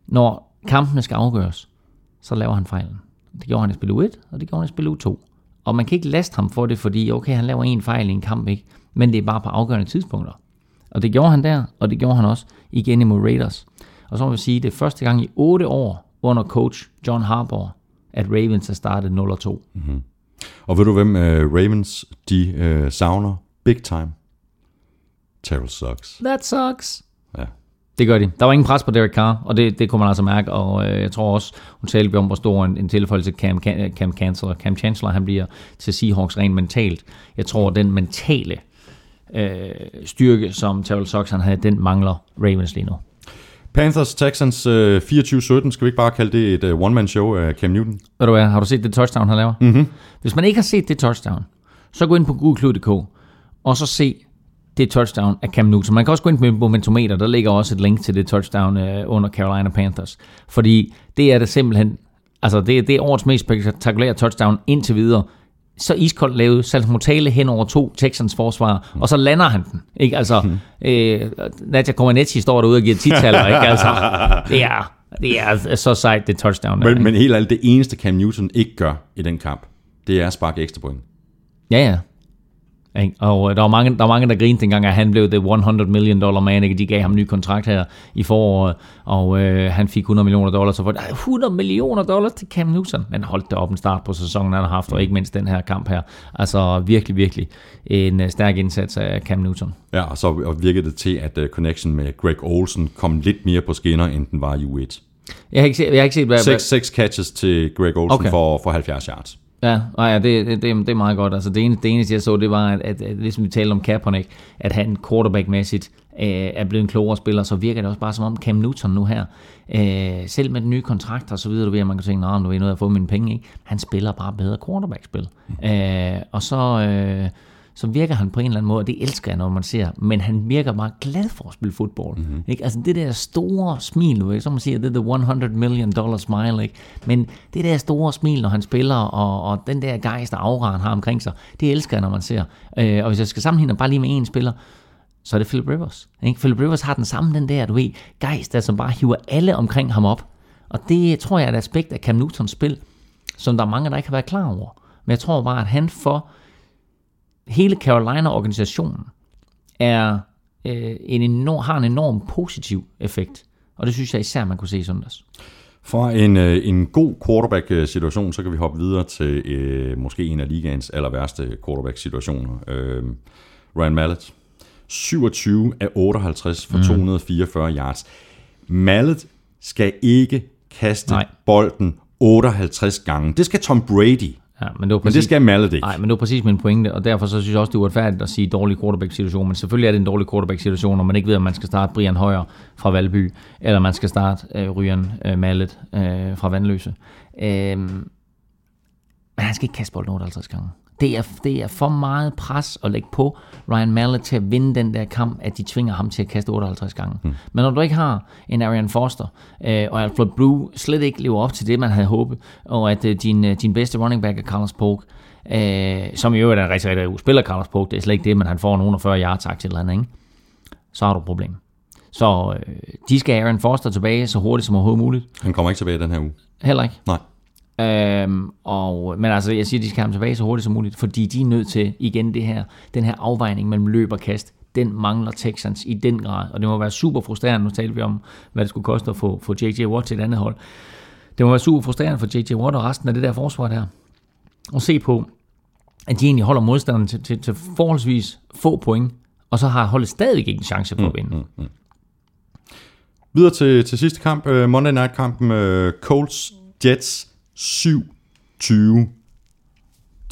når kampene skal afgøres, så laver han fejlen. Det gjorde han i spil 1, og det gjorde han i spil 2. Og man kan ikke laste ham for det, fordi okay, han laver en fejl i en kamp, ikke? Men det er bare på afgørende tidspunkter. Og det gjorde han der, og det gjorde han også igen imod Raiders. Og så må vi sige, det er første gang i 8 år under coach John Harbaugh, at Ravens er startet 0-2. Og ved du, hvem øh, Ravens de øh, savner big time? Terrell Suggs. That sucks. Det gør de. Der var ingen pres på Derek Carr, og det, det kunne man altså mærke, og øh, jeg tror også, hun talte om, hvor stor en, en tilfælde til Cam, Cam, Cam Chancellor. Cam Chancellor, han bliver til Seahawks rent mentalt. Jeg tror, den mentale øh, styrke, som Terrell Sox han havde, den mangler Ravens lige nu. Panthers, Texans øh, 24-17. Skal vi ikke bare kalde det et øh, one-man-show af Cam Newton? Ved du hvad, har du set det touchdown, han laver? Mm-hmm. Hvis man ikke har set det touchdown, så gå ind på gulklud.dk, og så se det touchdown af Cam Newton. Man kan også gå ind på momentometer, der ligger også et link til det touchdown øh, under Carolina Panthers. Fordi det er det simpelthen, altså det, det er årets mest spektakulære touchdown indtil videre. Så iskoldt lavet Saltomotale hen over to Texans forsvar, og så lander han den. Ikke? Altså, Mhm. øh, Nadja Comaneci står derude og giver titaller, ikke? Altså, det er, det er så sejt, det touchdown. Der, Men, ikke? men helt ærligt, det eneste Cam Newton ikke gør i den kamp, det er at sparke ekstra point. Ja, ja. Ikke? Og øh, der var, mange, der var mange, der grinede dengang, at han blev the 100 million dollar man. Ikke? De gav ham en ny kontrakt her i foråret, og øh, han fik 100 millioner dollars. Så for, "Ej, 100 millioner dollars til Cam Newton. Men holdt det op en start på sæsonen, han har haft, og ikke mindst den her kamp her. Altså virkelig, virkelig en øh, stærk indsats af Cam Newton. Ja, og så og virkede det til, at uh, connection med Greg Olsen kom lidt mere på skinner, end den var i U1. Jeg har ikke set, jeg har ikke set hvad, hvad, 6, 6 catches til Greg Olsen okay. for, for 70 yards. Ja, nej, ja det, det, det, er meget godt. Altså, det, eneste, det eneste, jeg så, det var, at, at, at ligesom vi talte om Kaepernick, at han quarterback-mæssigt øh, er blevet en klogere spiller, så virker det også bare som om Cam Newton nu her, øh, selv med den nye kontrakt og så videre, du ved, at man kan tænke, nå, nu er jeg nødt at få mine penge, ikke? Han spiller bare bedre quarterback-spil. Øh, og så... Øh, så virker han på en eller anden måde, og det elsker jeg, når man ser, men han virker bare glad for at spille fodbold. Mm-hmm. Ikke? Altså det der store smil, ved, som man siger, det er the 100 million dollar smile, ikke? men det der store smil, når han spiller, og, og den der gejst og aura, han har omkring sig, det elsker jeg, når man ser. Øh, og hvis jeg skal sammenligne ham bare lige med en spiller, så er det Philip Rivers. Ikke? Philip Rivers har den samme, den der, du ved, gejst, der som bare hiver alle omkring ham op. Og det tror jeg er et aspekt af Cam Newtons spil, som der er mange, der ikke har været klar over. Men jeg tror bare, at han får hele Carolina-organisationen er, øh, en enorm, har en enorm positiv effekt. Og det synes jeg især, man kunne se i søndags. Fra en, øh, en god quarterback-situation, så kan vi hoppe videre til øh, måske en af ligaens aller værste quarterback-situationer. Øh, Ryan Mallet. 27 af 58 for mm. 244 yards. Mallet skal ikke kaste Nej. Nej. bolden 58 gange. Det skal Tom Brady. Ja, men det var Men det skal Mallet ikke. Nej, men det var præcis min pointe, og derfor så synes jeg også, det er uretfærdigt at sige dårlig quarterback-situation, men selvfølgelig er det en dårlig quarterback-situation, når man ikke ved, om man skal starte Brian Højer fra Valby, eller man skal starte øh, Ryan øh, Mallet øh, fra Vandløse. Øh, men han skal ikke kaste bolden 58 gange. Det er, det er for meget pres at lægge på Ryan Mallet til at vinde den der kamp, at de tvinger ham til at kaste 58 gange. Mm. Men når du ikke har en Arian Foster, øh, og Alfred Blue slet ikke lever op til det, man havde håbet, og at øh, din, øh, din bedste running back er Carlos Polk, øh, som i øvrigt er en rigtig, rigtig god spiller, Carlos Polk, det er slet ikke det, men han får nogen 40 yards til eller andet, ikke? så har du et problem. Så øh, de skal Aaron Foster tilbage så hurtigt som overhovedet muligt. Han kommer ikke tilbage den her uge. Heller ikke. Nej. Øhm, og, men altså, jeg siger, at de skal have ham tilbage så hurtigt som muligt, fordi de er nødt til, igen det her, den her afvejning mellem løb og kast, den mangler Texans i den grad, og det må være super frustrerende, nu talte vi om, hvad det skulle koste at få, få J.J. Watt til et andet hold. Det må være super frustrerende for J.J. Watt og resten af det der forsvar der, og se på, at de egentlig holder modstanderen til, til, til forholdsvis få point, og så har holdet stadigvæk ikke en chance for at mm, vinde. Mm, mm, mm. Videre til, til sidste kamp, uh, Monday Night-kampen, øh, uh, Colts-Jets. 27.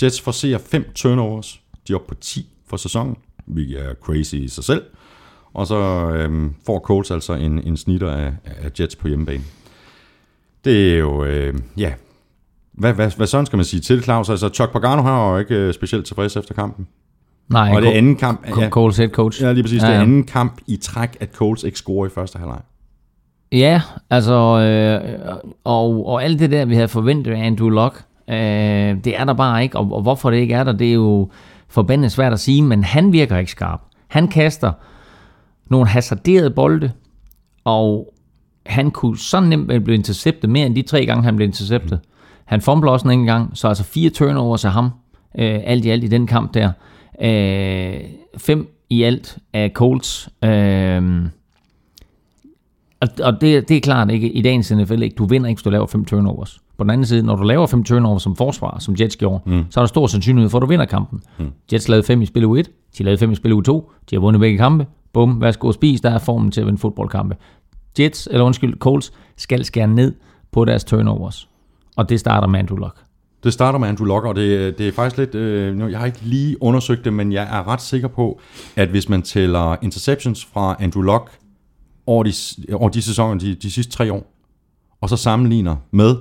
Jets forser 5 turnovers. De er oppe på 10 for sæsonen, hvilket er crazy i sig selv. Og så øhm, får Colts altså en, en snitter af, af Jets på hjemmebane. Det er jo, øh, ja, hvad, hvad, hvad sådan skal man sige til Claus? Altså, Chuck Pagano har jo ikke øh, specielt tilfreds efter kampen. Nej, og det er anden kamp. Ja, Coles head coach. Ja, lige præcis. Ja, ja. Det er anden kamp i træk, at Coles ikke scorer i første halvleg. Ja, altså, øh, og, og alt det der, vi havde forventet af Andrew Locke, øh, det er der bare ikke, og, og hvorfor det ikke er der, det er jo forbandet svært at sige, men han virker ikke skarp. Han kaster nogle hasarderede bolde, og han kunne så nemt blive interceptet mere end de tre gange, han blev interceptet. Han fumbler også en gang, så altså fire turnovers af ham, øh, alt i alt i den kamp der. Øh, fem i alt af Colts. Øh, og, og det, det er klart ikke i dagens NFL ikke. Du vinder ikke, hvis du laver fem turnovers. På den anden side, når du laver fem turnovers som forsvar, som Jets gjorde, mm. så er der stor sandsynlighed for, at du vinder kampen. Mm. Jets lavede fem i spil u 1, de lavede fem i spil u 2, de har vundet begge kampe. Bum, værsgo og spis, der er formen til at vinde fodboldkampe. Jets, eller undskyld, Colts, skal skære ned på deres turnovers. Og det starter med Andrew Luck. Det starter med Andrew Luck, og det, det er faktisk lidt... Øh, jeg har ikke lige undersøgt det, men jeg er ret sikker på, at hvis man tæller interceptions fra Andrew Luck over de, over de sæsoner, de, de sidste tre år, og så sammenligner med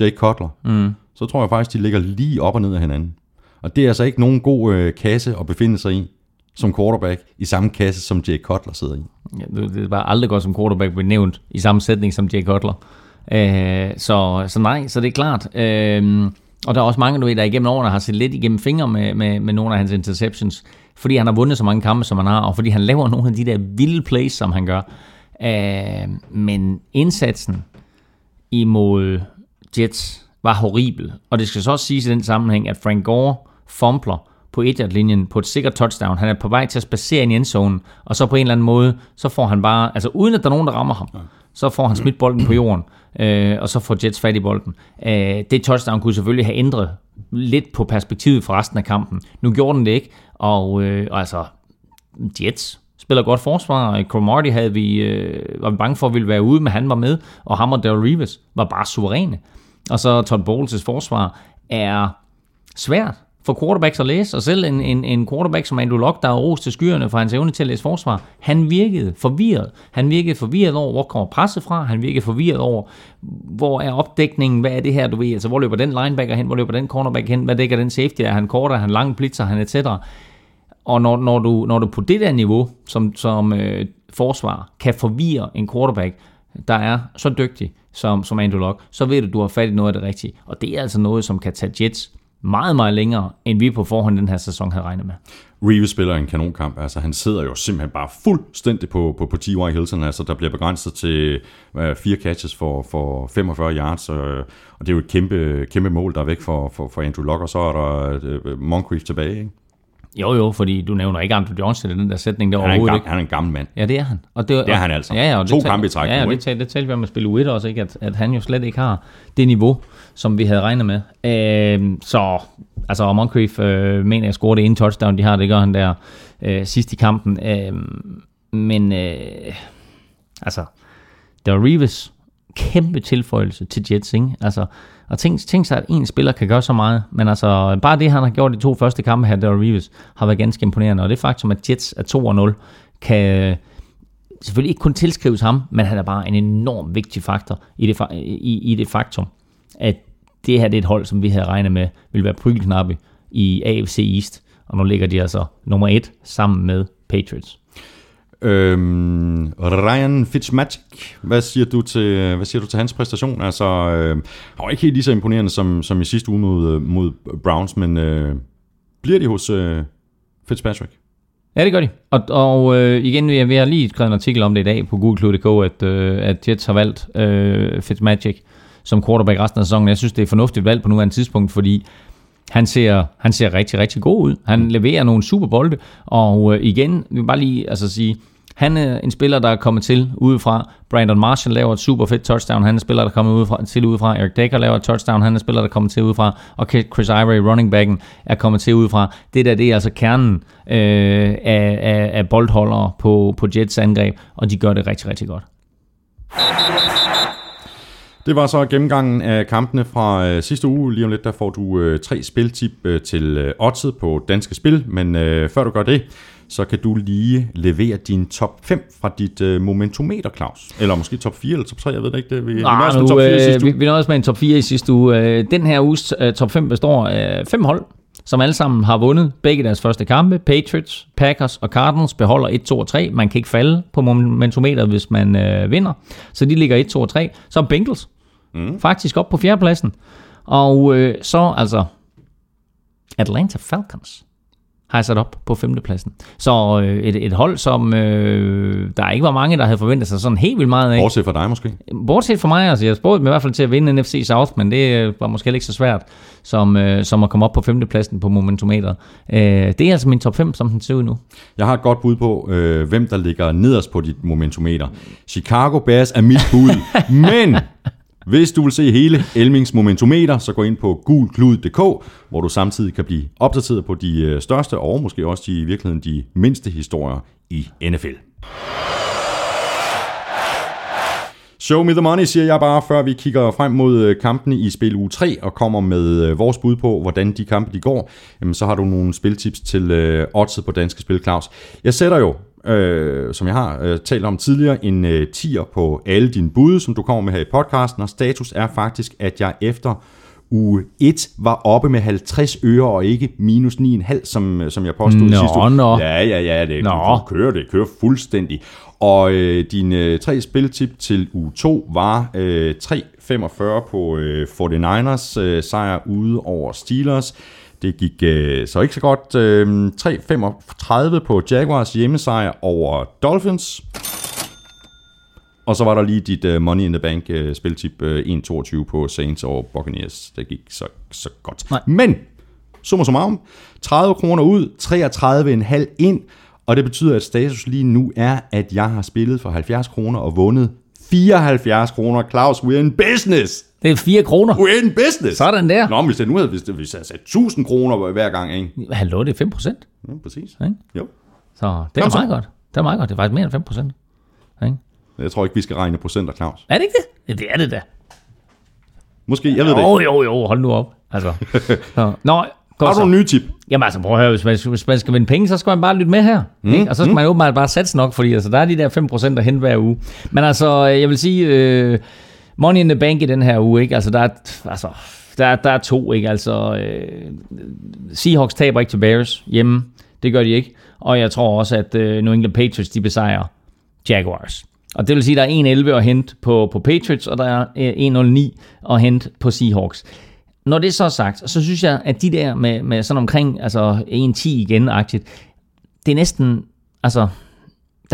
Jake Cutler, mm. så tror jeg faktisk, de ligger lige op og ned af hinanden. Og det er altså ikke nogen god øh, kasse at befinde sig i som quarterback, i samme kasse som Jay Cutler sidder i. Ja, det er bare aldrig godt som quarterback blive nævnt i samme sætning som Jay Cutler. Øh, så, så nej, så det er klart. Øh, og der er også mange, du ved, der igennem årene har set lidt igennem fingre med, med, med nogle af hans interceptions, fordi han har vundet så mange kampe, som han har, og fordi han laver nogle af de der vilde plays, som han gør. Øh, men indsatsen imod Jets var horribel. Og det skal så også siges i den sammenhæng, at Frank Gore fumbler på 1 linjen på et sikkert touchdown. Han er på vej til at spacere ind i endzonen, og så på en eller anden måde, så får han bare, altså uden at der er nogen, der rammer ham, så får han smidt bolden på jorden, øh, og så får Jets fat i bolden. Øh, det touchdown kunne selvfølgelig have ændret lidt på perspektivet for resten af kampen. Nu gjorde den det ikke, og, øh, og altså, Jets spiller godt forsvar. Cromarty havde vi, øh, var vi bange for, at ville være ude, men han var med, og ham og Daryl Reeves var bare suveræne. Og så Todd Bowles' forsvar er svært for quarterbacks at læse, og selv en, en, en quarterback som Andrew Luck, der er ros til skyerne for hans evne til at læse forsvar, han virkede forvirret. Han virkede forvirret over, hvor kommer presset fra, han virkede forvirret over, hvor er opdækningen, hvad er det her, du ved, altså hvor løber den linebacker hen, hvor løber den cornerback hen, hvad dækker den safety, er han kort, er han lang, blitzer, han etc. Og når, når, du, når du på det der niveau, som, som øh, forsvar, kan forvirre en quarterback, der er så dygtig som, som Andrew Luck, så ved du, du har fat i noget af det rigtige. Og det er altså noget, som kan tage Jets meget, meget længere, end vi på forhånd den her sæson havde regnet med. Reeves spiller en kanonkamp. Altså, han sidder jo simpelthen bare fuldstændig på, på, på T.Y. Hilton. Altså, der bliver begrænset til øh, fire catches for, for 45 yards, Øh, og det er jo et kæmpe, kæmpe mål, der er væk for, for, for Andrew Luck, og så er der øh, Moncrief tilbage, ikke? Jo, jo, fordi du nævner ikke Andrew Johnson i den der sætning der Han er, overhovedet gam, ikke. han er en gammel mand. Ja, det er han. Og det, Det er han altså. Ja, ja, og To det kampe i træk Ja, ja det, ikke? tal, det talte vi om at spille U1 også, ikke? At, at han jo slet ikke har det niveau, som vi havde regnet med. Øh, så, altså Moncrief øh, mener jeg scorede det ene touchdown, de har, det gør han der øh, sidst i kampen. Øh, men, øh, altså, der var Reeves kæmpe tilføjelse til Jets, ikke? Altså, og tænk, tænk sig, at en spiller kan gøre så meget, men altså, bare det, han har gjort i de to første kampe her, der Reeves, har været ganske imponerende, og det faktum, at Jets er 2-0, kan selvfølgelig ikke kun tilskrives ham, men han er bare en enorm vigtig faktor i det, i, i det faktum, at det her det er et hold, som vi havde regnet med, ville være prygelknappe i AFC East, og nu ligger de altså nummer et sammen med Patriots. Øhm, Ryan Fitzmagic, hvad siger du til, hvad siger du til hans præstation? Altså, øh, han var ikke helt lige så imponerende som, som i sidste uge mod, øh, mod Browns, men øh, bliver de hos øh, Fitzpatrick? Ja, det gør de. Og, og øh, igen, vi har, lige skrevet en artikel om det i dag på google.dk, at, øh, at Jets har valgt øh, Fitzmagic som quarterback resten af sæsonen. Jeg synes, det er fornuftigt valg på nuværende tidspunkt, fordi han ser, han ser rigtig, rigtig god ud. Han leverer nogle super bolde, og øh, igen, vi vil bare lige altså sige, han er en spiller, der er kommet til udefra. Brandon Marshall laver et super fedt touchdown. Han er en spiller, der er kommet udefra, til udefra. Eric Decker laver et touchdown. Han er en spiller, der er kommet til udefra. Og Chris Ivory, running backen, er kommet til udefra. Det der, det er altså kernen øh, af, af, af boldholdere på, på Jets angreb, og de gør det rigtig, rigtig godt. Det var så gennemgangen af kampene fra øh, sidste uge. Lige om lidt, der får du øh, tre spiltip øh, til øh, oddset på danske spil. Men øh, før du gør det, så kan du lige levere din top 5 fra dit øh, momentometer, Claus. Eller måske top 4 eller top 3, jeg ved det ikke. Det, vi, vi Ah, nøjes nu, top 4 i øh, sidste vi, vi nåede også med en top 4 i sidste uge. Øh, Den her uges øh, top 5 består af fem hold, som alle sammen har vundet begge deres første kampe. Patriots, Packers og Cardinals beholder 1, 2 og 3. Man kan ikke falde på momentometeret, hvis man øh, vinder. Så de ligger 1, 2 og 3. Så er Bengals mm. faktisk op på fjerdepladsen. Og øh, så altså Atlanta Falcons har jeg sat op på femtepladsen. Så øh, et, et hold, som øh, der ikke var mange, der havde forventet sig sådan helt vildt meget af. Bortset fra dig måske. Bortset fra mig, altså jeg spurgte dem i hvert fald til at vinde NFC South, men det øh, var måske ikke så svært, som, øh, som at komme op på femtepladsen på momentometeret. Øh, det er altså min top 5, som den ser ud nu. Jeg har et godt bud på, øh, hvem der ligger nederst på dit momentometer. Chicago Bears er mit bud, men hvis du vil se hele Elmings momentometer, så gå ind på gulklud.dk, hvor du samtidig kan blive opdateret på de øh, største og måske også de, i virkeligheden de mindste historier i NFL. Show me the money, siger jeg bare, før vi kigger frem mod øh, kampene i spil uge 3 og kommer med øh, vores bud på, hvordan de kampe de går. Jamen, så har du nogle spiltips til øh, oddset på danske spil, Claus. Jeg sætter jo, øh, som jeg har øh, talt om tidligere, en øh, tier på alle dine bud, som du kommer med her i podcasten, og status er faktisk, at jeg efter uge 1 var oppe med 50 øre og ikke minus 9,5, som, som jeg påstod Nå, sidste uge. nå. Ja, ja, ja, det, Nå. kører det, kører fuldstændig. Og øh, dine øh, tre spiltip til uge 2 var øh, 3,45 på øh, 49ers øh, sejr ude over Steelers. Det gik øh, så ikke så godt. Øh, 3,35 på Jaguars hjemmesejr over Dolphins. Og så var der lige dit uh, Money in the Bank uh, spiltip uh, 1.22 på Saints over Buccaneers. Det gik så, så godt. Nej. Men, summa summarum, 30 kroner ud, 33,5 ind, og det betyder, at status lige nu er, at jeg har spillet for 70 kroner og vundet 74 kroner. Claus, we're in business! Det er 4 kroner. We're in business! Sådan der. Nå, men hvis det nu havde, hvis det, hvis jeg havde sat 1000 kroner hver gang, ikke? Hallo, det er 5 procent. Ja, præcis. Ikke? Jo. Så det er Kom så. meget godt. Det er meget godt. Det er faktisk mere end 5 procent. Jeg tror ikke, vi skal regne procenter, Claus. Er det ikke det? Ja, det er det da. Måske, jeg ved det Jo, ikke. jo, jo, hold nu op. Altså. Så. Nå, godt Har du så. en ny tip? Jamen altså, prøv at høre, hvis man, hvis man skal vinde penge, så skal man bare lytte med her. Mm. Ikke? Og så skal man åbenbart bare satse nok, fordi altså, der er de der 5% at hente hver uge. Men altså, jeg vil sige, øh, money in the bank i den her uge, ikke? Altså, der er, altså, der, der er to, ikke? Altså, øh, Seahawks taber ikke til Bears hjemme. Det gør de ikke. Og jeg tror også, at øh, New England Patriots, de besejrer Jaguars. Og det vil sige, at der er 1-11 at hente på, på Patriots, og der er øh, 1-09 at hente på Seahawks. Når det er så sagt, så synes jeg, at de der med, med sådan omkring altså 1-10 igen-agtigt, det er næsten, altså,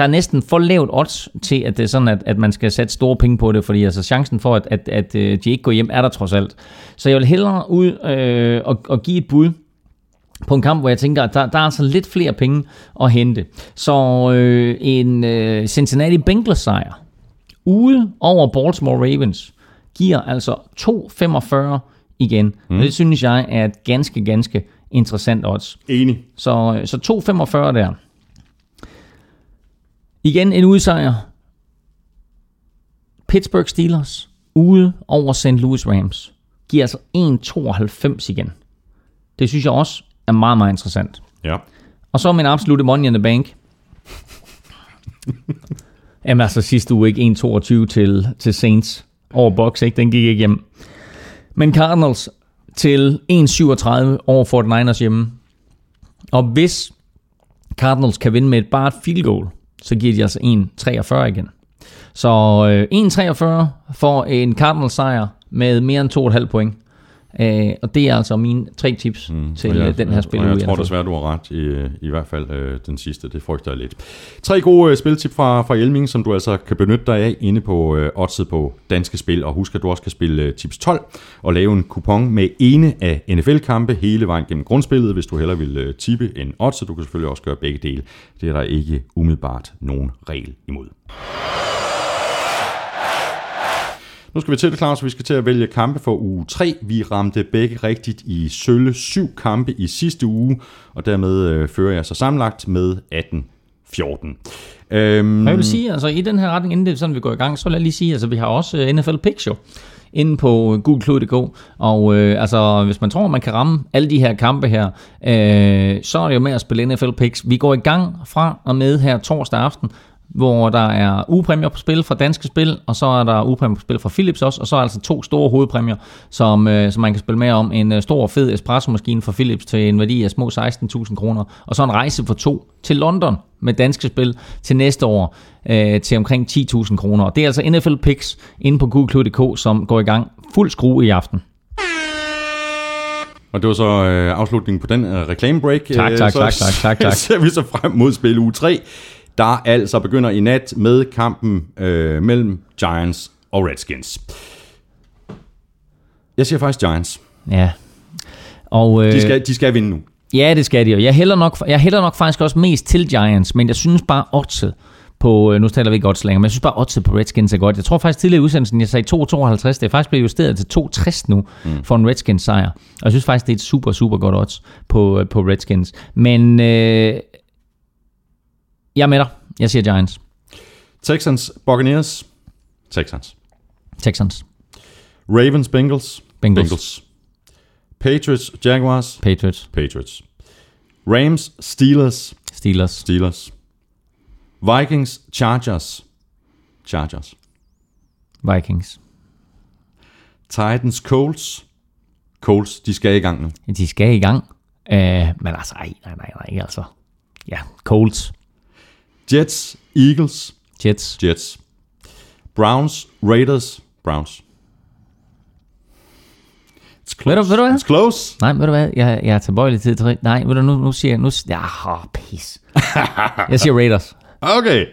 der er næsten for lavt odds til, at det er sådan, at, at man skal sætte store penge på det, fordi altså chancen for, at, at, at øh, de ikke går hjem, er der trods alt. Så jeg vil hellere ud øh, og, og give et bud på en kamp, hvor jeg tænker, at der, der er altså lidt flere penge at hente. Så øh, en øh, Cincinnati Bengals sejr ude over Baltimore Ravens giver altså 2,45 igen. Mm. Og det synes jeg er et ganske, ganske interessant odds. Enig. Så, så 2,45 der. Igen en udsejr. Pittsburgh Steelers ude over St. Louis Rams giver altså 1,92 igen. Det synes jeg også er meget, meget interessant. Ja. Og så min absolute money in the bank. Jamen altså sidste uge ikke 1,22 til, til Saints over Bucks, ikke? Den gik ikke hjem. Men Cardinals til 1,37 over 49ers hjemme. Og hvis Cardinals kan vinde med et bare et field goal, så giver de altså 1,43 igen. Så øh, 1,43 for en Cardinals sejr med mere end 2,5 point. Øh, og det er altså mine tre tips mm, til jeg, øh, den her spil. og jeg tror desværre, du har ret i, i hvert fald øh, den sidste. Det frygter jeg lidt. Tre gode øh, spiltip fra, fra Hjelming, som du altså kan benytte dig af inde på øh, oddset på Danske Spil. Og husk, at du også kan spille øh, tips 12 og lave en kupon med ene af NFL-kampe hele vejen gennem grundspillet, hvis du hellere vil øh, tippe en oddset. Du kan selvfølgelig også gøre begge dele. Det er der ikke umiddelbart nogen regel imod. Nu skal vi til Claus. Vi skal til at vælge kampe for uge 3. Vi ramte begge rigtigt i sølle syv kampe i sidste uge, og dermed øh, fører jeg så sammenlagt med 18-14. Øhm, Jeg vil sige, altså i den her retning, inden det er sådan, vi går i gang, så vil jeg lige sige, altså vi har også øh, NFL Picture inde på øh, gulklud.dk, og øh, altså hvis man tror, man kan ramme alle de her kampe her, øh, så er det jo med at spille NFL Picks. Vi går i gang fra og med her torsdag aften, hvor der er ugepræmier på spil fra Danske Spil, og så er der ugepræmier på spil fra Philips også, og så er der altså to store hovedpræmier, som, øh, som man kan spille med om. En øh, stor fed espresso-maskine fra Philips til en værdi af små 16.000 kroner, og så en rejse for to til London med Danske Spil til næste år øh, til omkring 10.000 kroner. Og det er altså NFL Picks inde på google.dk, som går i gang fuld skrue i aften. Og det var så øh, afslutningen på den øh, reklamebreak. Tak, Øh, tak, så tak, tak, tak, tak. ser vi så frem mod spil uge 3, der altså begynder i nat med kampen øh, mellem Giants og Redskins. Jeg siger faktisk Giants. Ja. Og, øh, De skal, de skal vinde nu. Ja, det skal de. Og jeg hælder nok, jeg hælder nok faktisk også mest til Giants, men jeg synes bare oddset på, øh, nu taler vi ikke odds længere, men jeg synes bare oddset på Redskins er godt. Jeg tror faktisk tidligere i udsendelsen, jeg sagde 2,52, det er faktisk blevet justeret til 2,60 nu mm. for en Redskins sejr. Og jeg synes faktisk, det er et super, super godt odds på, øh, på Redskins. Men øh, jeg er med dig. Jeg siger Giants. Texans, Buccaneers, Texans. Texans. Ravens, Bengals, Bengals. Bengals. Patriots, Jaguars, Patriots. Patriots. Rams, Steelers, Steelers. Steelers. Vikings, Chargers, Chargers. Vikings. Titans, Colts, Colts, de skal i gang nu. De skal i gang. Uh, men altså, ej, nej, nej, nej, altså. Ja, Colts, Jets, Eagles, Jets. Jets. Browns, Raiders, Browns. It's close. Ved du- ved du hvad? It's close. Nej, ved du hvad? Jeg, jeg er tilbøjelig til at Nej, ved du, nu, nu siger jeg... Nu, ja, oh, pis. jeg siger Raiders. Okay.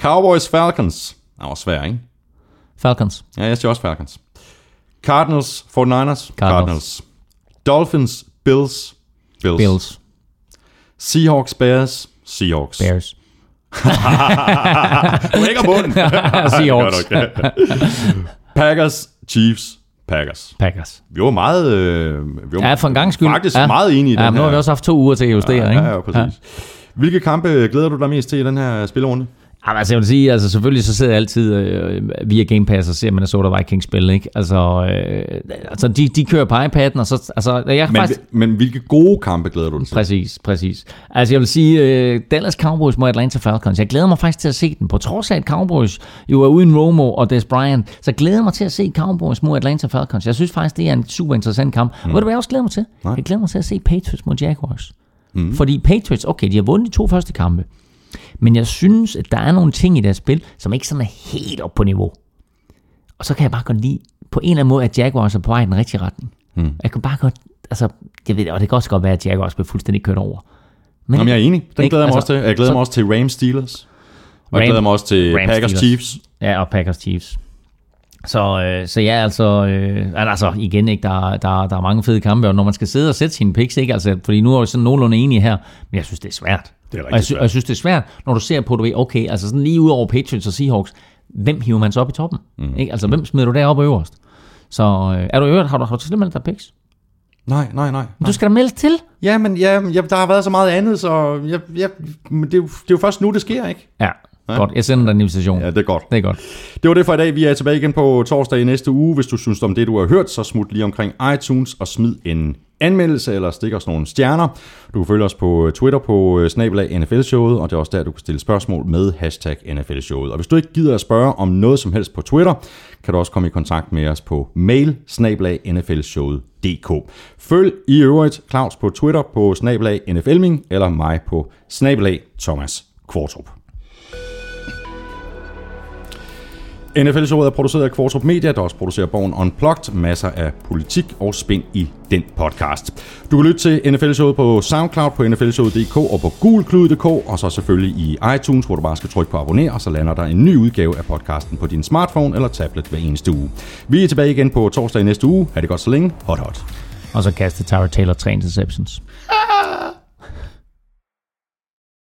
Cowboys, Falcons. Det var svær, ikke? Falcons. Ja, jeg siger også Falcons. Cardinals, 49ers, Cardinals. Dolphins, Bills, Bills. Bills. Seahawks, Bears, Seahawks. Bears. Du ikke bunden. Seahawks. Godt. Packers, Chiefs, Packers. Packers. Vi var meget... Øh, vi var Ja, for en gang skyld. faktisk ja. meget enige i ja, den nu har her. vi også haft to uger til at justere, ikke? Ja, ja, præcis. Hvilke kampe glæder du dig mest til i den her spillerunde? Jamen, altså, jeg vil sige, altså selvfølgelig så sidder jeg altid øh, via Game Pass og ser Minnesota Vikings spille, ikke? Altså, øh, altså de, de kører på iPad'en, og så, altså, jeg Men, faktisk... men hvilke gode kampe glæder du dig til? Præcis, præcis. Altså jeg vil sige, øh, Dallas Cowboys mod Atlanta Falcons. Jeg glæder mig faktisk til at se den. På trods af, at Cowboys jo er uden Romo og Des Bryant, så glæder jeg mig til at se Cowboys mod Atlanta Falcons. Jeg synes faktisk, det er en super interessant kamp. Mm. Ved du, hvad jeg også glæder mig til? Nej. Jeg glæder mig til at se Patriots mod Jaguars. Mm. Fordi Patriots, okay, de har vundet de to første kampe. Men jeg synes, at der er nogle ting i deres spil, som ikke sådan er helt op på niveau. Og så kan jeg bare godt lide, på en eller anden måde, at Jaguars er på vej i den rigtige retning. Mm. Jeg kan bare godt, altså, jeg ved, og det kan også godt være, at Jaguars bliver fuldstændig kørt over. Men Jamen, jeg er enig. Den Ikke? glæder jeg mig Altså, også til. Jeg glæder så- mig også til Rams Steelers. Og jeg Ram- glæder mig også til Rams, Packers Steelers. Chiefs. Ja, og Packers Chiefs. Så, øh, så ja, altså, øh, altså igen, ikke, der, der, der er mange fede kampe, og når man skal sidde og sætte sine picks, ikke, altså, fordi nu er vi sådan nogenlunde enige her, men jeg synes, det er svært. Det er og jeg, sy- og jeg synes, det er svært, når du ser på, du ved, okay, altså sådan lige ud over Patriots og Seahawks, hvem hiver man så op i toppen? Mm. Ikke? Altså, hvem smider du deroppe øverst? Så øh, er du øvrigt, har du, har du tilmeldt dig picks? Nej, nej, nej. Du skal da melde til. Ja, men ja, der har været så meget andet, så jeg, jeg, men det, er jo, det er jo først nu, det sker, ikke? Ja, ja. godt. Jeg sender dig en invitation. Ja, det er godt. Det er godt. Det var det for i dag. Vi er tilbage igen på torsdag i næste uge. Hvis du synes om det, du har hørt, så smut lige omkring iTunes og smid en anmeldelse eller stik os nogle stjerner. Du kan følge os på Twitter på øh, snabelag NFL-showet, og det er også der, du kan stille spørgsmål med hashtag NFL-showet. Og hvis du ikke gider at spørge om noget som helst på Twitter, kan du også komme i kontakt med os på mail snabelag nflshowet.dk. Følg i øvrigt Claus på Twitter på snabelag NFLming eller mig på snabelag Thomas Kvartrup. NFL-showet er produceret af Kvartrup Media, der også producerer Born Unplugged, masser af politik og spænd i den podcast. Du kan lytte til NFL-showet på SoundCloud, på nflshowet.dk og på gulklud.dk, og så selvfølgelig i iTunes, hvor du bare skal trykke på abonner, og så lander der en ny udgave af podcasten på din smartphone eller tablet hver eneste uge. Vi er tilbage igen på torsdag i næste uge. Ha' det godt så længe. Hot hot. Og så kaste Tyra Taylor tre interceptions.